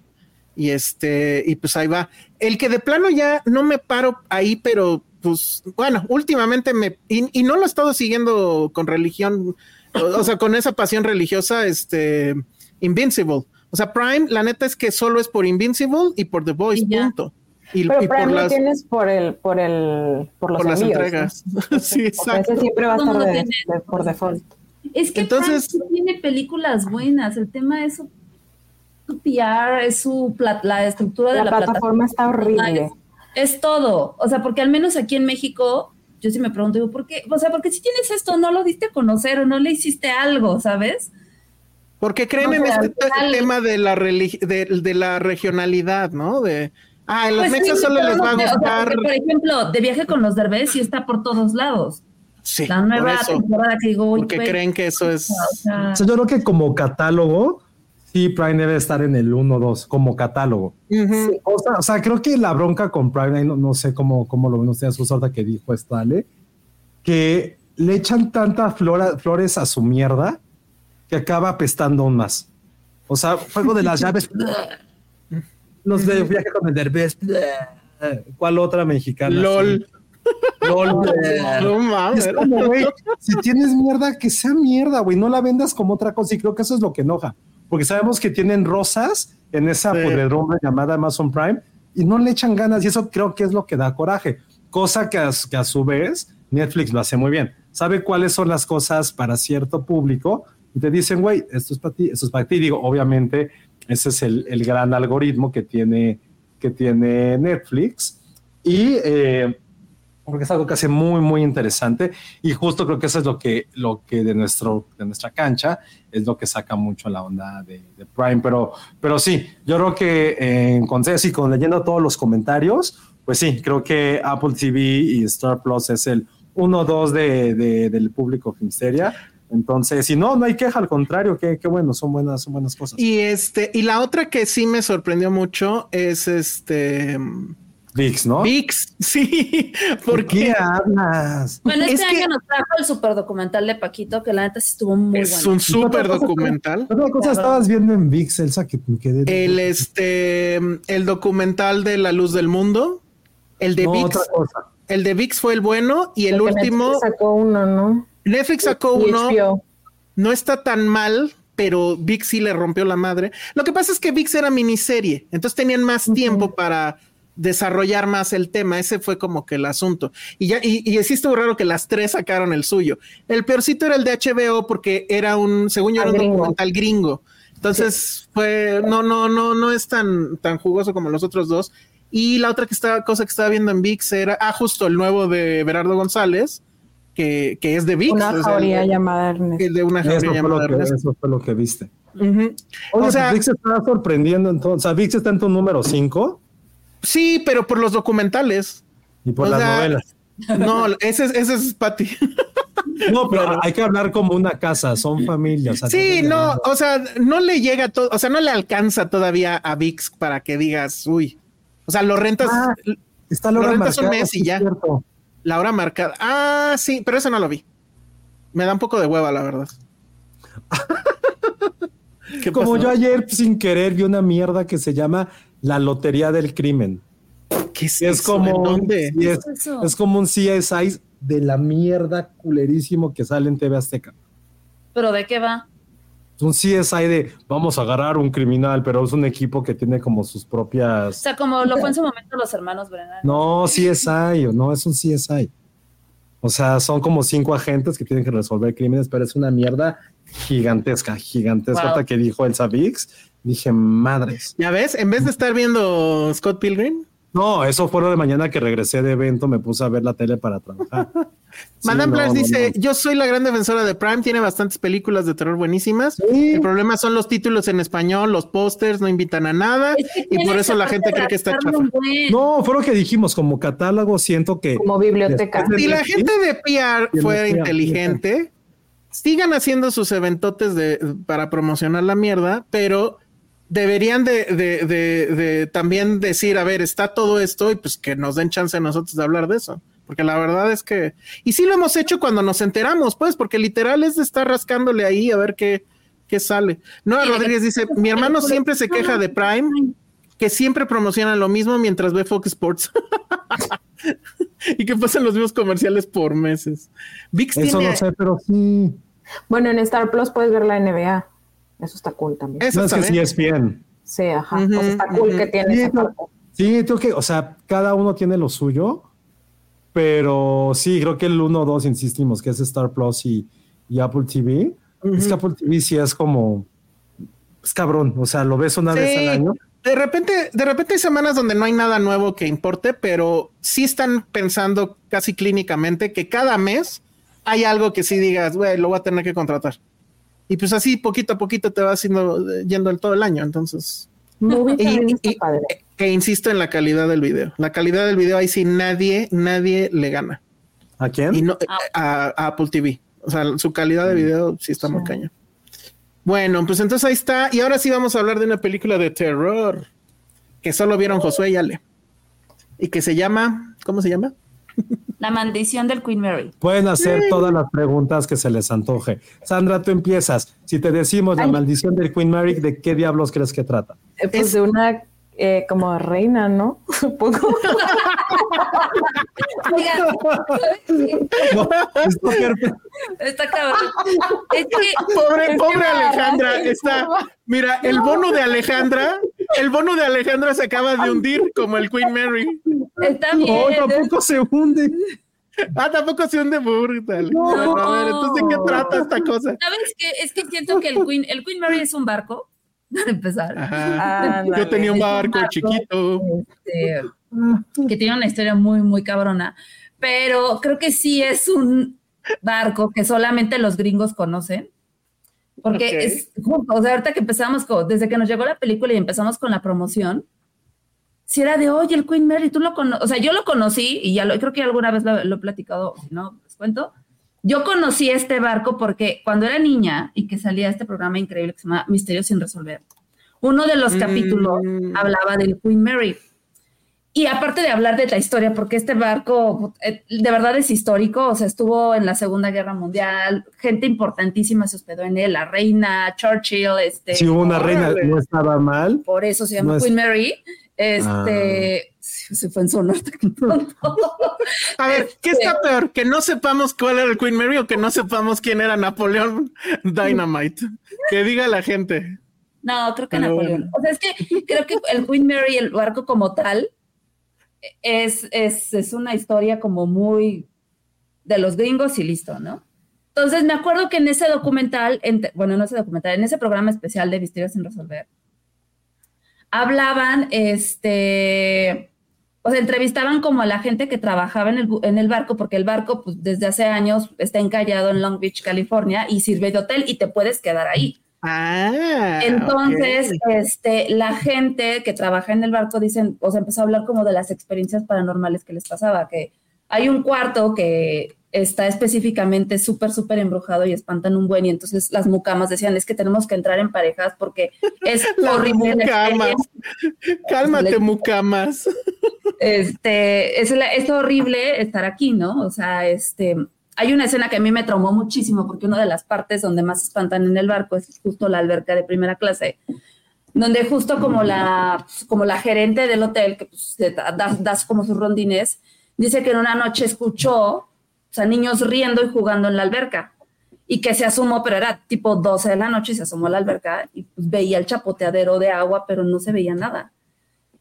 Speaker 1: Y este, y pues ahí va. El que de plano ya no me paro ahí, pero pues bueno, últimamente me, y, y no lo he estado siguiendo con religión, o, o sea, con esa pasión religiosa, este, Invincible. O sea, Prime, la neta es que solo es por Invincible y por The Voice, punto. Y,
Speaker 3: Pero
Speaker 1: y
Speaker 3: Prime
Speaker 1: por
Speaker 3: lo
Speaker 1: las,
Speaker 3: tienes por el, por el, por los
Speaker 1: por las entregas. (laughs) sí, exacto.
Speaker 3: ese siempre va a estar de- de- por default.
Speaker 2: Es que
Speaker 1: Entonces-
Speaker 2: Prime tiene películas buenas. El tema es su, su PR, es su la estructura de
Speaker 3: La
Speaker 2: la,
Speaker 3: plataforma está horrible.
Speaker 2: Es, es todo. O sea, porque al menos aquí en México, yo sí me pregunto, digo, ¿por qué? O sea, porque si tienes esto, no lo diste a conocer o no le hiciste algo, ¿sabes?
Speaker 1: Porque creen
Speaker 2: O
Speaker 1: en
Speaker 2: sea,
Speaker 1: este tema de la, religi- de, de la regionalidad, ¿no? De, ah, en los
Speaker 2: Pues
Speaker 1: mexas
Speaker 2: sí,
Speaker 1: solo les va a
Speaker 2: sé, o sea,
Speaker 1: gustar.
Speaker 2: por ejemplo, de viaje con los derbés sí está por todos lados.
Speaker 1: sí,
Speaker 2: La
Speaker 1: por
Speaker 2: nueva
Speaker 1: eso.
Speaker 2: temporada que digo, uy,
Speaker 1: Porque creen que eso es.
Speaker 2: o sea,
Speaker 4: O sea, yo creo que como catálogo, sí, Prime debe estar en el 1-2, como catálogo.
Speaker 1: Ujú.
Speaker 3: Sí.
Speaker 4: O sea, o sea, creo que la bronca con Prime, no, no sé cómo, cómo lo ven ustedes, justo ahorita que dijo esto, Ale, que le echan tanta flora- flores a su mierda que acaba apestando aún más. O sea, juego de las (laughs) llaves. Los de viaje con el derbez. ¿Cuál otra mexicana?
Speaker 1: LOL.
Speaker 4: LOL. (laughs)
Speaker 1: No mames.
Speaker 4: Es como, güey, si tienes mierda, que sea mierda, güey, no la vendas como otra cosa. Y creo que eso es lo que enoja, porque sabemos que tienen rosas en esa
Speaker 1: Sí.
Speaker 4: podredumbre llamada Amazon Prime y no le echan ganas. Y eso creo que es lo que da coraje, cosa que a, que a su vez Netflix lo hace muy bien. Sabe cuáles son las cosas para cierto público y te dicen, güey, esto es para ti, esto es para ti. Digo, obviamente, ese es el, el gran algoritmo que tiene, que tiene Netflix. Y eh, porque es algo que hace muy, muy interesante. Y justo creo que eso es lo que, lo que de, nuestro, de nuestra cancha es lo que saca mucho la onda de, Prime. Pero, pero sí, yo creo que eh, consejo y con leyendo todos los comentarios, pues sí, creo que Apple TV y Star Plus es el 1-2 de, de- del público Filmsteria. Entonces, si no, no hay queja, al contrario, qué, qué bueno, son buenas, son buenas cosas.
Speaker 1: Y este, y la otra que sí me sorprendió mucho es este
Speaker 4: VIX, ¿no?
Speaker 1: VIX, (laughs) sí,
Speaker 4: ¿Por qué
Speaker 1: porque
Speaker 4: hablas?
Speaker 2: Bueno,
Speaker 1: Es
Speaker 2: este
Speaker 1: que-
Speaker 2: año nos trajo el super documental de Paquito, que la neta sí estuvo muy
Speaker 1: es
Speaker 2: bueno.
Speaker 1: un súper
Speaker 4: Otra cosa-
Speaker 1: documental.
Speaker 4: Otra cosa estabas viendo en VIX, Elsa, que me quedé.
Speaker 1: El este, el documental de La Luz del Mundo, el de
Speaker 4: No,
Speaker 1: VIX,
Speaker 4: otra cosa.
Speaker 1: el de VIX fue el bueno y el
Speaker 3: Porque
Speaker 1: último
Speaker 3: Netflix sacó uno, ¿no?
Speaker 1: Netflix sacó
Speaker 3: Y
Speaker 1: uno.
Speaker 3: HBO.
Speaker 1: no está tan mal, pero VIX sí le rompió la madre. Lo que pasa es que VIX era miniserie, entonces tenían más tiempo para desarrollar más el tema. Ese fue como que el asunto. Y ya, y, y sí estuvo raro que las tres sacaron el suyo. El peorcito era el de HBO porque era un, según yo, era un
Speaker 3: gringo.
Speaker 1: documental gringo. Entonces fue, no, no, no, no es tan, tan jugoso como los otros dos. Y la otra que estaba, cosa que estaba viendo en VIX era, ah, justo el nuevo de Berardo González, que, que es de VIX.
Speaker 3: Una
Speaker 1: o sea,
Speaker 3: jauría llamada Ernesto.
Speaker 1: el de una
Speaker 4: Eso
Speaker 1: jauría
Speaker 4: fue,
Speaker 1: llamada
Speaker 4: lo que,
Speaker 1: Ernesto.
Speaker 4: eso fue lo que viste. Oye,
Speaker 1: o sea,
Speaker 4: pues VIX está sorprendiendo entonces. O sea, VIX está en tu número 5
Speaker 1: sí, pero por los documentales.
Speaker 4: y por
Speaker 1: O
Speaker 4: las
Speaker 1: sea,
Speaker 4: novelas. (laughs)
Speaker 1: No, ese, es- ese es Patty.
Speaker 4: No, pero hay que hablar como una casa, son familias. o sea,
Speaker 1: Sí, no, o sea, no le llega todo, o sea, no le alcanza todavía a VIX para que digas, uy. O sea, lo rentas
Speaker 4: Ah, Está
Speaker 1: lo
Speaker 4: Laura
Speaker 1: rentas un
Speaker 4: Marcado,
Speaker 1: mes y ya.
Speaker 4: cierto.
Speaker 1: la hora marcada. Ah, sí, pero eso no lo vi. Me da un poco de hueva, la verdad. (laughs) ¿Qué
Speaker 4: Como
Speaker 1: pasó?
Speaker 4: yo ayer sin querer vi una mierda que se llama La Lotería del Crimen.
Speaker 1: ¿Qué es,
Speaker 4: Es
Speaker 1: eso?
Speaker 4: como,
Speaker 1: ¿En
Speaker 4: un,
Speaker 1: dónde?
Speaker 4: es,
Speaker 2: ¿Qué es eso?
Speaker 4: es como un CSI de la mierda culerísimo que sale en TV Azteca.
Speaker 2: ¿Pero de qué va?
Speaker 4: Es un CSI de vamos a agarrar un criminal, pero es un equipo que tiene como sus
Speaker 2: O
Speaker 4: propias.
Speaker 2: sea, como lo fue en su momento los hermanos Brennan.
Speaker 4: No, CSI, o no, es un CSI. O sea, son como cinco agentes que tienen que resolver crímenes, pero es una mierda gigantesca, gigantesca.
Speaker 2: Wow.
Speaker 4: Hasta que dijo Elsa Vix, dije, madres.
Speaker 1: ¿Ya ves? En vez de estar viendo Scott Pilgrim,
Speaker 4: No, eso fue lo de mañana que regresé de evento, me puse a ver la tele para trabajar. (laughs) Sí,
Speaker 1: Madame
Speaker 4: no,
Speaker 1: Blanche
Speaker 4: no,
Speaker 1: dice,
Speaker 4: no.
Speaker 1: yo soy la gran defensora de Prime, tiene bastantes películas de terror buenísimas.
Speaker 4: Sí.
Speaker 1: El problema son los títulos en español, los pósters no invitan a nada
Speaker 2: Es que
Speaker 1: y por eso la gente cree que está chafa.
Speaker 4: No, fue lo que dijimos, como catálogo, siento que.
Speaker 3: Como biblioteca.
Speaker 1: Si la gente de PR fuera inteligente, sigan haciendo sus eventotes de, para promocionar la mierda, pero deberían de, de- de- de también decir, a ver, está todo esto y pues que nos den chance a nosotros de hablar de eso. Porque la verdad es que, y sí lo hemos hecho cuando nos enteramos, pues, porque literal es de estar rascándole ahí a ver qué, qué sale. Noa
Speaker 2: Sí,
Speaker 1: Rodríguez dice, mi hermano siempre se queja de Prime, que siempre promocionan lo mismo mientras ve Fox Sports. (laughs) y que pasan los mismos comerciales por meses. VIX
Speaker 4: Eso
Speaker 1: tiene,
Speaker 4: no sé, pero sí.
Speaker 3: Bueno, en Star Plus puedes ver la NBA. Eso está cool también.
Speaker 1: Eso
Speaker 4: No es que sí es bien.
Speaker 3: Sí, ajá. O sea, está cool que tiene
Speaker 4: Sí,
Speaker 3: esa
Speaker 4: no.
Speaker 3: parte.
Speaker 4: Sí, creo que, o sea, cada uno tiene lo suyo, pero sí, creo que el 1 o 2 insistimos que es Star Plus y, y Apple TV. Es que Apple TV sí es como, es cabrón, o sea, lo ves una vez al año.
Speaker 1: De repente, de repente hay semanas donde no hay nada nuevo que importe, pero sí están pensando casi clínicamente que cada mes hay algo que sí digas, güey, lo voy a tener que contratar. Y pues así poquito a poquito te va haciendo eh, yendo el todo el año. Entonces,
Speaker 3: Movie
Speaker 1: y, y-
Speaker 3: padre.
Speaker 1: e insisto en la calidad del video. La calidad del video ahí sí nadie, nadie le gana.
Speaker 4: ¿A quién?
Speaker 1: Y no a, a Apple TV. O sea, su calidad de video sí está muy caña. Bueno, pues entonces ahí está. Y ahora sí vamos a hablar de una película de terror que solo vieron Josué y Ale. Y que se llama, ¿cómo se llama?
Speaker 2: La maldición del Queen Mary.
Speaker 4: Pueden hacer todas las preguntas que se les antoje. Sandra, tú empiezas. Si te decimos la
Speaker 3: Ay.
Speaker 4: maldición del Queen Mary, ¿de qué diablos crees que trata?
Speaker 3: Eh, pues
Speaker 1: es-
Speaker 3: de una eh, como reina, ¿no? (laughs) Supongo.
Speaker 4: No, está
Speaker 2: cabrón. Es que
Speaker 1: Pobre, pobre Alejandra. Está, mira, el bono de Alejandra, el bono de Alejandra se acaba de hundir como el Queen Mary.
Speaker 2: está
Speaker 4: No,
Speaker 2: bien.
Speaker 4: tampoco se hunde.
Speaker 1: Ah, tampoco se hunde brutal. Bueno, a ver, entonces, ¿de qué trata esta cosa?
Speaker 2: ¿Sabes qué? Es que siento que el Queen, el Queen Mary es un barco, (laughs) para empezar.
Speaker 1: Ajá. Yo tenía un barco. chiquito.
Speaker 2: este, que tiene una historia muy, muy cabrona. Pero creo que sí es un barco que solamente los gringos conocen. Porque
Speaker 1: Ok.
Speaker 2: es, o sea, ahorita que empezamos, con, desde que nos llegó la película y empezamos con la promoción, si era de, oye, el Queen Mary, tú lo conoces, o sea, yo lo conocí y ya lo, creo que alguna vez lo, lo he platicado, si no, les cuento. Yo conocí este barco porque cuando era niña y que salía este programa increíble que se llama Misterios sin resolver, uno de los
Speaker 1: Mm.
Speaker 2: capítulos hablaba del Queen Mary. Y aparte de hablar de la historia, porque este barco eh, de verdad es histórico, o sea, estuvo en la Segunda Guerra Mundial, gente importantísima se hospedó en él, la reina, Churchill, este,
Speaker 4: Si hubo una reina, no estaba mal.
Speaker 2: por eso se llama
Speaker 4: No es-
Speaker 2: Queen Mary. Este, se fue en su norte. (laughs)
Speaker 1: A ver, ¿qué está peor? ¿Que no sepamos cuál era el Queen Mary o que no sepamos quién era Napoleón Dynamite? Que diga la gente.
Speaker 2: No, creo que
Speaker 1: Pero
Speaker 2: Napoleón. O sea, es que creo que el Queen Mary, el barco como tal, es, es, es una historia como muy de los gringos y listo, ¿no? Entonces me acuerdo que en ese documental, en- bueno, no ese documental, en ese programa especial de Misterios sin Resolver, hablaban, este, o sea, entrevistaban como a la gente que trabajaba en el, en el barco, porque el barco, pues desde hace años está encallado en Long Beach, California, y sirve de hotel y te puedes quedar ahí.
Speaker 1: Ah.
Speaker 2: Entonces, este, la gente que trabaja en el barco dicen, o sea, empezó a hablar como de las experiencias paranormales que les pasaba, que hay un cuarto que está específicamente súper, súper embrujado y espantan un buen, y entonces las mucamas decían, es que tenemos que entrar en parejas porque es (laughs) horrible.
Speaker 1: mucamas.
Speaker 2: experiencia".
Speaker 1: Cálmate, mucamas. (laughs)
Speaker 2: Este, es, es horrible estar aquí, ¿no? O sea, este, hay una escena que a mí me traumó muchísimo porque una de las partes donde más espantan en el barco es justo la alberca de primera clase. donde justo como la, como la gerente del hotel, que pues, das como sus rondines, dice que en una noche escuchó, o sea, niños riendo y jugando en la alberca. Y que se asomó, pero era tipo 12 de la noche y se asomó a la alberca y pues, veía el chapoteadero de agua, pero no se veía nada.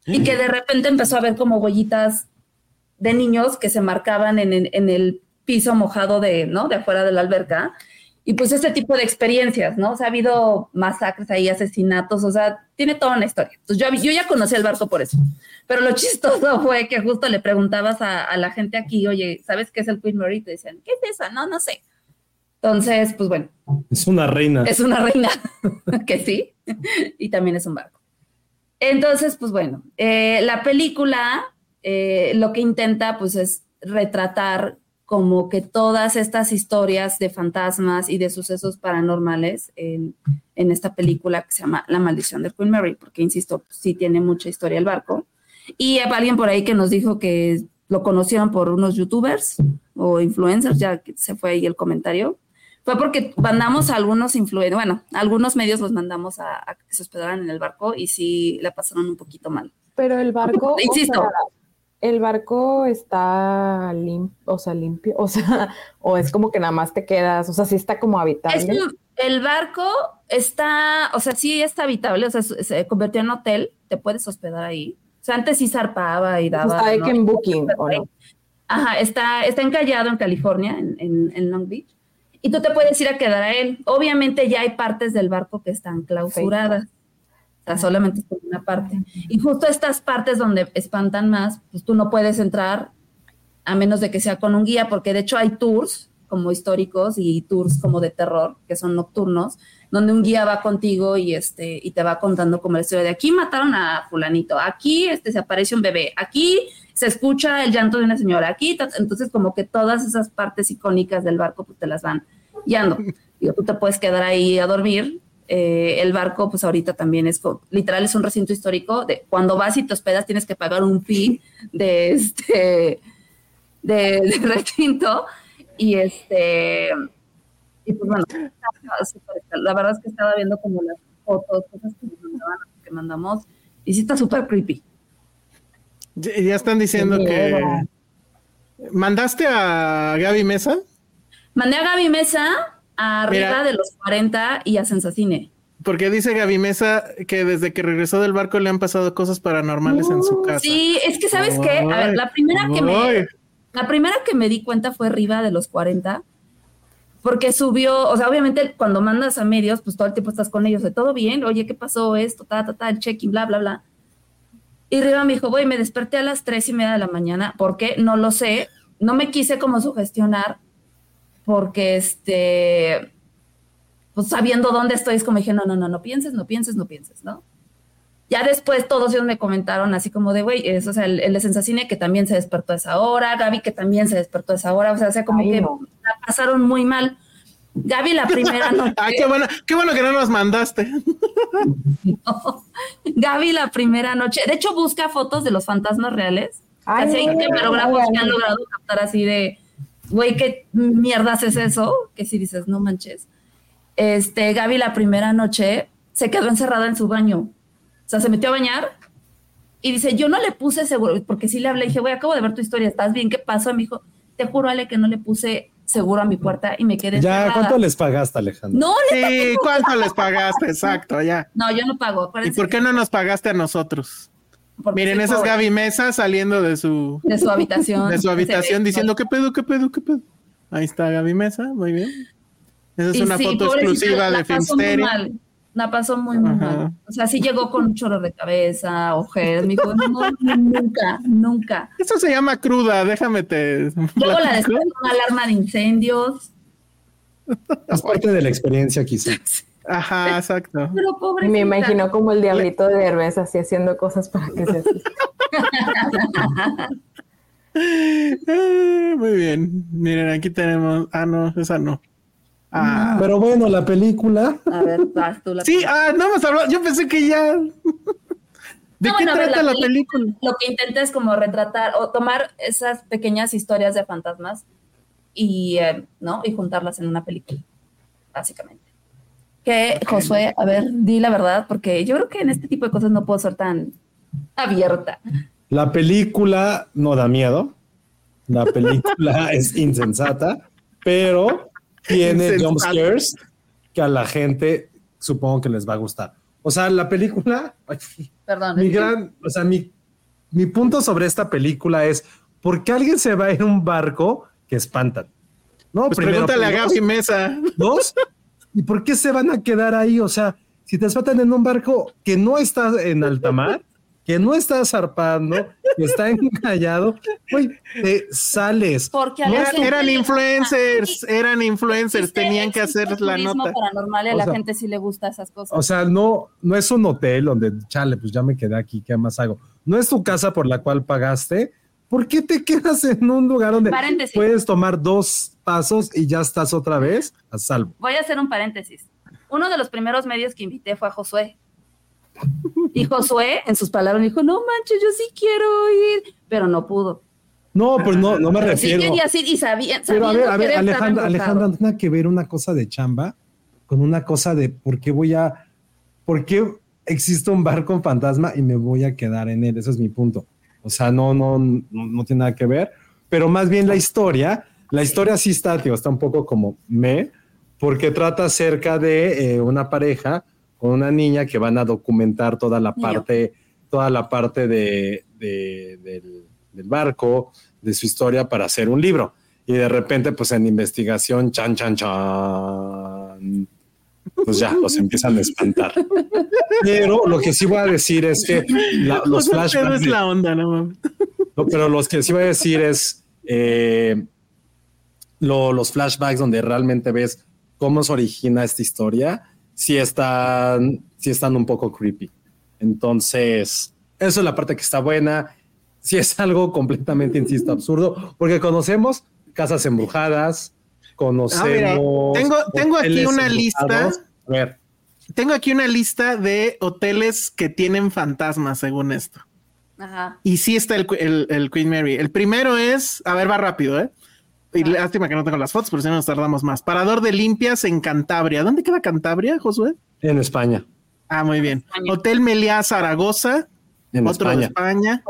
Speaker 2: Y que de repente empezó a ver como huellitas de niños que se marcaban en, en- en el piso mojado de, ¿no? de afuera de la alberca. Y pues este tipo de experiencias, ¿no? O sea, ha habido masacres ahí, asesinatos, o sea, tiene toda una historia. Entonces yo, yo ya conocí el barco por eso. Pero lo (laughs) chistoso fue que justo le preguntabas a, a la gente aquí, oye, ¿sabes qué es el Queen Mary? Y te decían, ¿qué es esa? No, no sé. Entonces, pues bueno,
Speaker 4: Es una reina.
Speaker 2: es una reina, (laughs) que sí, (laughs) y también es un barco. Entonces, pues bueno, eh, la película eh, lo que intenta pues es retratar como que todas estas historias de fantasmas y de sucesos paranormales en, en esta película que se llama La maldición de Queen Mary, porque insisto, sí tiene mucha historia el barco. Y alguien por ahí que nos dijo que lo conocieron por unos youtubers o influencers, ya que se fue ahí el comentario fue porque mandamos a algunos influencers, bueno, a algunos medios los mandamos a, a que se hospedaran en el barco y sí la pasaron un poquito mal.
Speaker 3: Pero el barco, o
Speaker 2: Insisto.
Speaker 3: sea, el barco está limpio, o sea, limpio, (laughs) o sea, o es como que nada más te quedas, o sea, sí está como
Speaker 2: Es
Speaker 3: habitable.
Speaker 2: un- el barco está, o sea, sí está habitable, o sea, se convirtió en hotel, te puedes hospedar ahí. O sea, antes sí zarpaba y daba.
Speaker 3: está en Booking, ¿o no?
Speaker 2: Ajá, está, está encallado en California, en, en- en Long Beach, y tú te puedes ir a quedar a él. Obviamente ya hay partes del barco que están clausuradas. Solamente es una parte. Y justo estas partes donde espantan más, pues tú no puedes entrar a menos de que sea con un guía, porque de hecho hay tours como históricos y tours como de terror, que son nocturnos, donde un guía va contigo y este y te va contando como la historia de aquí mataron a fulanito, aquí este se aparece un bebé, aquí se escucha el llanto de una señora, aquí entonces como que todas esas partes icónicas del barco pues te las van guiando. Digo, tú te puedes quedar ahí a dormir. Eh, el barco, pues ahorita también es literal, es un recinto histórico. De, cuando vas y te hospedas, tienes que pagar un fee de este de, de recinto. Y este, y pues bueno, la verdad es que estaba viendo como las fotos, cosas que nos mandaban, que mandamos, y sí está súper creepy.
Speaker 1: Ya, ya están diciendo que. ¿Mandaste a Gaby Mesa?
Speaker 2: Mandé a Gaby Mesa arriba
Speaker 1: Mira.
Speaker 2: de los 40 y a Sensacine.
Speaker 1: Porque dice Gaby Mesa que desde que regresó del barco le han pasado cosas paranormales en su casa.
Speaker 2: Sí, es que sabes qué, a ver, la primera que me la primera que me di cuenta fue arriba de los 40 porque subió, o sea, obviamente cuando mandas a medios, pues todo el tiempo estás con ellos, de todo bien, oye, ¿qué pasó esto? Ta, ta, ta, el check-in, bla, bla, bla. Y Riva me dijo, güey, me desperté a las tres y media de la mañana, ¿por qué? No lo sé, no me quise como sugestionar, porque este, pues sabiendo dónde estoy, es como dije, no, no, no, no pienses, no pienses, no pienses, ¿no? Ya después todos ellos me comentaron así como de, güey, es, o sea, el, el de Sensacine que también se despertó a esa hora, Gaby que también se despertó a esa hora, o sea, o sea como
Speaker 3: Ay,
Speaker 2: que
Speaker 3: no.
Speaker 2: la pasaron muy mal. Gaby la primera (laughs) noche,
Speaker 1: Ay, qué bueno, qué bueno que no nos mandaste. (laughs)
Speaker 2: Gaby la primera noche, de hecho busca fotos de los fantasmas reales,
Speaker 3: Ay,
Speaker 2: así hay
Speaker 3: no,
Speaker 2: que han logrado captar así de, güey, ¿qué mierdas es eso? Que si dices, no manches. Este, Gaby la primera noche se quedó encerrada en su baño. O sea, se metió a bañar y dice, yo no le puse seguro, porque sí le hablé, dije, güey, acabo de ver tu historia, ¿estás bien? ¿Qué pasó? Me dijo, te juro, Ale, que no le puse seguro a mi puerta y me quedé
Speaker 4: Ya,
Speaker 2: encerrada".
Speaker 4: ¿cuánto les pagaste, Alejandro?
Speaker 2: No, neta,
Speaker 1: Sí, ¿cuánto les pagaste? Exacto, ya.
Speaker 2: no, yo no pago.
Speaker 1: ¿Y por qué no nos pagaste a nosotros?
Speaker 2: Porque
Speaker 1: Miren, esa es. Gaby Mesa saliendo de su,
Speaker 2: De su habitación.
Speaker 1: de su habitación
Speaker 2: ve-
Speaker 1: diciendo, ¿qué pedo, qué pedo, qué pedo? Ahí está Gaby Mesa, muy bien. Esa es
Speaker 2: Y
Speaker 1: una
Speaker 2: sí,
Speaker 1: foto exclusiva
Speaker 2: la
Speaker 1: de
Speaker 2: pasó muy
Speaker 1: Filmsteria.
Speaker 2: mal, La pasó muy, muy
Speaker 1: Ajá.
Speaker 2: mal. O sea, sí llegó con un chorro de cabeza, ojeras. Me dijo, no, nunca, nunca.
Speaker 1: Eso se llama cruda, déjame te.
Speaker 2: Luego la despertó una alarma de incendios.
Speaker 4: Es parte de la experiencia, quizá. (laughs)
Speaker 1: Ajá, exacto.
Speaker 2: Pero pobre.
Speaker 3: Me imagino como el diablito de Derbez así haciendo cosas para que se.
Speaker 1: Eh, (laughs) muy bien. Miren, aquí tenemos. Ah, no, esa no. Ah,
Speaker 4: Pero bueno, la película.
Speaker 2: A ver, vas tú la
Speaker 1: sí, ah, no hemos hablado. Yo pensé que ya. ¿De
Speaker 2: No,
Speaker 1: qué
Speaker 2: bueno, a ver,
Speaker 1: trata la,
Speaker 2: la
Speaker 1: película?
Speaker 2: Lo que intenta es como retratar o tomar esas pequeñas historias de fantasmas y, eh, ¿no? y juntarlas en una película, básicamente. Que Josué, a ver, di la verdad, porque yo creo que en este tipo de cosas no puedo ser tan abierta.
Speaker 4: La película no da miedo. La película (laughs) es insensata, pero tiene jump scares que a la gente supongo que les va a gustar. O sea, la película, ay,
Speaker 2: Perdón.
Speaker 4: mi gran, o sea, mi, mi punto sobre esta película es ¿por qué alguien se va en un barco que espantan? No,
Speaker 1: Pues
Speaker 4: primero,
Speaker 1: pregúntale a
Speaker 4: pues,
Speaker 1: Gaby Mesa.
Speaker 4: Dos, ¿y por qué se van a quedar ahí? O sea, si te espantan en un barco que no está en alta mar, que no está zarpando, que está (laughs) encallado, güey, te sales.
Speaker 2: Porque a
Speaker 4: No,
Speaker 1: Eran, eran influencers, eran influencers,
Speaker 2: Existe-
Speaker 1: tenían que hacer la nota.
Speaker 2: paranormal y a
Speaker 4: O
Speaker 2: la
Speaker 4: sea,
Speaker 2: gente sí le gusta esas cosas.
Speaker 4: O sea, no, no es un hotel donde, chale, pues ya me quedé aquí, ¿qué más hago? No es tu casa por la cual pagaste. ¿Por qué te quedas en un lugar donde
Speaker 2: Paréntesis.
Speaker 4: puedes tomar dos pasos y ya estás otra vez a salvo?
Speaker 2: Voy a hacer un paréntesis. Uno de los primeros medios que invité fue a Josué. Y Josué, en sus palabras, dijo, no manches, yo sí quiero ir, pero no pudo.
Speaker 4: No, pues no, no me
Speaker 2: Pero sí
Speaker 4: refiero.
Speaker 2: quería ir y sabía,
Speaker 4: Pero a ver, a ver, Alejandra, no tiene que ver una cosa de chamba con una cosa de por qué voy a, por qué existe un barco fantasma y me voy a quedar en él. Ese es mi punto. O sea, no, no, no, no tiene nada que ver, pero más bien la historia, la historia sí está, tío, está un poco como me, porque trata acerca de eh, una pareja con una niña que van a documentar toda la parte, toda la parte de, de- del, del barco, de su historia para hacer un libro. Y de repente, pues en investigación, chan, chan, chan, pues ya los empiezan a espantar. Pero lo que sí voy a decir es que la- los flashbacks,
Speaker 1: es la onda, no mames.
Speaker 4: no, pero los que sí voy a decir es eh, lo- los flashbacks donde realmente ves cómo se origina esta historia, sí están, sí están un poco creepy. Entonces, eso es la parte que está buena. Sí es algo completamente, insisto, absurdo, porque conocemos casas embrujadas, conocemos.
Speaker 1: Ah, mira, tengo- tengo aquí una lista.
Speaker 4: A ver,
Speaker 1: Tengo aquí una lista de hoteles que tienen fantasmas, según esto.
Speaker 2: Ajá.
Speaker 1: Y sí está el, el- el Queen Mary. El primero es, a ver, va rápido, ¿eh? Y lástima que no tengo las fotos, pero si no nos tardamos más. Parador de limpias en Cantabria. ¿Dónde queda Cantabria, Josué?
Speaker 4: en España.
Speaker 1: Ah, muy bien.
Speaker 2: España.
Speaker 1: Hotel Meliá Zaragoza,
Speaker 4: En
Speaker 1: otro de.
Speaker 4: España.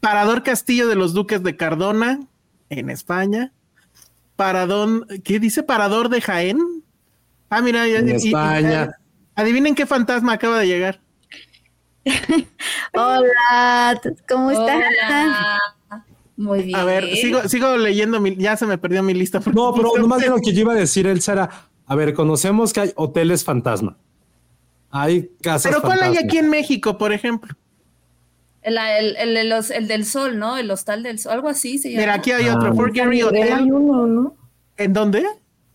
Speaker 1: Parador Castillo de los Duques de Cardona, en España. Paradón, ¿qué dice? Parador de Jaén. Ah, mira, ya-
Speaker 4: En
Speaker 1: y- y-
Speaker 4: España.
Speaker 1: adivinen qué fantasma acaba de llegar. (laughs)
Speaker 5: Hola, ¿cómo estás?
Speaker 2: Hola. Muy bien.
Speaker 1: A ver, sigo, sigo leyendo, mi- ya se me perdió mi lista. porque
Speaker 4: No, pero nomás bien lo que yo iba a decir, Elsa, era, a ver, conocemos que hay hoteles fantasma. Hay casas
Speaker 1: Pero ¿cuál hay aquí en México, por ejemplo?
Speaker 2: El, el, el, de los- el del sol, ¿no? El hostal del sol, algo así se llama.
Speaker 1: Mira, aquí hay
Speaker 4: Ah.
Speaker 1: otro, Fort
Speaker 3: En San
Speaker 1: Gary
Speaker 3: Miguel hay
Speaker 1: Hotel.
Speaker 3: uno, ¿no?
Speaker 1: ¿En dónde?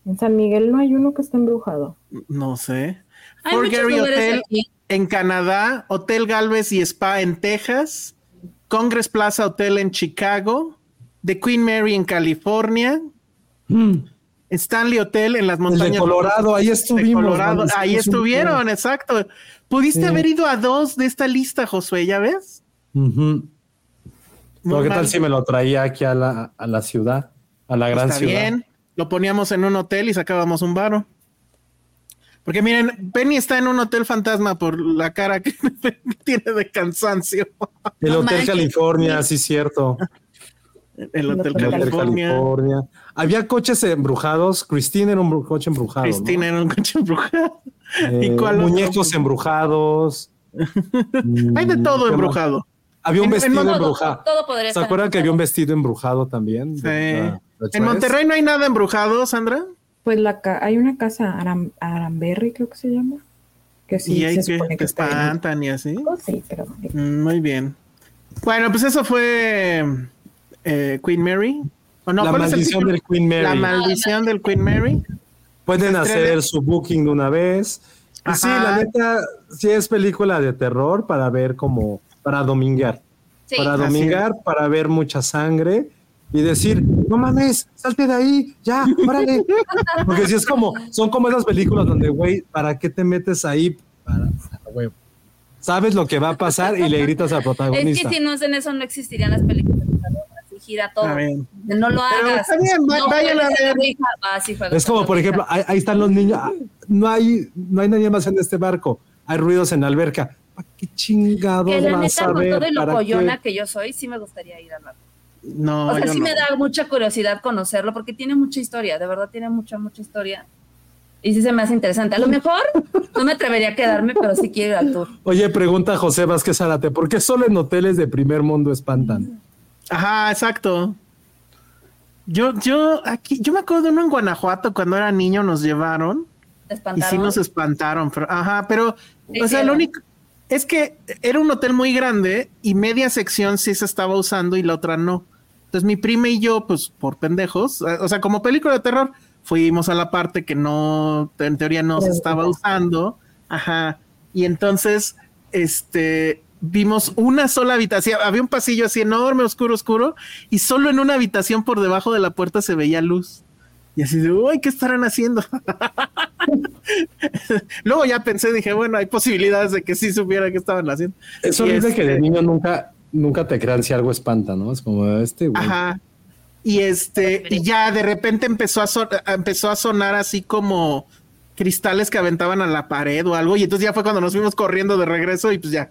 Speaker 3: En San Miguel no hay uno que está embrujado.
Speaker 1: No sé.
Speaker 2: Hay
Speaker 1: Fort Gary Hotel
Speaker 2: aquí.
Speaker 1: en Canadá, Hotel Galvez y Spa en Texas, Congress Plaza Hotel en Chicago, The Queen Mary en California,
Speaker 4: Mm,
Speaker 1: Stanley Hotel en las
Speaker 4: el
Speaker 1: montañas
Speaker 4: de Colorado, ahí
Speaker 1: de
Speaker 4: estuvimos.
Speaker 1: Colorado. Ahí estuvieron, exacto. Pudiste
Speaker 4: Sí.
Speaker 1: haber ido a dos de esta lista, Josué, ¿ya ves? Muy
Speaker 4: ¿Qué tal si me lo traía aquí a la, a la ciudad, a la gran
Speaker 1: Está
Speaker 4: ciudad?
Speaker 1: bien. Lo poníamos en un hotel y sacábamos un varo. Porque miren, Penny está en un hotel fantasma por la cara que (laughs) tiene de cansancio.
Speaker 4: El
Speaker 2: No
Speaker 4: Hotel
Speaker 2: manches.
Speaker 4: California, sí, cierto.
Speaker 1: El Hotel
Speaker 3: Hotel
Speaker 4: El Hotel
Speaker 1: California.
Speaker 4: California. Había coches embrujados. Christine era un coche embrujado. ¿no?
Speaker 1: Cristina en un coche embrujado. (laughs)
Speaker 4: Eh,
Speaker 1: ¿Y cuál otro?
Speaker 4: muñecos embrujados. (laughs)
Speaker 1: Hay de
Speaker 4: Mm,
Speaker 1: todo
Speaker 4: ¿qué más?
Speaker 1: embrujado.
Speaker 4: Había un
Speaker 1: En- en
Speaker 4: vestido embrujado.
Speaker 2: Todo podría
Speaker 4: ¿Se
Speaker 2: estar
Speaker 4: acuerdan que había un vestido embrujado también?
Speaker 1: Sí. En. Monterrey no hay nada embrujado, Sandra.
Speaker 3: Pues la ca- hay una casa, Aram Aramberry creo que se llama. Que sí,
Speaker 1: y hay
Speaker 3: se
Speaker 1: que
Speaker 3: que
Speaker 1: espantan y así.
Speaker 3: Oh, sí, pero
Speaker 1: Mm, Muy bien. Bueno, pues eso fue eh, Queen Mary. ¿O no?
Speaker 4: La
Speaker 1: ¿Cuál es el
Speaker 4: maldición del Queen Mary.
Speaker 1: La maldición del Queen Mary.
Speaker 4: Pueden hacer su booking de una vez. Y sí,
Speaker 1: Ajá.
Speaker 4: la neta, sí es película de terror para ver como, para domingar.
Speaker 2: Sí.
Speaker 4: para
Speaker 1: Así
Speaker 4: domingar, para ver mucha sangre y decir, no mames, salte de ahí, ya, órale. (laughs) Porque si es como, son como esas películas donde, güey, ¿para qué te metes ahí? Para, güey. Sabes lo que va a pasar y le gritas al
Speaker 2: Es
Speaker 4: protagonista.
Speaker 2: que si no hacen eso, no existirían las películas. gira todo. No lo hagas.
Speaker 1: está bien, va-
Speaker 2: no
Speaker 1: vayan a
Speaker 2: juegues
Speaker 1: ver.
Speaker 2: la Ouija. Ah, sí, juegas
Speaker 4: Es como, por ejemplo, ahí, ahí están los niños. Ah, no hay, no hay nadie más en este barco. Hay ruidos en la alberca. ¿Para qué chingados
Speaker 2: Que la
Speaker 4: vas
Speaker 2: neta,
Speaker 4: a
Speaker 2: con todo y lo que yo soy, sí me gustaría ir al barco.
Speaker 1: No,
Speaker 2: o sea,
Speaker 1: yo
Speaker 2: sí
Speaker 1: no.
Speaker 2: me da mucha curiosidad conocerlo porque tiene mucha historia, de verdad tiene mucha, mucha historia. Y sí se me hace interesante. A lo mejor no me atrevería a quedarme, pero sí quiero ir al tour.
Speaker 4: Oye, pregunta José Vázquez Zárate, ¿por qué solo en hoteles de primer mundo espantan?
Speaker 1: Ajá, exacto. Yo, yo, aquí, yo me acuerdo de uno en Guanajuato cuando era niño nos llevaron
Speaker 2: ¿Te
Speaker 1: y sí nos espantaron. Pero, ajá, pero, o sea, lo único es que era un hotel muy grande y media sección sí se estaba usando y la otra no. Entonces mi prima y yo, pues por pendejos, eh, o sea, como película de terror, fuimos a la parte que no, en teoría no se estaba usando. Ajá. Y entonces, este, vimos una sola habitación. Había un pasillo así enorme, oscuro, oscuro, y solo en una habitación por debajo de la puerta se veía luz. Y así de, uy, ¿qué estarán haciendo? (laughs) Luego ya pensé, dije, bueno, hay posibilidades de que sí supiera qué estaban haciendo.
Speaker 4: Es horrible que
Speaker 1: este-
Speaker 4: de niño nunca, nunca te crean si algo espanta, ¿no? Es como este, güey.
Speaker 1: Ajá. Y este, y ya de repente empezó a, son- empezó a sonar así como cristales que aventaban a la pared o algo. Y entonces ya fue cuando nos fuimos corriendo de regreso y pues ya,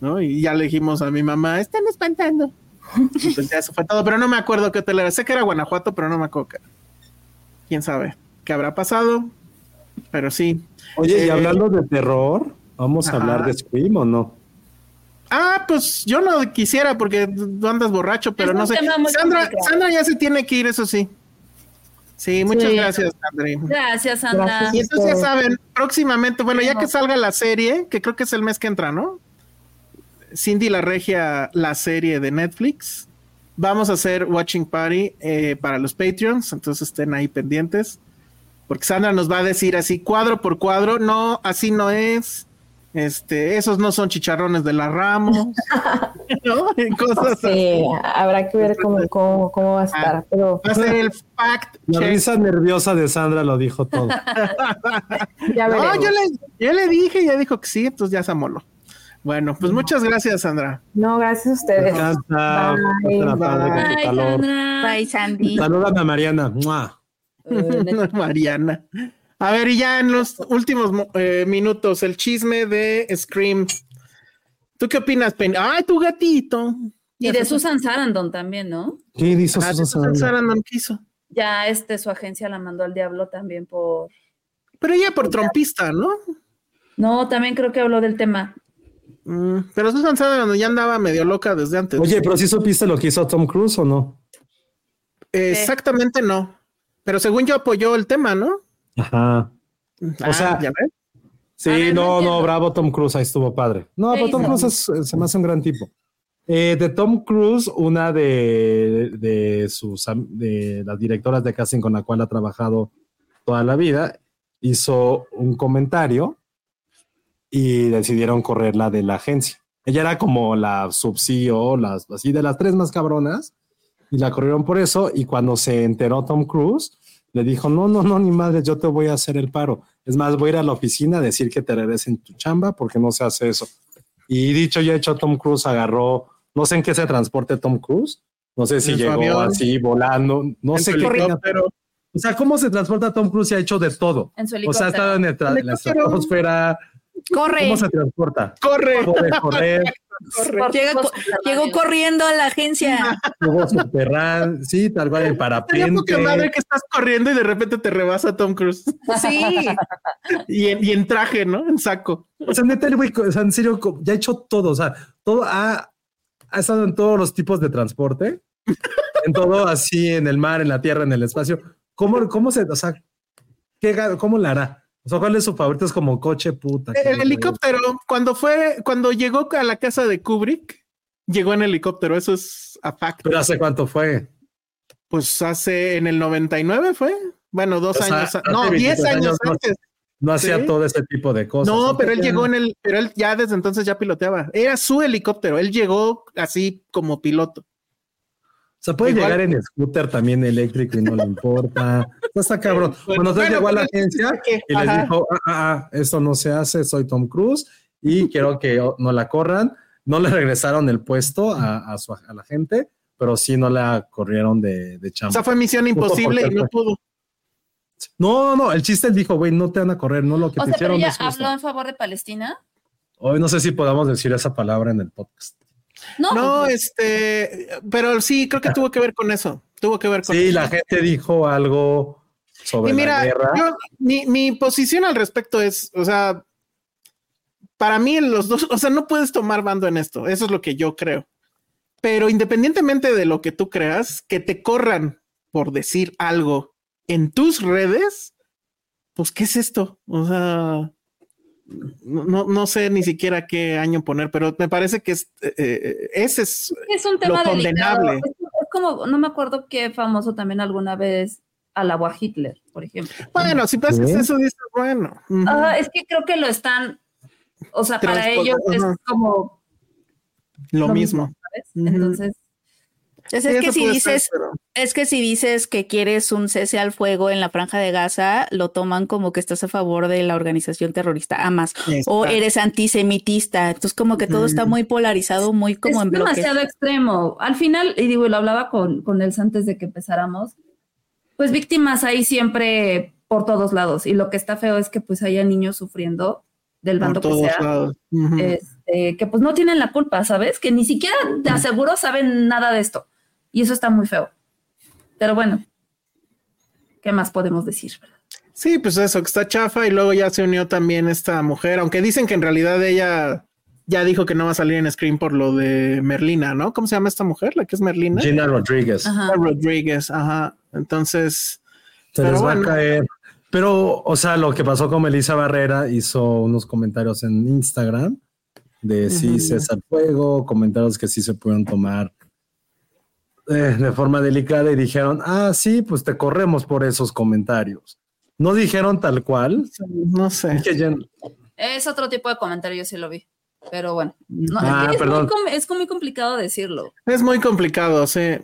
Speaker 1: ¿no? Y ya le dijimos a mi mamá, están espantando. Y pues ya eso fue todo, pero no me acuerdo qué hotel era. Sé que era Guanajuato, pero no me acuerdo qué. Quién sabe qué habrá pasado, pero sí.
Speaker 4: Oye, y
Speaker 1: Eh,
Speaker 4: hablando de terror, ¿vamos a hablar de Scream o no?
Speaker 1: Ah, pues yo no quisiera porque tú andas borracho, pero
Speaker 2: Es
Speaker 1: no sé. Sandra. Sandra ya se tiene que ir, eso sí. Sí, muchas
Speaker 2: Sí.
Speaker 1: gracias, Sandra.
Speaker 2: Gracias, Sandra.
Speaker 3: Gracias.
Speaker 1: Y entonces ya saben, próximamente, bueno, ya que salga la serie, que creo que es el mes que entra, ¿no? Cindy la Regia, la serie de Netflix. Vamos a hacer Watching Party eh, para los Patreons, entonces estén ahí pendientes. Porque Sandra nos va a decir así, cuadro por cuadro, no, así no es. Este, esos no son chicharrones de la Ramos, (laughs) ¿no? Cosas así.
Speaker 3: Habrá que ver cómo, cómo, cómo va a estar, pero
Speaker 1: Va a ser el fact
Speaker 4: La
Speaker 1: check.
Speaker 4: risa nerviosa de Sandra lo dijo todo. (laughs)
Speaker 3: ya.
Speaker 1: No, yo le, yo le dije, ya dijo que sí, entonces ya se amoló. Bueno, pues muchas gracias, Sandra.
Speaker 3: No, gracias a ustedes. Bye.
Speaker 5: Bye, Sandy.
Speaker 4: Salúdame a Mariana. ¡Mua! (laughs)
Speaker 1: Mariana. A ver, y ya en los últimos mo- eh, minutos, el chisme de Scream. ¿Tú qué opinas, Penny? ¡Ay, tu gatito!
Speaker 2: Y de Susan Sarandon también, ¿no?
Speaker 4: ¿Qué dice
Speaker 1: Ah,
Speaker 4: Susan
Speaker 1: Susan
Speaker 4: Sarandon?
Speaker 1: Sarandon quiso.
Speaker 2: Ya este su agencia la mandó al diablo también por.
Speaker 1: Pero ella por trompista, ¿no?
Speaker 2: No, también creo que habló del tema.
Speaker 1: Mm, pero Susan Sarandon ya andaba medio loca desde antes.
Speaker 4: Oye, pero sí supiste lo que hizo Tom Cruise o no?
Speaker 1: Exactamente no. Pero según yo apoyó el tema, ¿no?
Speaker 4: Ajá.
Speaker 1: Ah,
Speaker 4: sea,
Speaker 1: ya ves.
Speaker 4: Sí,
Speaker 2: ver, no
Speaker 4: no, bravo Tom Cruise, ahí estuvo padre. No,
Speaker 2: ¿Qué
Speaker 4: pero Tom? Cruise es- se me hace un gran tipo. Eh, de Tom Cruise, una de, de sus de las directoras de casting con la cual ha trabajado toda la vida, hizo un comentario y decidieron correrla de la agencia. Ella era como la sub CEO, las, así de las tres más cabronas, y la corrieron por eso. Y cuando se enteró Tom Cruise, le dijo: No, no, no, ni madre, yo te voy a hacer el paro. Es más, voy a ir a la oficina a decir que te regresen tu chamba porque no se hace eso. Y dicho y hecho, Tom Cruise agarró, no sé en qué se transporte Tom Cruise, no sé si llegó
Speaker 1: avión.
Speaker 4: así volando, no sé qué.
Speaker 1: helicóptero.
Speaker 4: O sea, ¿cómo se transporta Tom Cruise y ha hecho de todo?
Speaker 2: En su
Speaker 4: O sea, ha estado en, el en la estratosfera.
Speaker 5: Corre.
Speaker 4: ¿Cómo se transporta?
Speaker 1: Corre.
Speaker 4: Correr,
Speaker 2: Por
Speaker 5: Llega llegó corriendo a la agencia.
Speaker 4: tuvo subterráneo, sí, tal cual,
Speaker 1: Estaría
Speaker 4: parapente.
Speaker 1: madre que estás corriendo y de repente te rebasa Tom Cruise.
Speaker 5: Sí.
Speaker 1: y, en, y en traje, ¿no? En saco.
Speaker 4: O sea, neta, el güey, o sea, en serio, ya ha hecho todo. O sea, todo ha, ha estado en todos los tipos de transporte, en todo así, en el mar, en la tierra, en el espacio. ¿Cómo, cómo se, o sea, qué, cómo la hará? O sea, ¿cuál es su favorito? Es como coche puta.
Speaker 1: El helicóptero, cuando fue, cuando llegó a la casa de Kubrick, llegó en helicóptero. Eso es a fact.
Speaker 4: Pero hace cuánto fue?
Speaker 1: Pues hace en el 99 fue. Bueno, dos
Speaker 4: O sea,
Speaker 1: años. no, 10
Speaker 4: 23
Speaker 1: años antes.
Speaker 4: No hacía
Speaker 1: Sí.
Speaker 4: todo ese tipo de cosas.
Speaker 1: No, pero él llegó en el, pero él ya desde entonces ya piloteaba. Era su helicóptero. Él llegó así como piloto.
Speaker 4: O sea, puede
Speaker 1: Igual-
Speaker 4: llegar en scooter también eléctrico y no le importa. O sea, está (laughs) cabrón.
Speaker 1: Bueno,
Speaker 4: Bueno, entonces
Speaker 1: bueno,
Speaker 4: llegó a la
Speaker 1: pero
Speaker 4: agencia
Speaker 1: que-
Speaker 4: y les
Speaker 1: ajá.
Speaker 4: dijo, ah, ah, ah, esto no se hace, soy Tom Cruise y quiero que no la corran. No le regresaron el puesto a, a su, a la gente, pero sí no la corrieron de, de
Speaker 1: O
Speaker 4: chamba.
Speaker 1: sea, fue misión imposible y no pudo.
Speaker 4: No, no, el chiste él dijo, güey, no te van a correr, no lo que
Speaker 2: O
Speaker 4: te
Speaker 2: sea, pero
Speaker 4: hicieron es justo.
Speaker 2: habló en favor de Palestina.
Speaker 4: Hoy no sé si podamos decir esa palabra en el podcast.
Speaker 2: No,
Speaker 1: No,
Speaker 2: pues,
Speaker 1: este, pero sí, creo que tuvo que ver con eso. Tuvo que ver con
Speaker 4: Sí,
Speaker 1: eso.
Speaker 4: la gente dijo algo sobre
Speaker 1: Y
Speaker 4: la guerra.
Speaker 1: yo- mi, mi posición al respecto es, o sea, para mí los dos, (laughs) o sea, no puedes tomar bando en esto, eso es lo que yo creo. Pero independientemente de lo que tú creas, que te corran por decir algo en tus redes, pues, ¿qué es esto? O sea, no, no, sé ni siquiera qué año poner, pero me parece que es, eh, eh, ese es
Speaker 2: es un tema
Speaker 1: lo condenable.
Speaker 2: Es, es como, no me acuerdo qué famoso también alguna vez alabó a Hitler, por ejemplo.
Speaker 1: Bueno, si pasas
Speaker 4: ¿Sí?
Speaker 1: eso, dices, bueno.
Speaker 2: Ah, es que creo que lo están, o sea, para ellos es como
Speaker 1: lo
Speaker 2: lo
Speaker 1: mismo.
Speaker 2: Entonces,
Speaker 5: Es que si dices,
Speaker 1: ser, pero-
Speaker 5: es que si dices que quieres un cese al fuego en la franja de Gaza, lo toman como que estás a favor de la organización terrorista Hamas o eres antisemitista. Entonces, como que todo está muy polarizado, muy como
Speaker 2: es
Speaker 5: en
Speaker 2: demasiado extremo. Al final, y digo, y lo hablaba con, con Elsa antes de que empezáramos, pues víctimas hay siempre por todos lados. Y lo que está feo es que pues haya niños sufriendo del
Speaker 1: por
Speaker 2: bando que
Speaker 1: todos
Speaker 2: sea.
Speaker 1: lados.
Speaker 2: Este, que pues no tienen la culpa, ¿sabes? Que ni siquiera te aseguro saben nada de esto. Y eso está muy feo. Pero bueno, ¿qué más podemos decir?
Speaker 1: Sí, pues eso, que está chafa y luego ya se unió también esta mujer, aunque dicen que en realidad ella ya dijo que no va a salir en screen por lo de Merlina, ¿no? ¿Cómo se llama esta mujer? La que es Merlina.
Speaker 4: Gina Rodríguez.
Speaker 2: Ajá.
Speaker 1: Rodríguez, ajá. Entonces,
Speaker 4: Se
Speaker 1: Pero
Speaker 4: les va
Speaker 1: bueno.
Speaker 4: a caer. Pero, o sea, lo que pasó con Melissa Barrera hizo unos comentarios en Instagram de sí
Speaker 1: Ujú.
Speaker 4: César Fuego, comentarios que sí se pueden tomar eh, de forma delicada y dijeron, ah, sí, pues te corremos por esos comentarios. No dijeron tal cual.
Speaker 1: no sé.
Speaker 4: que ya-
Speaker 2: Es otro tipo de comentario, yo sí lo vi. Pero bueno, no,
Speaker 4: Ah,
Speaker 2: es, muy
Speaker 4: perdón.
Speaker 2: com- es muy complicado decirlo.
Speaker 1: Es muy complicado, sí.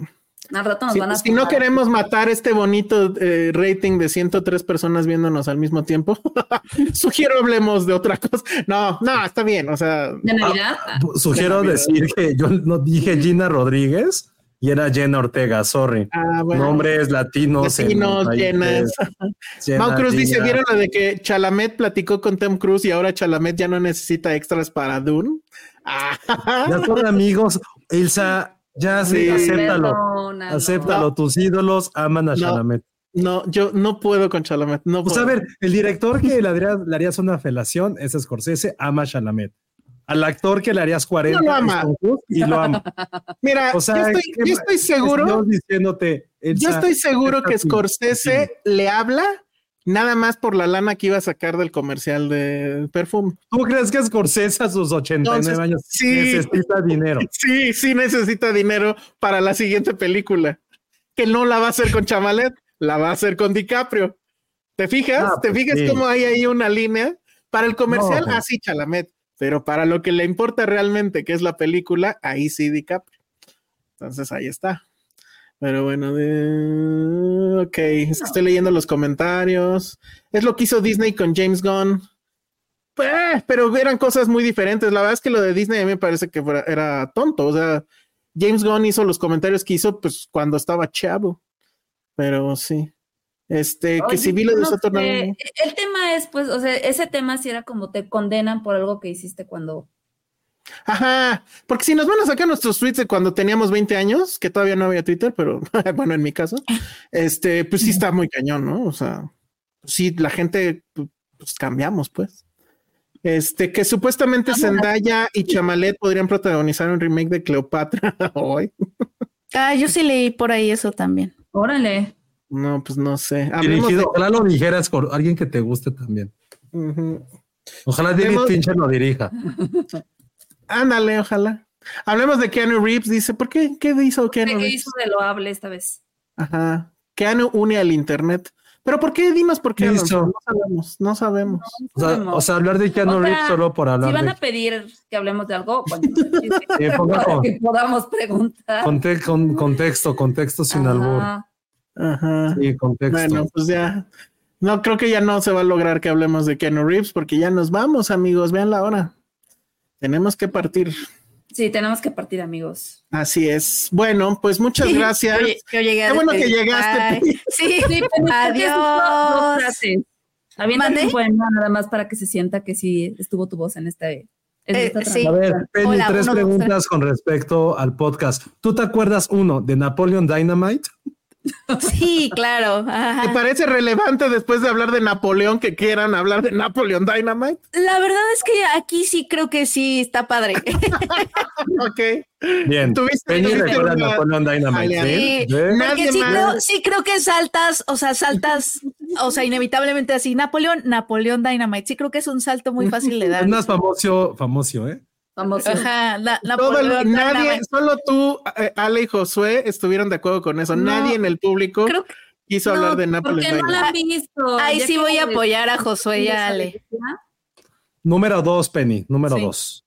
Speaker 2: Al rato nos
Speaker 1: Si,
Speaker 2: van a
Speaker 1: si no queremos matar este bonito eh, rating de 103 personas viéndonos al mismo tiempo, (laughs) sugiero hablemos de otra cosa. No, no, está bien, o sea,
Speaker 2: ¿De Navidad? Ah,
Speaker 4: Sugiero
Speaker 1: Navidad.
Speaker 4: decir que yo no dije Gina Rodríguez y era Jenna Ortega, sorry.
Speaker 1: ah, bueno.
Speaker 4: Nombres latinos.
Speaker 1: Latinos, llenas.
Speaker 4: Jenna, (laughs)
Speaker 1: Mau Cruz dice. ¿vieron lo de que Chalamet platicó con Tom Cruise y ahora Chalamet ya no necesita extras para Dune? (laughs) Ah,
Speaker 4: Ya son amigos. Elsa, ya sí,
Speaker 1: Sí.
Speaker 4: acéptalo.
Speaker 2: Perdónalo.
Speaker 4: Acéptalo. Tus ídolos aman a
Speaker 1: No.
Speaker 4: Chalamet.
Speaker 1: no, yo no puedo con Chalamet. No
Speaker 4: Pues
Speaker 1: puedo.
Speaker 4: a ver, el director que le harías, le harías una felación es Scorsese, ama a Chalamet. Al actor que le harías 40
Speaker 1: No lo ama.
Speaker 4: y lo ama. (laughs)
Speaker 1: Mira,
Speaker 4: O sea,
Speaker 1: yo, estoy,
Speaker 4: ¿qué-
Speaker 1: yo estoy seguro,
Speaker 4: diciéndote,
Speaker 1: yo estoy seguro que Scorsese le habla nada más por la lana que iba a sacar del comercial de perfume.
Speaker 4: ¿Tú crees que Scorsese a sus 89
Speaker 1: Entonces,
Speaker 4: años
Speaker 1: sí.
Speaker 4: necesita dinero? (laughs)
Speaker 1: Sí, sí necesita dinero para la siguiente película, que no la va a hacer con Chamalet, la va a hacer con DiCaprio. ¿Te fijas?
Speaker 4: Ah,
Speaker 1: ¿Te
Speaker 4: pues
Speaker 1: fijas
Speaker 4: sí.
Speaker 1: cómo hay ahí una línea? Para el comercial,
Speaker 4: No, pues.
Speaker 1: así Chalamet, pero para lo que le importa realmente, que es la película, ahí sí DiCaprio. Entonces ahí está. Pero bueno, de... ok, es que estoy leyendo los comentarios. Es lo que hizo Disney con James Gunn. Pues, pero eran cosas muy diferentes. La verdad es que lo de Disney a mí me parece que fuera- era tonto. O sea, James Gunn hizo los comentarios que hizo pues cuando estaba chavo. Pero sí. Este, que si vi lo de
Speaker 2: no
Speaker 1: Saturday
Speaker 2: sé, El tema es, pues, o sea, ese tema sí era como te condenan por algo que hiciste cuando.
Speaker 1: Ajá, porque si nos van a sacar nuestros tweets de cuando teníamos 20 años, que todavía no había Twitter, pero (laughs) bueno, en mi caso, este, pues sí está muy cañón, ¿no? O sea, sí, la gente, pu- pues cambiamos, pues. Este, que supuestamente
Speaker 2: Vamos
Speaker 1: Zendaya y Chamalet podrían protagonizar un remake de Cleopatra (laughs) hoy.
Speaker 5: Ah, yo sí leí por ahí eso también.
Speaker 2: Órale.
Speaker 1: No, pues no sé.
Speaker 4: Dirigido, ojalá lo dijeras con alguien que te guste también. Ojalá David Fincher lo dirija. (laughs)
Speaker 1: Ándale, ojalá. Hablemos de Keanu Reeves, dice, ¿por qué? ¿Qué hizo Keanu
Speaker 2: ¿Qué
Speaker 1: Reeves?
Speaker 2: hizo de loable esta vez?
Speaker 1: Ajá. Keanu une al internet. ¿Pero por qué? Dinos por qué.
Speaker 4: ¿Qué
Speaker 1: Alonso.
Speaker 4: hizo?
Speaker 1: No sabemos, no sabemos.
Speaker 4: O sea, o sea, hablar de Keanu
Speaker 2: O sea,
Speaker 4: Reeves solo por hablar
Speaker 2: Si van
Speaker 4: de
Speaker 2: a pedir que hablemos de algo, bueno, (laughs) sí, sí,
Speaker 4: Sí, ponga
Speaker 2: para
Speaker 4: con-
Speaker 2: que podamos preguntar.
Speaker 4: conte- con contexto, contexto sin albur.
Speaker 2: Ajá.
Speaker 4: Sí, contexto.
Speaker 1: Bueno, pues ya. No, creo que ya no se va a lograr que hablemos de Keanu Reeves porque ya nos vamos, amigos. Vean la hora. Tenemos que partir.
Speaker 2: Sí, tenemos que partir, amigos.
Speaker 1: Así es. Bueno, pues muchas gracias.
Speaker 5: Yo, yo llegué
Speaker 1: Qué bueno que llegaste.
Speaker 5: Ay, Sí, (laughs)
Speaker 2: Sí, pero dos
Speaker 5: adiós. ¿Mande?
Speaker 2: un poema nada más para que se sienta que sí estuvo tu voz en este. en
Speaker 5: Eh,
Speaker 2: esta
Speaker 5: sí.
Speaker 4: A ver, Penny,
Speaker 5: Hola,
Speaker 4: tres
Speaker 5: uno, dos,
Speaker 4: preguntas con respecto al podcast. ¿Tú te acuerdas uno de Napoleon Dynamite?
Speaker 5: Sí, claro.
Speaker 1: ¿Te parece relevante después de hablar de Napoleón que quieran hablar de Napoleon Dynamite?
Speaker 5: La verdad es que aquí sí creo que sí está padre. (laughs)
Speaker 1: Ok.
Speaker 4: Bien.
Speaker 1: Tuviste-
Speaker 4: Penny
Speaker 1: tuviste
Speaker 4: recuerda
Speaker 1: una-
Speaker 4: Napoleon Dynamite. ¿sí?
Speaker 1: Nadie
Speaker 5: Porque sí
Speaker 1: más.
Speaker 5: creo, sí creo que saltas, o sea, saltas, o sea, inevitablemente así, Napoleón, Napoleón Dynamite, sí creo que es un salto muy fácil de
Speaker 4: Es
Speaker 5: dar.
Speaker 4: más famoso, famoso, ¿eh?
Speaker 2: Famoso.
Speaker 5: Ajá, la-
Speaker 1: Todo el-
Speaker 5: Napoleón
Speaker 1: nadie, solo tú, eh, Ale y Josué estuvieron de acuerdo con eso.
Speaker 2: No.
Speaker 1: Nadie en el público
Speaker 5: Creo que
Speaker 1: quiso
Speaker 2: No,
Speaker 1: hablar de
Speaker 2: ¿Por
Speaker 1: Napoleon
Speaker 2: qué no
Speaker 1: Dynamite.
Speaker 2: la han visto?
Speaker 5: ahí
Speaker 2: Ya
Speaker 5: sí voy a apoyar a Josué y a Ale.
Speaker 4: Número dos, Penny. Número
Speaker 5: Sí.
Speaker 4: dos.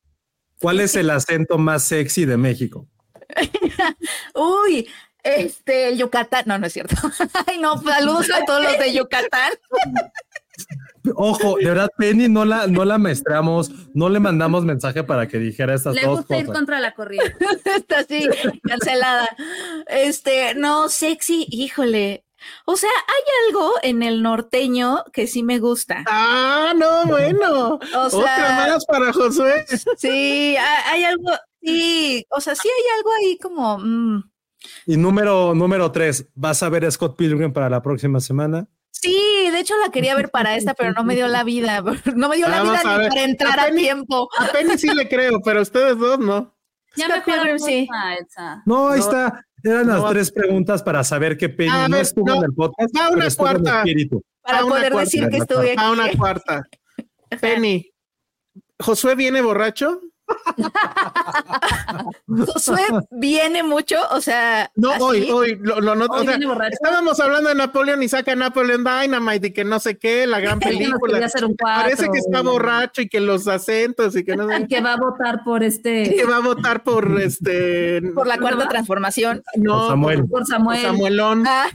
Speaker 4: ¿Cuál es el acento más sexy de México? (laughs)
Speaker 5: Uy, este, el Yucatán, no, no es cierto. (laughs) Ay, no, saludos a todos los de Yucatán. (laughs)
Speaker 4: Ojo, de verdad, Penny no la, no la maestramos, no le mandamos mensaje para que dijera estas
Speaker 2: Le
Speaker 4: dos
Speaker 2: gusta ir
Speaker 4: cosas.
Speaker 2: contra la corriente. (laughs)
Speaker 5: Está así, cancelada. Este, no, sexy, híjole. O sea, hay algo en el norteño que sí me gusta.
Speaker 1: Ah, no, bueno.
Speaker 5: O sea-
Speaker 1: Otra más para Josué.
Speaker 5: Sí, ha- hay algo, sí, o sea, sí hay algo ahí como, mm,
Speaker 4: Y número, número tres, ¿vas a ver a Scott Pilgrim para la próxima semana?
Speaker 5: Sí, de hecho la quería ver para esta, pero no me dio la vida, (laughs) no me dio la vida
Speaker 1: a
Speaker 5: ni
Speaker 1: ver.
Speaker 5: para entrar a tiempo.
Speaker 1: A Penny sí le creo, pero a ustedes dos no.
Speaker 2: Ya mejor
Speaker 5: Pilgrim, sí.
Speaker 4: No, ahí está. Eran las
Speaker 1: No.
Speaker 4: tres preguntas para saber que Penny
Speaker 1: A
Speaker 4: no estuvo
Speaker 1: no.
Speaker 4: en el podcast,
Speaker 1: Va una
Speaker 4: pero en
Speaker 1: cuarta.
Speaker 4: espíritu.
Speaker 5: Para
Speaker 1: A una
Speaker 5: poder
Speaker 1: cuarta.
Speaker 5: decir que estuve
Speaker 1: A una
Speaker 5: aquí.
Speaker 1: cuarta. (laughs) Penny. ¿Josué viene borracho? (laughs)
Speaker 5: Josué viene mucho, o sea,
Speaker 1: No,
Speaker 5: así.
Speaker 1: hoy, hoy, lo, lo noto.
Speaker 2: Hoy
Speaker 1: o sea, estábamos hablando de Napoleón y saca Napoleon Dynamite y que no sé qué, la gran (laughs)
Speaker 2: Que
Speaker 1: película.
Speaker 2: quería hacer un cuatro,
Speaker 1: Parece que está borracho y que los acentos y que no sé
Speaker 2: Y (laughs) que va a votar por
Speaker 1: que
Speaker 2: este,
Speaker 1: va a votar por este
Speaker 5: por la cuarta transformación.
Speaker 1: no
Speaker 4: Por Samuel.
Speaker 2: por
Speaker 1: por
Speaker 2: Samuel.
Speaker 1: Samuelón.
Speaker 5: Ah,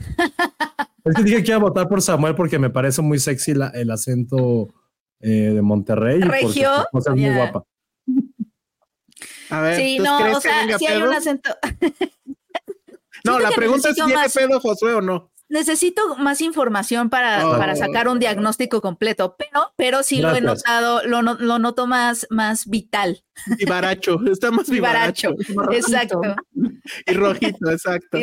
Speaker 4: Es que dije que iba a votar por Samuel porque me parece muy sexy la- el acento eh, de Monterrey.
Speaker 5: Regio,
Speaker 4: su esposa es muy guapa.
Speaker 1: A ver,
Speaker 5: sí,
Speaker 1: ¿tú
Speaker 5: no,
Speaker 1: crees
Speaker 5: o sea, sí hay
Speaker 1: pedo?
Speaker 5: un acento. (laughs)
Speaker 1: No, la pregunta es si tiene
Speaker 5: más-
Speaker 1: pedo Josué o no.
Speaker 5: Necesito más información para,
Speaker 1: Oh.
Speaker 5: para sacar un diagnóstico completo, pero, pero sí lo he notado, lo, no- lo noto más, más vital.
Speaker 1: Vivaracho, (laughs) está más vivaracho.
Speaker 5: Vivaracho. (laughs) Exacto.
Speaker 1: Y rojito, exacto.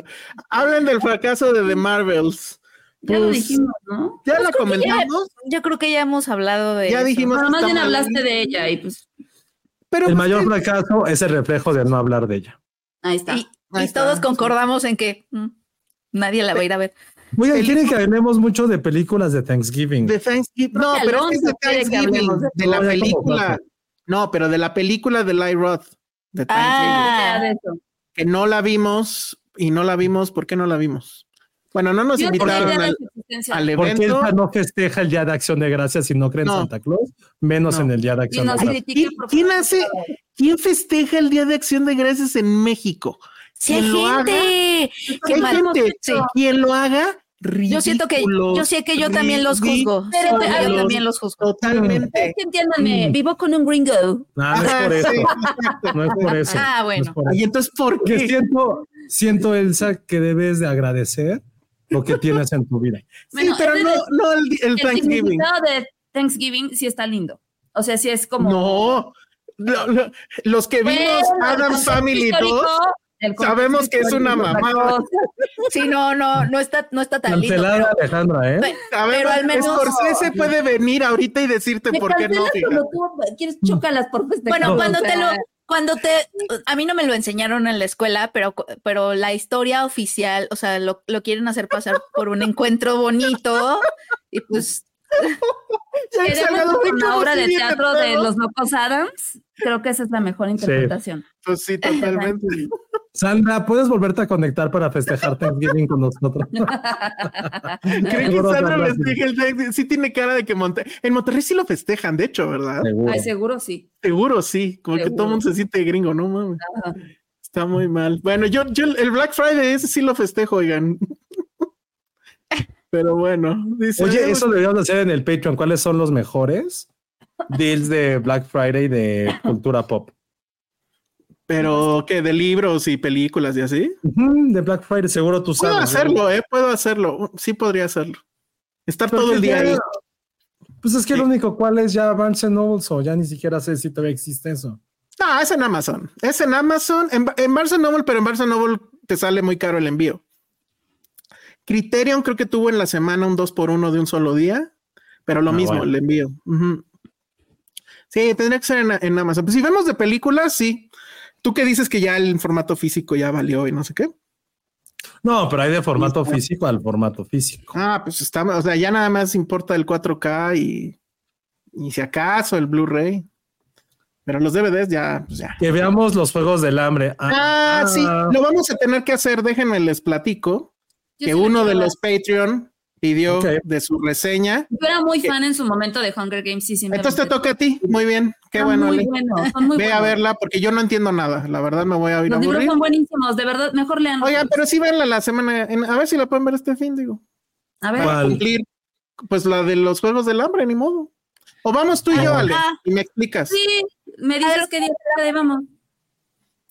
Speaker 1: Hablen del fracaso de The Marvels.
Speaker 2: Ya lo
Speaker 1: Pues,
Speaker 2: dijimos, ¿no?
Speaker 1: Ya la
Speaker 5: creo que ya-
Speaker 1: comentamos,
Speaker 5: Yo creo que ya hemos hablado de
Speaker 1: ya
Speaker 5: eso.
Speaker 1: dijimos
Speaker 2: Bueno,
Speaker 1: que
Speaker 2: más bien hablaste de ella y pues
Speaker 1: Pero
Speaker 4: El
Speaker 1: pues,
Speaker 4: mayor
Speaker 1: que-
Speaker 4: fracaso es el reflejo de no hablar de ella.
Speaker 2: ahí está.
Speaker 5: Y,
Speaker 1: Ahí
Speaker 5: y
Speaker 1: está,
Speaker 5: todos concordamos en que mm, nadie la va a ir a ver.
Speaker 4: Oigan, quieren que hablemos mucho de películas de Thanksgiving.
Speaker 1: de Thanksgiving. No,
Speaker 2: que
Speaker 1: pero es que es de
Speaker 2: que
Speaker 1: Thanksgiving,
Speaker 2: de
Speaker 1: de la película. No, pero de la película de Ly Roth, de Thanksgiving,
Speaker 5: Ah,
Speaker 2: de eso.
Speaker 1: que no la vimos y no la vimos. ¿Por qué no la vimos? Bueno, no nos
Speaker 2: Yo
Speaker 1: invitaron al, al
Speaker 4: Porque
Speaker 1: evento.
Speaker 4: Elsa no festeja el Día de Acción de Gracias si no cree en
Speaker 1: No.
Speaker 4: Santa Claus, menos
Speaker 1: No.
Speaker 4: en el Día de
Speaker 2: Y
Speaker 4: Acción de Gracias.
Speaker 1: ¿Quién, hace, quién festeja el Día de Acción de Gracias en México?
Speaker 5: sí hay
Speaker 1: Quien lo haga,
Speaker 5: gente. Qué
Speaker 1: gente,
Speaker 5: Sí.
Speaker 1: quien lo haga,
Speaker 5: Yo siento que yo sé que yo también los juzgo.
Speaker 2: Pero
Speaker 5: yo también los juzgo.
Speaker 1: Totalmente.
Speaker 2: Es que entiéndanme,
Speaker 4: Mm.
Speaker 2: vivo con un gringo.
Speaker 4: Ah, no es por eso.
Speaker 1: sí.
Speaker 4: No es por eso.
Speaker 5: Ah,
Speaker 4: no es
Speaker 5: bueno.
Speaker 4: por eso.
Speaker 1: Y entonces, ¿por
Speaker 4: Porque
Speaker 1: qué?
Speaker 4: siento, siento, Elsa, que debes de agradecer lo que tienes en tu vida. (laughs)
Speaker 1: Sí, pero no,
Speaker 2: es-
Speaker 1: no el, el
Speaker 2: El
Speaker 1: Thanksgiving.
Speaker 2: de Thanksgiving sí está lindo. O sea, sí es como.
Speaker 1: No. Lo- lo- los que vimos
Speaker 2: el contexto
Speaker 1: Family
Speaker 2: histórico,
Speaker 1: 2,
Speaker 2: el contexto
Speaker 1: sabemos que es una mamada. (laughs)
Speaker 5: Sí, no, no, no está, no está tan lindo.
Speaker 4: Cancelada
Speaker 5: pero-
Speaker 4: Alejandra, ¿eh?
Speaker 1: Sabemos
Speaker 5: Pero al menos.
Speaker 1: Scorsese puede venir ahorita y decirte por qué no.
Speaker 2: tú quieres chocalas por festejar.
Speaker 5: Bueno, cuando
Speaker 2: sea,
Speaker 5: te lo, cuando te, a mí no me lo enseñaron en la escuela, pero, pero la historia oficial, o sea, lo, lo quieren hacer pasar por un encuentro bonito y pues,
Speaker 2: Queremos una
Speaker 1: ¿cómo
Speaker 2: obra de teatro de
Speaker 1: todo?
Speaker 2: los locos Adams. Creo que esa es la mejor interpretación.
Speaker 1: Pues sí, totalmente.
Speaker 4: Sandra, ¿puedes volverte a conectar para festejar Thanksgiving con nosotros? (laughs)
Speaker 1: ¿Creen que Sandra dije el Thanksgiving? Sí tiene cara de que Monterrey... En Monterrey sí lo festejan, de hecho, ¿verdad?
Speaker 4: Seguro.
Speaker 2: Ay, seguro sí.
Speaker 1: Seguro sí, como que todo el mundo se siente gringo, ¿no? mames?
Speaker 2: Ajá.
Speaker 1: Está muy mal. Bueno, yo, yo el Black Friday ese sí lo festejo, oigan. (laughs) Pero bueno, dice.
Speaker 4: Oye, eso deberíamos hacer en el Patreon. ¿Cuáles son los mejores deals de Black Friday de cultura pop?
Speaker 1: Pero que de libros y películas y así.
Speaker 4: De Black Friday, seguro tú
Speaker 1: Puedo
Speaker 4: sabes.
Speaker 1: hacerlo, eh, puedo hacerlo. Sí podría hacerlo. Estar todo el día ahí.
Speaker 4: Pues es que
Speaker 1: Sí.
Speaker 4: el único cual es ya Barnes Nobles o ya ni siquiera sé si todavía existe eso.
Speaker 1: No, es en Amazon. Es en Amazon, en, en Barnes Noble, pero en Barnes Noble te sale muy caro el envío. Criterion creo que tuvo en la semana un 2 por 1 de un solo día, pero lo
Speaker 4: Ah,
Speaker 1: mismo,
Speaker 4: bueno.
Speaker 1: el envío. Ujú. Sí, tendría que ser en, en Amazon. Pues si vemos de películas, sí. Tú que dices que ya el formato físico ya valió y no sé qué.
Speaker 4: No, pero hay de formato físico al formato físico.
Speaker 1: Ah, pues está, o sea, ya nada más importa el 4K y, y si acaso el Blu-ray. Pero los DVDs ya, pues ya.
Speaker 4: Que veamos los juegos del hambre.
Speaker 1: Ah, sí, lo vamos a tener que hacer. Déjenme les platico
Speaker 2: Yo
Speaker 1: que uno de los Patreon pidió de su reseña.
Speaker 2: Yo era muy fan en su momento de Hunger Games y simplemente.
Speaker 1: Entonces te toca a ti. Muy bien. Qué
Speaker 2: Son
Speaker 1: bueno.
Speaker 2: muy son muy
Speaker 1: Ve a verla porque yo no entiendo nada. La verdad me voy a ir a
Speaker 2: Los libros
Speaker 1: aburrir.
Speaker 2: son buenísimos, de verdad, mejor lean.
Speaker 1: Oigan, pero sí venla la semana. en- a ver si la pueden ver este fin, digo.
Speaker 2: A ver,
Speaker 4: ¿Cuál?
Speaker 1: Para cumplir, pues la de los Juegos del Hambre, ni modo. O vamos tú y yo, Ale,
Speaker 5: Ah.
Speaker 1: y me explicas.
Speaker 2: sí, me dices qué día vamos.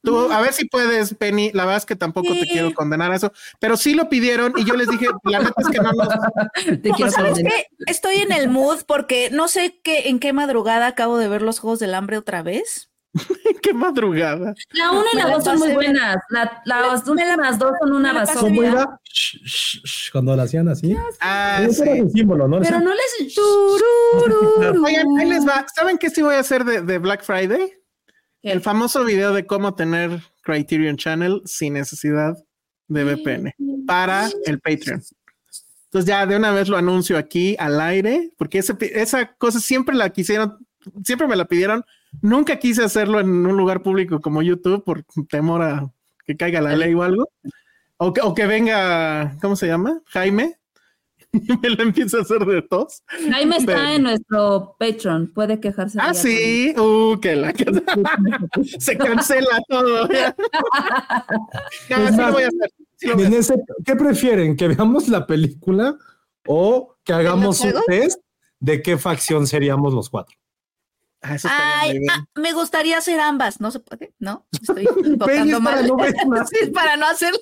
Speaker 1: Tú, a ver si puedes, Penny. La verdad es que tampoco te quiero condenar a eso, pero sí lo pidieron y yo les dije, la neta es que no nos. (laughs)
Speaker 2: Te quiero
Speaker 5: ¿Sabes qué? Estoy en el mood porque no sé qué, en qué madrugada acabo de ver los Juegos del Hambre otra vez. (laughs)
Speaker 1: Qué madrugada.
Speaker 2: La una y la
Speaker 5: la
Speaker 2: dos son muy buenas. La, las dos son una
Speaker 5: me la
Speaker 2: basura.
Speaker 4: ¿Cómo
Speaker 5: bien.
Speaker 4: era? Shh, shh, shh, cuando lo hacían así.
Speaker 1: Ah,
Speaker 4: era
Speaker 1: sí.
Speaker 4: el símbolo, ¿no?
Speaker 2: Pero no les.
Speaker 1: Oigan, ahí les va. ¿Saben qué sí voy a hacer de, de Black Friday? El famoso video de cómo tener Criterion Channel sin necesidad de VPN para el Patreon. Entonces ya de una vez lo anuncio aquí al aire, porque ese esa cosa siempre la quisieron, siempre me la pidieron. Nunca quise hacerlo en un lugar público como YouTube por temor a que caiga la ley o algo. O que, o que venga, ¿cómo se llama? Jaime. Y (laughs) me lo empieza a hacer de tos.
Speaker 2: Jaime está
Speaker 1: Pero-
Speaker 2: en nuestro Patreon. Puede quejarse.
Speaker 1: Ah, sí. Uh, que la (laughs) se cancela todo. (laughs) no, voy a hacer. sí
Speaker 4: En ese- ¿Qué prefieren? ¿Que veamos la película o que hagamos un test de qué facción seríamos los cuatro?
Speaker 1: Ah, eso
Speaker 5: Ay, ah, me gustaría hacer ambas. No se puede, ¿no? Estoy (laughs) votando
Speaker 4: es para
Speaker 5: mal.
Speaker 4: no
Speaker 5: es (laughs) para no hacerla.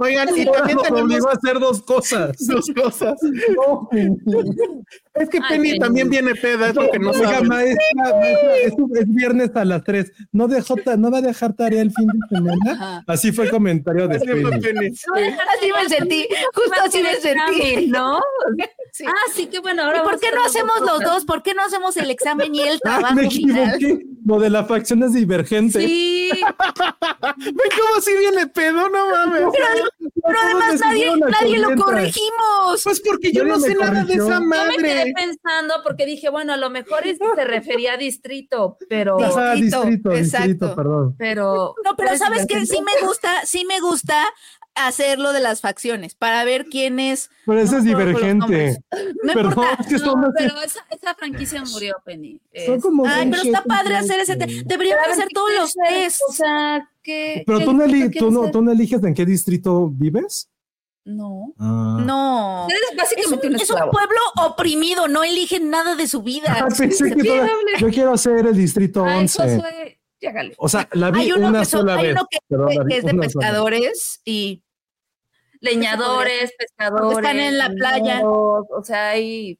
Speaker 1: Oigan, y también
Speaker 4: Nos
Speaker 1: tenemos
Speaker 4: obligó a hacer dos cosas. (laughs)
Speaker 1: dos cosas.
Speaker 4: No.
Speaker 1: Es que
Speaker 2: Ay,
Speaker 1: Penny
Speaker 2: Penny.
Speaker 1: también viene peda, es lo que no
Speaker 4: Oiga, maestra, maestra, es, es viernes a las 3. ¿No, dejó ¿No va a dejar tarea el fin de semana?
Speaker 2: Ajá.
Speaker 4: Así fue el comentario de Penny.
Speaker 1: Penny.
Speaker 5: Así me sentí, justo así me sentí.
Speaker 2: ¿No?
Speaker 5: Sí.
Speaker 2: Ah, sí, qué bueno. Ahora
Speaker 5: ¿Y por qué no hacemos los
Speaker 2: cosas.
Speaker 5: dos? ¿Por qué no hacemos el examen y el (laughs)
Speaker 4: Ah,
Speaker 5: trabajo final?
Speaker 4: Lo de la facción es divergente.
Speaker 2: Sí, (laughs)
Speaker 1: Ven cómo si viene pedo, no mames.
Speaker 5: Pero además nadie, nadie lo corregimos.
Speaker 1: Pues porque yo
Speaker 4: Nadie
Speaker 1: no sé nada de esa
Speaker 2: yo me quedé
Speaker 1: madre.
Speaker 2: pensando porque dije, bueno, a lo mejor es que se refería a distrito, pero,
Speaker 4: Ajá,
Speaker 5: Distrito,
Speaker 4: distrito, distrito, perdón.
Speaker 2: pero.
Speaker 5: No, pero
Speaker 2: ¿cuál es
Speaker 5: sabes que sí me gusta, sí me gusta hacerlo de las facciones para ver quién es.
Speaker 4: Pero ese es
Speaker 5: No
Speaker 4: divergente.
Speaker 5: No
Speaker 4: Perdón,
Speaker 5: importa.
Speaker 4: es que
Speaker 2: No, pero esa, esa franquicia murió, Penny.
Speaker 4: son como
Speaker 5: Ay, pero está padre hacer ese. Deberíamos hacer
Speaker 2: ¿qué
Speaker 5: todos los test.
Speaker 2: O sea, que.
Speaker 4: Pero
Speaker 2: qué-
Speaker 4: tú no, eli-
Speaker 2: qué
Speaker 4: tú,
Speaker 2: quieres
Speaker 4: no,
Speaker 2: hacer?
Speaker 4: tú no eliges en qué distrito vives.
Speaker 2: No.
Speaker 4: Ah.
Speaker 5: No.
Speaker 2: Eres
Speaker 5: Es un,
Speaker 2: básicamente un
Speaker 5: es un
Speaker 2: esclavo.
Speaker 5: pueblo oprimido, no eligen nada de su vida.
Speaker 4: Ah, (laughs) toda- yo quiero ser el distrito
Speaker 2: Ay,
Speaker 4: 11.
Speaker 2: Josué, llégale.
Speaker 4: O sea, la vi
Speaker 5: Hay uno,
Speaker 4: una
Speaker 5: que, son-
Speaker 4: sola
Speaker 5: hay
Speaker 4: vez.
Speaker 5: uno que,
Speaker 4: Perdón, la vi
Speaker 5: que es de pescadores y
Speaker 2: Leñadores, pescadores.
Speaker 5: están en la playa.
Speaker 2: O sea, hay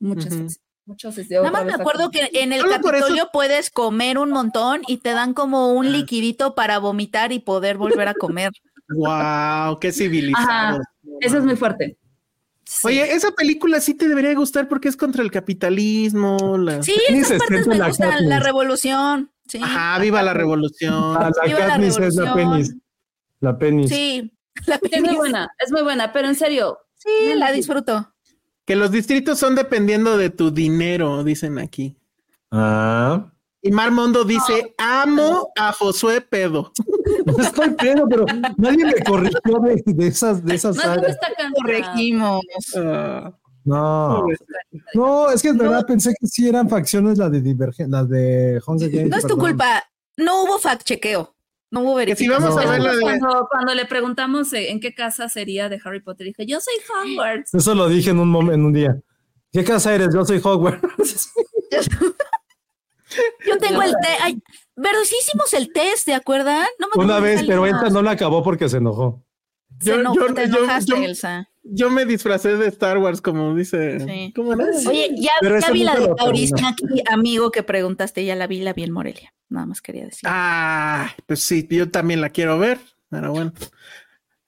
Speaker 2: muchas.
Speaker 1: Ujú.
Speaker 2: Muchos.
Speaker 5: Nada más me acuerdo que en el
Speaker 1: Solo por eso-
Speaker 5: Capitolio puedes comer un montón y te dan como un liquidito para vomitar y poder volver a comer. (laughs)
Speaker 1: Wow, qué civilizado.
Speaker 2: Eso es muy fuerte. Sí.
Speaker 1: Oye, esa película sí te debería gustar porque es contra el capitalismo. La...
Speaker 5: Sí, esas partes me
Speaker 4: la
Speaker 5: gustan,
Speaker 4: Katniss.
Speaker 5: la revolución. Sí,
Speaker 1: Ajá, viva la revolución.
Speaker 4: Ah,
Speaker 5: Viva
Speaker 4: la
Speaker 5: la
Speaker 4: Katniss es la penis. La penis.
Speaker 5: sí, la
Speaker 2: Es muy buena, es muy buena, pero en serio,
Speaker 5: Sí, la disfruto.
Speaker 1: Que los distritos son dependiendo de tu dinero, dicen aquí.
Speaker 4: Ah.
Speaker 1: Y Mar Mondo dice, amo a Josué Pedo. (laughs)
Speaker 4: No estoy pedo, pero nadie me corrigió de, de esas, de esas
Speaker 2: no.
Speaker 5: Corregimos.
Speaker 1: Ah,
Speaker 4: No. No, es que en verdad pensé que sí eran facciones las de Divergen, las de Hunger Games.
Speaker 5: No es tu
Speaker 4: perdón.
Speaker 5: culpa. No hubo fact chequeo. No hubo
Speaker 1: que si
Speaker 5: verificación.
Speaker 1: vamos a ver la de...
Speaker 2: Cuando, cuando le preguntamos eh, en qué casa sería de Harry Potter, dije, yo soy Hogwarts.
Speaker 4: Eso lo dije en un momento, en un día. ¿Qué casa eres? Yo soy Hogwarts. (laughs) (laughs)
Speaker 5: Yo tengo el test. Ay, pero sí hicimos el test, ¿te acuerdan? No me
Speaker 4: Una vez, pero. Elsa no la acabó porque se enojó.
Speaker 5: Se
Speaker 1: Yo-
Speaker 5: enojó,
Speaker 1: yo-
Speaker 5: te
Speaker 1: yo-
Speaker 5: enojaste,
Speaker 1: yo-
Speaker 5: Elsa.
Speaker 1: Yo me disfracé de Star Wars, como dice.
Speaker 5: Sí.
Speaker 1: ¿Cómo era?
Speaker 5: Oye, ya, ya vi la de
Speaker 4: terminó.
Speaker 5: Kaurismäki, amigo, que preguntaste, ya la vi, la vi en Morelia. Nada más quería decir.
Speaker 1: Ah, pues sí, yo también la quiero ver, pero bueno.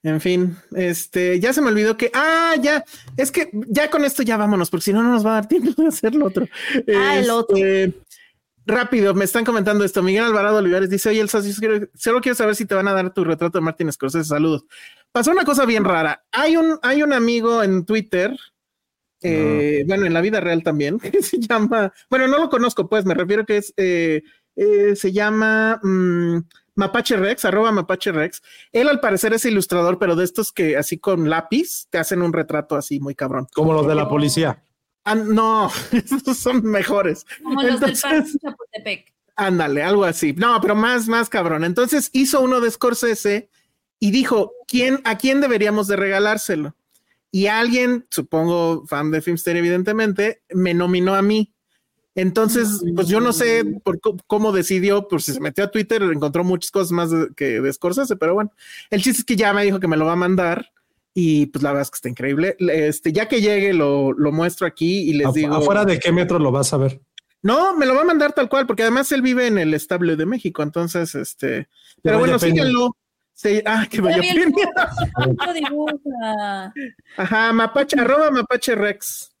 Speaker 1: En fin, este, ya se me olvidó que, ah, ya, es que ya con esto ya vámonos, porque si no, no nos va a dar tiempo de hacer lo otro.
Speaker 5: Ah, el otro.
Speaker 1: Rápido, me están comentando esto. Miguel Alvarado Olivares dice: Oye, Elsa, solo quiero saber si te van a dar tu retrato de Martin Scorsese. Saludos. Pasó una cosa bien rara. Hay un, hay un amigo en Twitter, eh, bueno, en la vida real también, (laughs) que se llama, bueno, no lo conozco, pues me refiero que es, eh, eh, se llama mm, Mapache Rex, arroba Mapache Rex. Él al parecer es ilustrador, pero de estos que así con lápiz te hacen un retrato así muy cabrón.
Speaker 4: Como los de la policía.
Speaker 1: Ah, no, (laughs) estos son mejores.
Speaker 2: Como los del Parque Chapultepec.
Speaker 1: Ándale, algo así. No, pero más, más cabrón. Entonces hizo uno de Scorsese y dijo, ¿quién, ¿a quién deberíamos de regalárselo? Y alguien, supongo fan de Filmster, evidentemente, me nominó a mí. Entonces, pues yo no sé por cómo decidió, pues si se metió a Twitter, encontró muchas cosas más de- que de Scorsese, pero bueno, el chiste es que ya me dijo que me lo va a mandar y pues la verdad es que está increíble. Este, ya que llegue, lo, lo muestro aquí y les
Speaker 4: Afu-
Speaker 1: digo.
Speaker 4: ¿Afuera de qué metro lo vas a ver?
Speaker 1: No, me lo va a mandar tal cual, porque además él vive en el estable de México, entonces, este, pero bueno,
Speaker 4: Peña.
Speaker 1: síganlo. Sí, ah, que vaya (laughs)
Speaker 2: dibuja.
Speaker 1: Ajá, mapache, arroba mapache rex.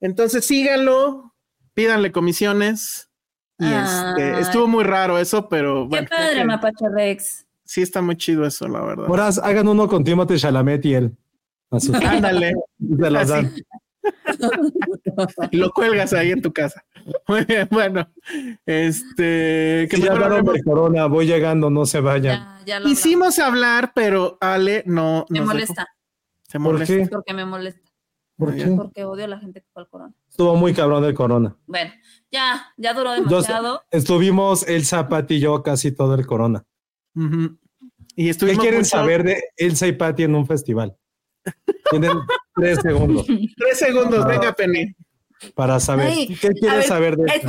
Speaker 1: Entonces síganlo, pídanle comisiones. Y este, estuvo muy raro eso, pero
Speaker 2: Qué
Speaker 1: bueno, creo
Speaker 2: padre, Mapache Rex.
Speaker 1: Sí está muy chido eso, la verdad.
Speaker 4: Ahora hagan uno con Timothée Chalamet y él. (laughs) Así.
Speaker 1: Ándale,
Speaker 4: Se los dan.
Speaker 1: y lo cuelgas ahí en tu casa. Muy bien, bueno, este, que
Speaker 4: Sí, ya hablaron de corona, voy llegando, no se vayan.
Speaker 2: Ya, ya lo
Speaker 1: Hicimos hablar, pero Ale no.
Speaker 2: Me molesta,
Speaker 1: dejó. Se
Speaker 4: ¿Por qué?
Speaker 2: porque me molesta,
Speaker 4: ¿Por qué?
Speaker 2: porque odio a la gente que fue al corona.
Speaker 4: Estuvo muy cabrón el corona.
Speaker 2: Bueno, ya, ya duró
Speaker 4: Yo-
Speaker 2: demasiado.
Speaker 4: estuvimos el Zapati y yo casi todo el corona.
Speaker 1: Y
Speaker 4: ¿Qué quieren
Speaker 1: mucho-
Speaker 4: saber de Elsa y Patti en un festival? Tienen (laughs) tres segundos
Speaker 1: Tres segundos,
Speaker 4: Ah.
Speaker 1: venga, Penny.
Speaker 4: para saber.
Speaker 5: Ay,
Speaker 4: ¿Qué
Speaker 5: a
Speaker 4: quieren
Speaker 5: ver,
Speaker 4: saber de esto?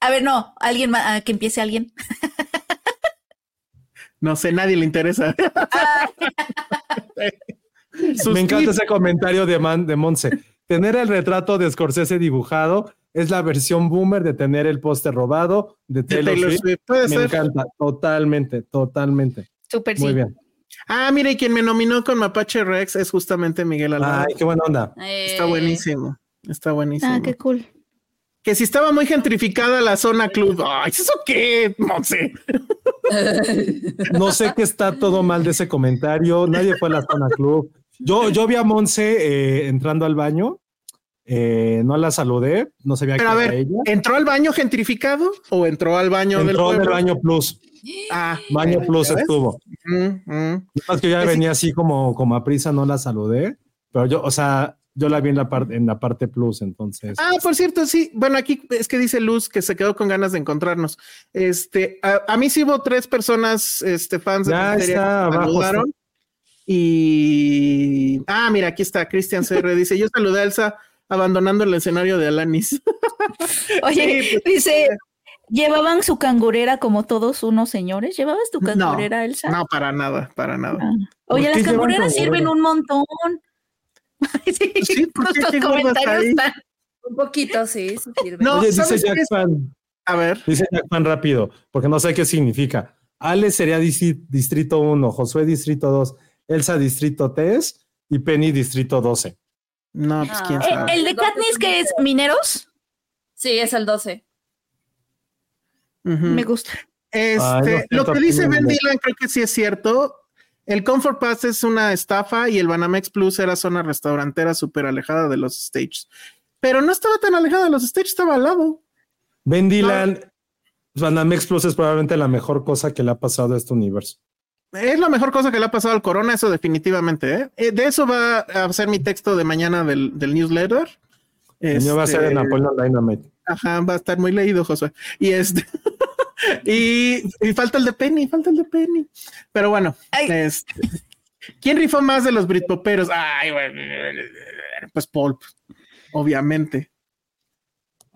Speaker 5: A ver, no, alguien más, ah, que empiece alguien. (laughs)
Speaker 1: No sé, nadie le interesa. (laughs) Sus
Speaker 4: Me encanta ese comentario de, Man, de Monse. Tener el retrato de Scorsese dibujado es la versión boomer de tener el póster robado de
Speaker 1: de
Speaker 4: Taylor,
Speaker 1: Taylor
Speaker 4: Swift.
Speaker 1: Swift. Puede
Speaker 4: Me
Speaker 1: ser.
Speaker 4: encanta, totalmente, totalmente.
Speaker 5: Súper
Speaker 4: Muy
Speaker 5: sí.
Speaker 4: bien.
Speaker 1: Ah, mira, y quien me nominó con Mapache Rex es justamente Miguel Alvarado.
Speaker 4: Ay, qué buena onda.
Speaker 1: Está
Speaker 2: Eh,
Speaker 1: buenísimo. Está buenísimo.
Speaker 5: Ah, qué cool.
Speaker 1: Que si estaba muy gentrificada la zona club. Ay, ¿eso qué? No sé.
Speaker 4: No sé qué está todo mal de ese comentario. Nadie fue a la zona club. Yo, yo vi a Monse eh, entrando al baño. eh, no la saludé. No sabía
Speaker 1: Pero a
Speaker 4: era ella.
Speaker 1: ¿entró al baño gentrificado o entró al baño del
Speaker 4: Entró del baño plus.
Speaker 1: Ah,
Speaker 4: Baño plus estuvo.
Speaker 1: Mm, mm.
Speaker 4: Más que yo ya
Speaker 1: Es-
Speaker 4: venía así como, como a prisa, no la saludé. Pero yo, o sea, yo la vi en la parte, en la parte plus, entonces.
Speaker 1: Ah, por cierto, sí. Bueno, aquí es que dice Luz que se quedó con ganas de encontrarnos. Este, a, a mí sí hubo tres personas, este, fans de
Speaker 4: Ya
Speaker 1: Misteria
Speaker 4: está,
Speaker 1: que me
Speaker 4: abajo
Speaker 1: saludaron. Y ah, mira, aquí está Cristian CR. Dice: Yo saludé a Elsa abandonando el escenario de Alanis. (laughs)
Speaker 5: Oye,
Speaker 1: Sí, pues,
Speaker 5: dice, ¿llevaban su cangurera como todos unos señores? ¿Llevabas tu cangurera, Elsa?
Speaker 1: No, para nada, para nada.
Speaker 5: Ah. Oye,
Speaker 4: ¿Por
Speaker 5: las cangureras sirven un montón. (laughs) sí,
Speaker 1: sí, ¿por qué?
Speaker 5: nuestros
Speaker 1: ¿Qué gordas
Speaker 5: comentarios
Speaker 1: hay?
Speaker 5: están-
Speaker 2: Un poquito, sí, sí sirve.
Speaker 1: No,
Speaker 4: Oye, dice
Speaker 1: ¿sabes
Speaker 4: Jack? Fan,
Speaker 1: A ver,
Speaker 4: dice Jack Fan rápido, porque no sé qué significa. Ale sería distri- Distrito 1, Josué Distrito 2, Elsa Distrito 3 y Penny Distrito 12.
Speaker 1: no, pues quién
Speaker 2: Ah.
Speaker 5: Eh,
Speaker 1: sabe.
Speaker 5: ¿El de Katniss que es mineros?
Speaker 2: Sí, es el 12.
Speaker 1: Ujú.
Speaker 5: Me gusta.
Speaker 1: Este,
Speaker 4: Ay, lo
Speaker 1: que dice. Ben Dylan creo que sí es cierto. El Comfort Pass es una estafa y el Banamex Plus era zona restaurantera súper alejada de los stages. Pero no estaba tan alejada de los stages, estaba al lado.
Speaker 4: Ben Dylan, Banamex Plus es probablemente la mejor cosa que le ha pasado a este universo.
Speaker 1: Es la mejor cosa que le ha pasado al Corona, eso definitivamente. ¿eh? Eh, de eso va a ser mi texto de mañana del, del newsletter.
Speaker 4: El mío va a ser
Speaker 1: Este,
Speaker 4: en Napoleon Dynamite.
Speaker 1: Ajá, va a estar muy leído, Josué. Y este. (laughs) y, y falta el de Penny, falta el de Penny. Pero bueno, este, ¿quién rifó más de los Britpoperos? Ay, pues Paul, obviamente.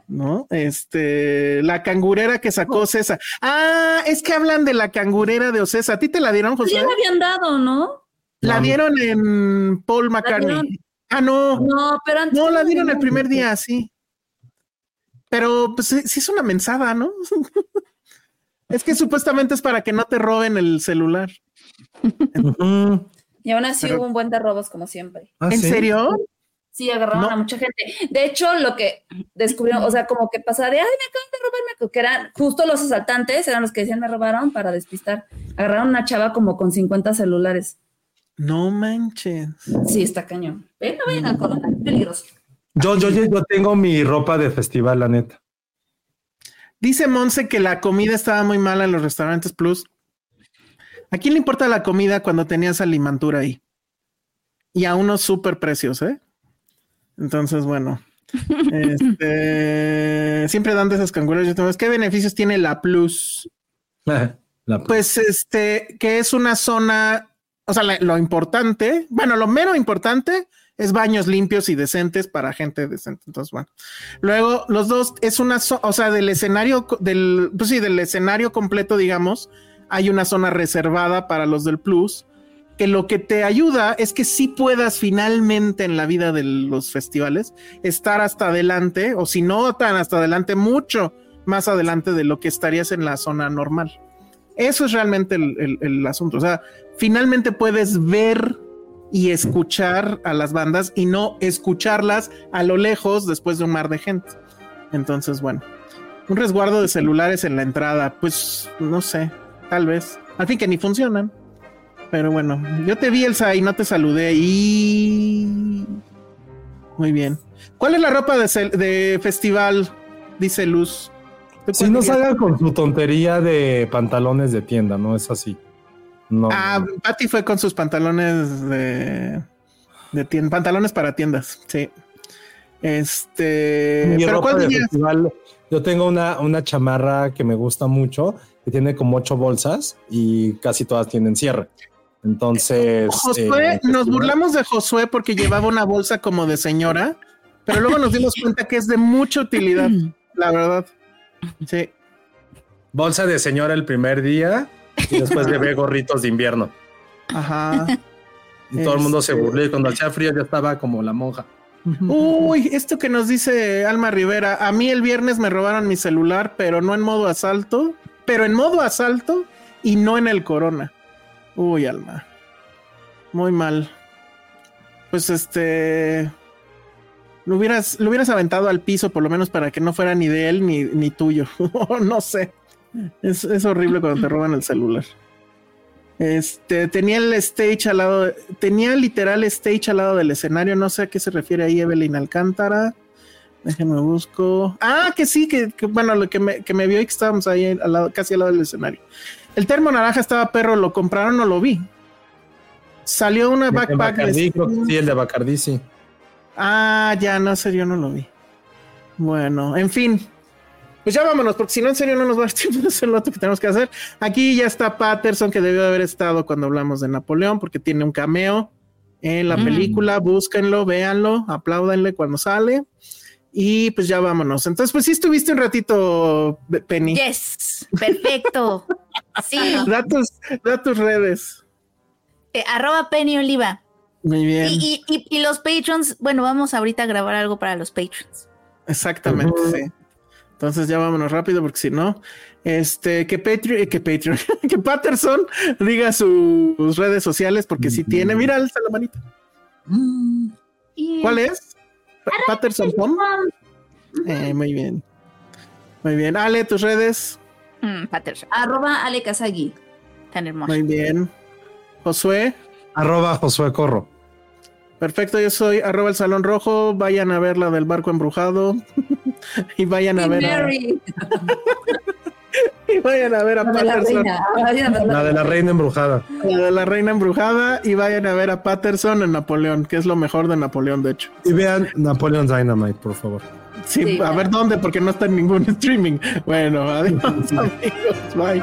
Speaker 1: ¿No? Este, la cangurera que sacó César. Ah, es que hablan de la cangurera de Ocesa. ¿A ti te la dieron,
Speaker 2: Pues
Speaker 1: José?
Speaker 2: ya la habían dado, ¿no?
Speaker 1: La dieron en Paul McCartney. Ah, no.
Speaker 2: No, pero antes.
Speaker 1: No, la dieron el primer día, sí. Pero pues sí sí es una mensada, ¿no? (laughs) es que supuestamente es para que no te roben el celular.
Speaker 2: Y aún así
Speaker 1: Pero-
Speaker 2: hubo un buen de robos, como siempre.
Speaker 4: Ah,
Speaker 1: ¿En
Speaker 4: ¿sí?
Speaker 1: serio?
Speaker 2: Sí, agarraron
Speaker 1: No.
Speaker 2: a mucha gente. De hecho, lo que descubrieron, o sea, como que pasaba de, ay, me acaban de robar, me acaban-", que eran justo los asaltantes, eran los que decían me robaron para despistar. Agarraron una chava como con 50 celulares.
Speaker 1: No manches.
Speaker 2: Sí, está cañón. Ven, no vayan al corona, es peligroso.
Speaker 4: Yo, yo, yo, yo tengo mi ropa de festival, la neta.
Speaker 1: Dice Monse que la comida estaba muy mala en los restaurantes Plus. ¿A quién le importa la comida cuando tenías alimantura ahí? Y a unos super precios, ¿eh? Entonces, bueno. (laughs) este, siempre dan de esas canguras. Yo tengo, ¿Qué beneficios tiene la Plus? (laughs)
Speaker 4: La-
Speaker 1: Pues este, que es una zona, o sea, la- lo importante, bueno, lo menos importante es baños limpios y decentes para gente decente. Entonces, bueno. Luego, los dos es una, zo- o sea, del escenario, del, pues sí, del escenario completo, digamos, hay una zona reservada para los del Plus, que lo que te ayuda es que sí puedas finalmente en la vida de los festivales estar hasta adelante, o si no tan hasta adelante, mucho más adelante de lo que estarías en la zona normal. Eso es realmente el, el- el asunto. O sea, finalmente puedes ver y escuchar a las bandas y no escucharlas a lo lejos después de un mar de gente. Entonces, bueno, un resguardo de celulares en la entrada, pues no sé, tal vez. Al fin que ni funcionan. Pero bueno, yo te vi, Elsa, y no te saludé. Y. Muy bien. ¿Cuál es la ropa de, de festival? Dice Luz. ¿Tú
Speaker 4: Si no salgan con su tontería de pantalones de tienda, no es así. No.
Speaker 1: Ah, Patty fue con sus pantalones de, de tienda, pantalones para tiendas, sí. Este,
Speaker 4: Mi
Speaker 1: pero
Speaker 4: ropa
Speaker 1: ¿cuál
Speaker 4: de
Speaker 1: dirías?
Speaker 4: festival, yo tengo una, una chamarra que me gusta mucho, que tiene como ocho bolsas y casi todas tienen cierre. Entonces.
Speaker 1: Josué,
Speaker 4: eh,
Speaker 1: nos burlamos de Josué porque llevaba una bolsa como de señora, pero luego nos dimos cuenta que es de mucha utilidad, (clears throat) la verdad. Sí.
Speaker 4: Bolsa de señora el primer día y después llevé (laughs) gorritos de invierno.
Speaker 1: Ajá.
Speaker 4: Y todo el mundo se
Speaker 1: Este-
Speaker 4: burló y cuando hacía frío ya estaba como la monja.
Speaker 1: Uy, esto que nos dice Alma Rivera, a mí el viernes me robaron mi celular, pero no en modo asalto, pero en modo asalto y no en el corona. Uy, Alma. Muy mal. Pues este... Lo hubieras, lo hubieras aventado al piso por lo menos para que no fuera ni de él ni, ni tuyo. (laughs) no sé. Es, es horrible cuando te roban el celular. Este, tenía el stage al lado, tenía literal stage al lado del escenario, no sé a qué se refiere ahí Evelyn Alcántara. Déjenme busco. Ah, que sí, que, que, bueno, lo que me, que me vio que estábamos ahí al lado, casi al lado del escenario. El termo naranja estaba perro, ¿lo compraron o lo vi? Salió una
Speaker 4: El de
Speaker 1: backpack. de-
Speaker 4: Bacardí, creo que sí, el de Bacardí, sí.
Speaker 1: Ah, ya, no, en serio, no lo vi. Bueno, en fin. Pues ya vámonos, porque si no, en serio, no nos va a dar (laughs) tiempo de hacer lo otro que tenemos que hacer. Aquí ya está Patterson, que debió de haber estado cuando hablamos de Napoleón, porque tiene un cameo en la
Speaker 2: Mm.
Speaker 1: película. Búsquenlo, véanlo, apláudanle cuando sale. Y pues ya vámonos. Entonces, pues sí estuviste un ratito, Penny.
Speaker 5: Yes, perfecto. Sí,
Speaker 1: Da tus, da tus redes.
Speaker 5: eh, arroba Penny Oliva.
Speaker 1: Muy bien.
Speaker 5: Y, y, y, y los patrons, bueno, vamos ahorita a grabar algo para los patrons.
Speaker 1: Exactamente, sí. Entonces ya vámonos rápido porque si no, este, que Patreon, que Patreon, (laughs) que Patterson diga sus redes sociales porque si tiene, mira, alza la manita. ¿Cuál es? Pa- Patterson Pom. Eh, muy bien. Muy bien. Ale, tus redes.
Speaker 5: Mm, Patterson,
Speaker 2: Arroba Ale Kazagi.
Speaker 5: tan hermoso.
Speaker 1: Muy bien. Josué.
Speaker 4: Arroba Josué Corro.
Speaker 1: Perfecto, yo soy arroba el salón rojo. Vayan a ver la del barco embrujado. (laughs) y vayan a
Speaker 2: Y
Speaker 1: ver (laughs) y vayan a ver a Patterson.
Speaker 4: La de la reina embrujada.
Speaker 1: La de la reina embrujada y vayan a ver a Patterson en Napoleón, que es lo mejor de Napoleón, de hecho.
Speaker 4: Y vean Napoleon Dynamite, por favor.
Speaker 1: Sí,
Speaker 2: Sí,
Speaker 1: a ver dónde, porque no está en ningún (laughs) streaming. Bueno, adiós (laughs) amigos, bye.